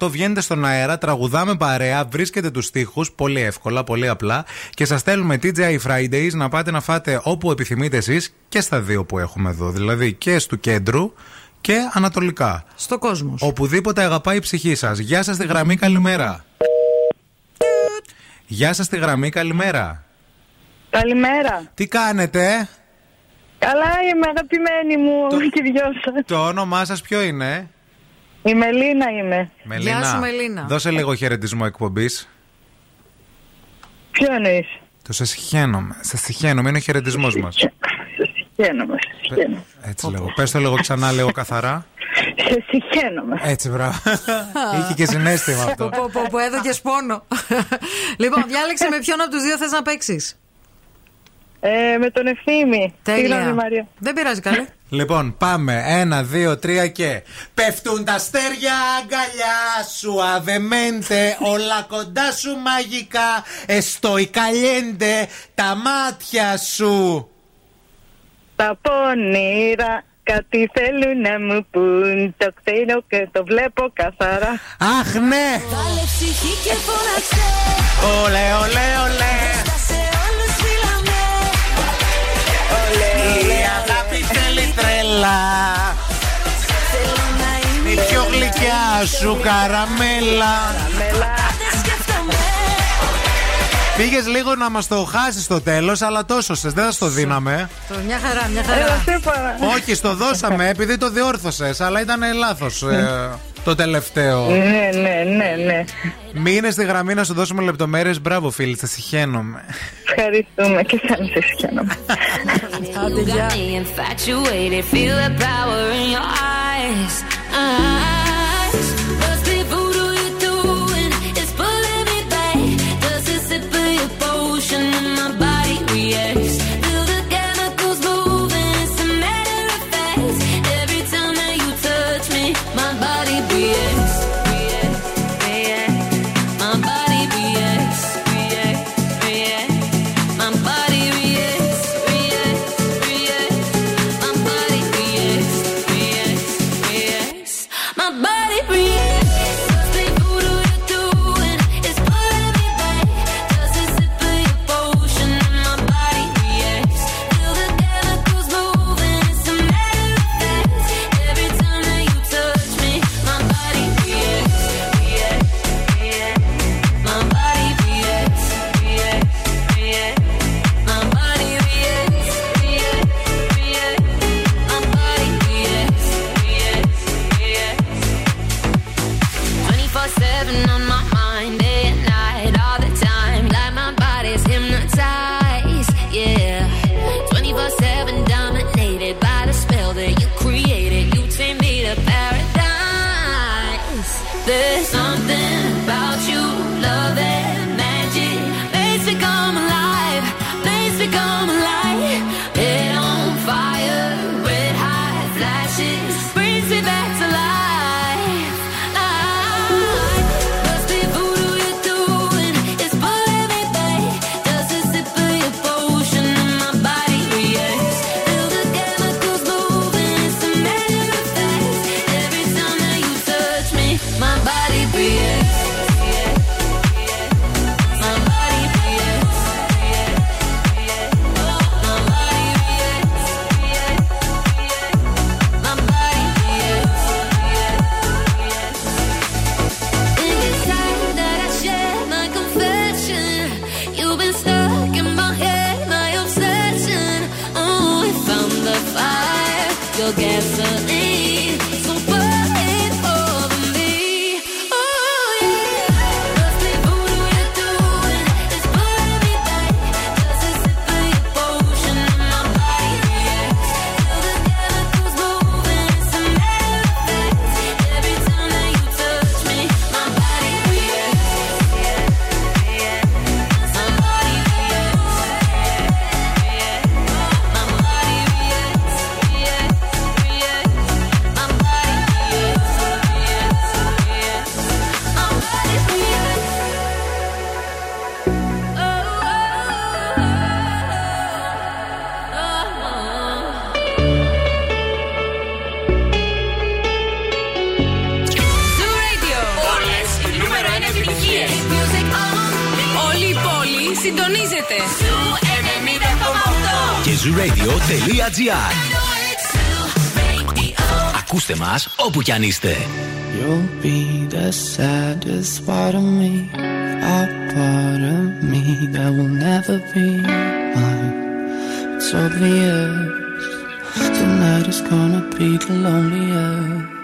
232-908. Βγαίνετε στον αέρα, τραγουδάμε παρέα, βρίσκετε τους στίχους πολύ εύκολα, πολύ απλά και σας στέλνουμε TGI Fridays να πάτε να φάτε όπου επιθυμείτε εσείς και στα δύο που έχουμε εδώ. Δηλαδή και στο κέντρου και ανατολικά. Στο κόσμος. Οπουδήποτε αγαπάει η ψυχή σας. Γεια σας στη γραμμή, καλημέρα. Γεια σας στη γραμμή, καλημέρα. Καλημέρα. Τι κάνετε, Καλά είμαι αγαπημένη μου και δυο σας. το όνομά σας ποιο είναι, Η Μελίνα είμαι. Μελίνα. Γεια σου, Μελίνα. Δώσε λίγο χαιρετισμό εκπομπής. Ποιο εννοείς; Το σε συχαίνομαι. Σε συχαίνομαι, είναι ο χαιρετισμός μας. Συχαίνομαι, σε συχαίνομαι. Έτσι λέγω. Πες το λίγο ξανά, λίγο καθαρά. Σε συχαίνομαι. Έτσι, μπράβο. Είχε και συνέστημα αυτό. Πω, πω, πω, έδωκες πόνο. λοιπόν, διάλεξε με ποιον από τους δύο θες να παίξεις. Ε, με τον ευθύμη. Συγγνώμη, Τέλεια. Μαρία. Δεν πειράζει καλέ. Λοιπόν, πάμε. Ένα, δύο, τρία και. Πέφτουν τα αστέρια αγκαλιά σου, αβεμέντε. Όλα κοντά σου μαγικά. Εστόι καλιέντε τα μάτια σου. Τα πονήρα κάτι θέλουν να μου πούν. Το ξέρω και το βλέπω καθαρά. Αχ, ναι! Βάλε ψυχή και φώναξε. Ολέ, ολέ, ολέ. Θέλει τρέλα. Θέλω να είμαι Η πιο γλυκιά σου καραμέλα. Δεν σκέφτομαι. Πήγες λίγο να μας το χάσεις στο τέλος, αλλά τόσο σε δεν θα στο δίναμε. Το, μια χαρά, μια Έλα, χαρά. σε παρα- Όχι, στο δώσαμε επειδή το διόρθωσες, αλλά ήταν λάθος το τελευταίο. Ναι, ναι, ναι, ναι. Μείνε στη γραμμή να σου δώσουμε λεπτομέρειες. Μπράβο, φίλοι, θα συχαίνομαι. Ευχαριστούμε και σαν σε συχαίνομαι. You όπου κι αν είστε. You'll be the saddest part of me, a part of me that will never be mine. It's obvious tonight is gonna be the loneliest.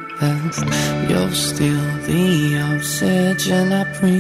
You're still the oxygen I breathe.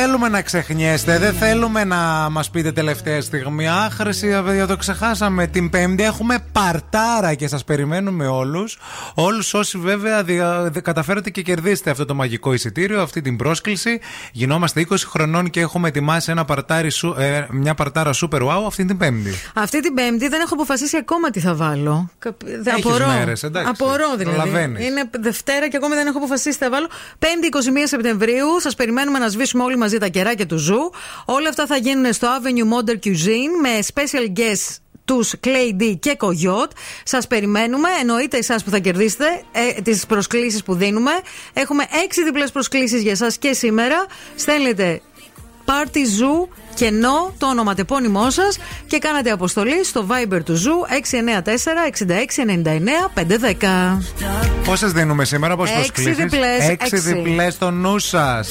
Θέλουμε να ξεχνιέστε, δεν θέλουμε να μας πείτε τελευταία στιγμή. Άχρηση, παιδιά, το ξεχάσαμε. Την Πέμπτη έχουμε παρτάρα και σας περιμένουμε όλους. Όλους όσοι βέβαια δια- δε- καταφέρετε και κερδίσετε αυτό το μαγικό εισιτήριο, αυτή την πρόσκληση. Γινόμαστε 20 χρονών και έχουμε ετοιμάσει ένα παρτάρι, σου- ε, μια παρτάρα super wow αυτή την Πέμπτη. Αυτή την Πέμπτη δεν έχω αποφασίσει ακόμα τι θα βάλω. Κα- δεν- Έχεις Απορώ. μέρες, εντάξει. Απορώ δηλαδή. Προλαβαίνεις. Είναι Δευτέρα και ακόμη δεν έχω αποφασίσει τι θα βάλω. 5η 21 Σεπτεμβρίου σας περιμένουμε να σβήσουμε όλοι μαζί τα κεράκια του Zoo. Όλα αυτά θα γίνουν στο Avenue Modern Cuisine με special guests τους Claydee και Coyote. Σας περιμένουμε. Εννοείται εσάς που θα κερδίσετε ε, τις προσκλήσεις που δίνουμε. Έχουμε 6 διπλές προσκλήσεις για εσάς και σήμερα. Στέλνετε Party Zoo κενό το ονοματεπώνυμό σας και κάνετε αποστολή στο Viber του Zoo 694 66 99 510. Πόσε δίνουμε σήμερα, πόσε Έξι προσκλήσεις; διπλές, Έξι έξι. διπλές στο νου σας.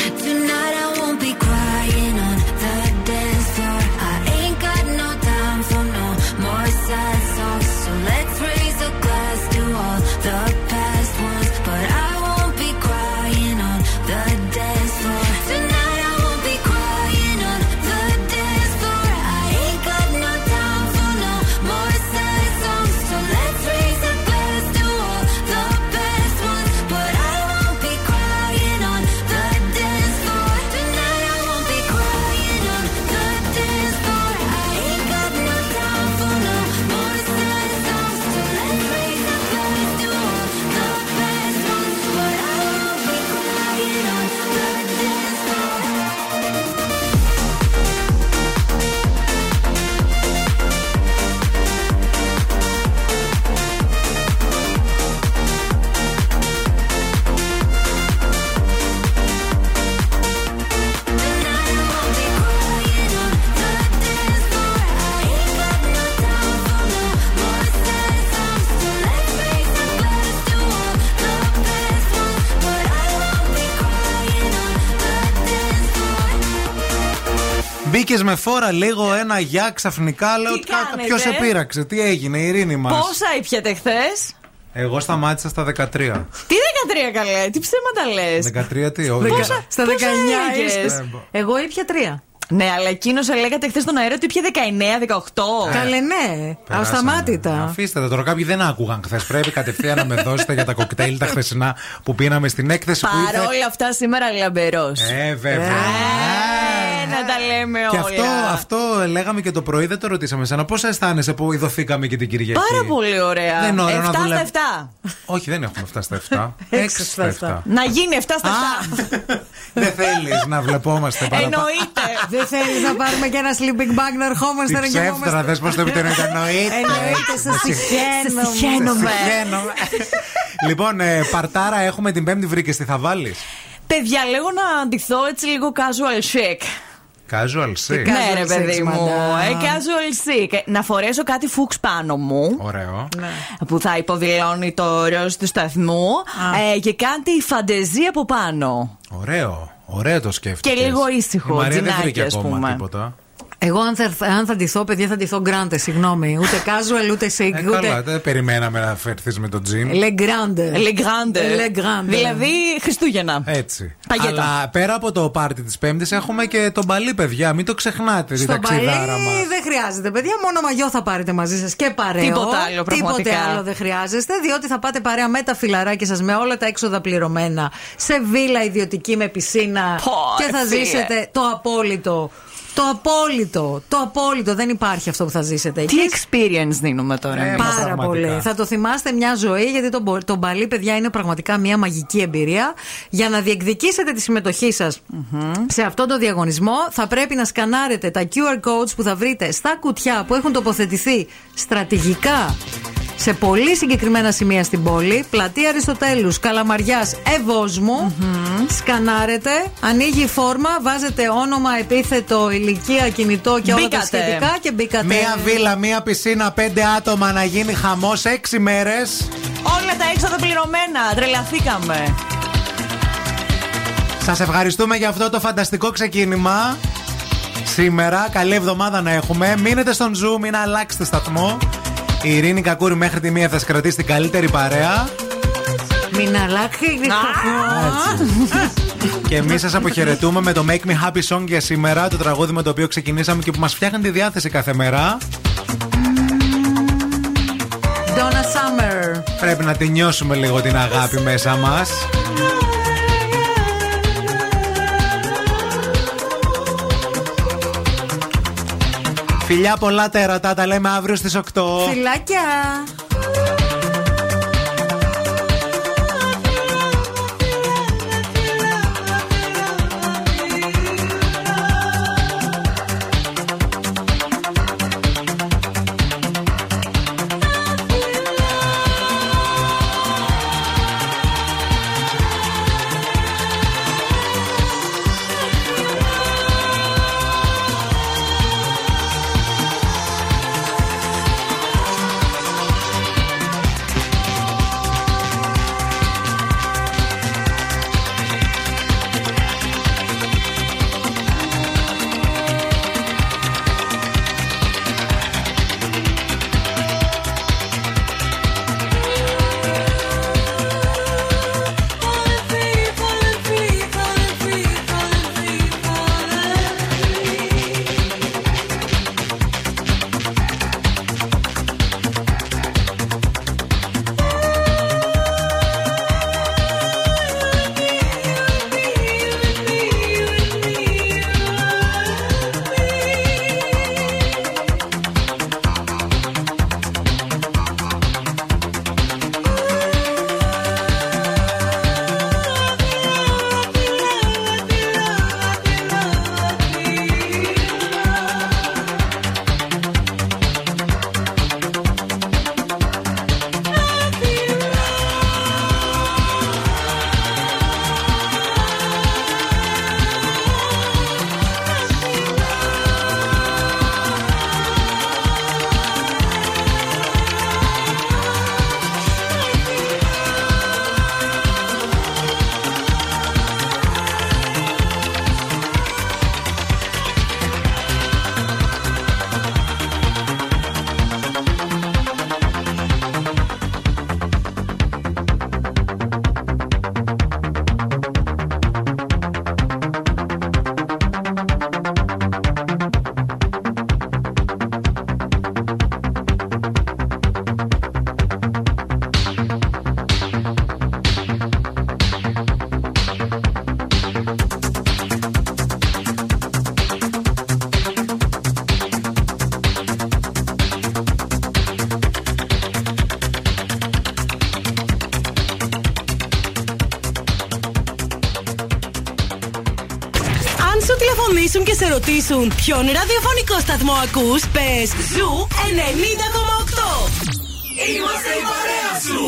Μπήκες με φόρα λίγο ένα γεια ξαφνικά. Λέω Τι κάνετε; ποιος σε πείραξε, τι έγινε, η ειρήνη μας. Πόσα ήπιατε χθες; Εγώ σταμάτησα στα 13. Τι 13 καλέ, τι ψέματα λες; 13 τι, όχι. Πόσα, στα 19 είχες; είχες; Εγώ ήπια τρία. Ναι, αλλά εκείνος λέγατε χθες στον αέρα ότι ήπια 19-18. Καλέ, ναι. Περάσαμε. Ασταμάτητα. Αφήστε τα τώρα, κάποιοι δεν άκουγαν χθες. Πρέπει κατευθείαν να με δώσετε για τα κοκτέιλ τα χθεσινά που πίναμε στην έκθεση που ήρθε. Παρόλα αυτά σήμερα λαμπερός. Ε, βέβαια. Ε, να τα λέμε Και όλα. αυτό, αυτό λέγαμε και το πρωί, δεν το ρωτήσαμε εσένα. Πώς αισθάνεσαι που ειδωθήκαμε και την Κυριακή; Πάρα πολύ ωραία. Δεν είναι ωραίο 7 να στα δουλεύει. 7. Όχι, δεν έχουμε φτάσει στα 7. 6 Έξι στα στα 7. Να γίνει 7 στα 7. Δεν θέλεις να βλεπόμαστε παραπάνω. Εννοείται. Δεν θέλεις να πάρουμε και ένα sleeping bag να ερχόμαστε να Τι ψεύτρα, θε πώς το επιτελεί. Εννοείται. Εννοείται, σε συγχαίρομαι. Σε συγχαίρομαι. Συγχαίρομαι. Λοιπόν, ε, παρτάρα έχουμε την Πέμπτη, βρήκες τι θα βάλεις; Παιδιά, λέγω να αντιθώ έτσι λίγο casual chic. Casual chic. Ναι, ρε chic, παιδί μου. μαντά. Ε, casual chic. Ε, Να φορέσω κάτι φούξ πάνω μου. Ωραίο. Που θα υποδηλώνει το ροζ του σταθμού. Ε, και κάτι φαντεζή από πάνω. Ωραίο. Ωραίο το σκέφτηκες. Και λίγο ήσυχο, Η Μαρία δεν τζινάκι, βρήκε ας ακόμα πούμε. τίποτα. Εγώ αν θα, αν θα ντυθώ, παιδιά, θα ντυθώ γκράντε, συγγνώμη. Ούτε casual, ούτε chic, Ε, καλά, ούτε. δεν περιμέναμε να φερθεί με το τζιν. Le grande. Le grande. Le grande. Δηλαδή Χριστούγεννα. Έτσι. Παγέτα. Αλλά πέρα από το πάρτι της Πέμπτης έχουμε και τον παλί, παιδιά. Μην το ξεχνάτε, τη Στο παλί ταξιδάρα μας. δεν χρειάζεται, παιδιά. Μόνο μαγιό θα πάρετε μαζί σας και παρέο. Τίποτα άλλο, πραγματικά. Τίποτε άλλο δεν χρειάζεστε, διότι θα πάτε παρέα με τα φιλαράκια σας με όλα τα έξοδα πληρωμένα σε βίλα ιδιωτική με πισίνα Πω, και θα φίλε. ζήσετε το απόλυτο. Το απόλυτο. Το απόλυτο. Δεν υπάρχει αυτό που θα ζήσετε Τι εκεί. experience δίνουμε τώρα. Ε, εμείς. Πάρα πραγματικά. πολύ. Θα το θυμάστε μια ζωή, γιατί το, μπο- το μπαλί, παιδιά, είναι πραγματικά μια μαγική εμπειρία. Για να διεκδικήσετε τη συμμετοχή σας σε αυτό το διαγωνισμό, θα πρέπει να σκανάρετε τα QR codes που θα βρείτε στα κουτιά που έχουν τοποθετηθεί στρατηγικά σε πολύ συγκεκριμένα σημεία στην πόλη. Πλατεία Αριστοτέλους, Καλαμαριάς, Ευόσμου. Σκανάρετε, ανοίγει η φόρμα, βάζετε όνομα, επίθετο, ηλικία, κινητό και όλα τα Μπήκατε. σχετικά και μπήκατε. Μία βίλα, μία πισίνα, πέντε άτομα να γίνει χαμός έξι μέρες. Όλα τα έξοδα πληρωμένα. Τρελαθήκαμε. Σας ευχαριστούμε για αυτό το φανταστικό ξεκίνημα. Σήμερα, καλή εβδομάδα να έχουμε. Μείνετε στον Zoom, μην αλλάξετε σταθμό. Η Ειρήνη Κακούρη μέχρι τη μία θα σας κρατήσει την καλύτερη παρέα. Μην αλλάξει Και εμείς σας αποχαιρετούμε με το Make Me Happy Song για σήμερα, το τραγούδι με το οποίο ξεκινήσαμε και που μας φτιάχνει τη διάθεση κάθε μέρα. Donna Summer. Πρέπει να τη νιώσουμε λίγο την αγάπη μέσα μας. Φιλιά πολλά τέρατα, τα λέμε αύριο στις 8. Φιλάκια. Ρωτήσουν ποιον ραδιοφωνικό σταθμό ακούς, πες Zoo 90,8. Είμαστε η παρέα σου.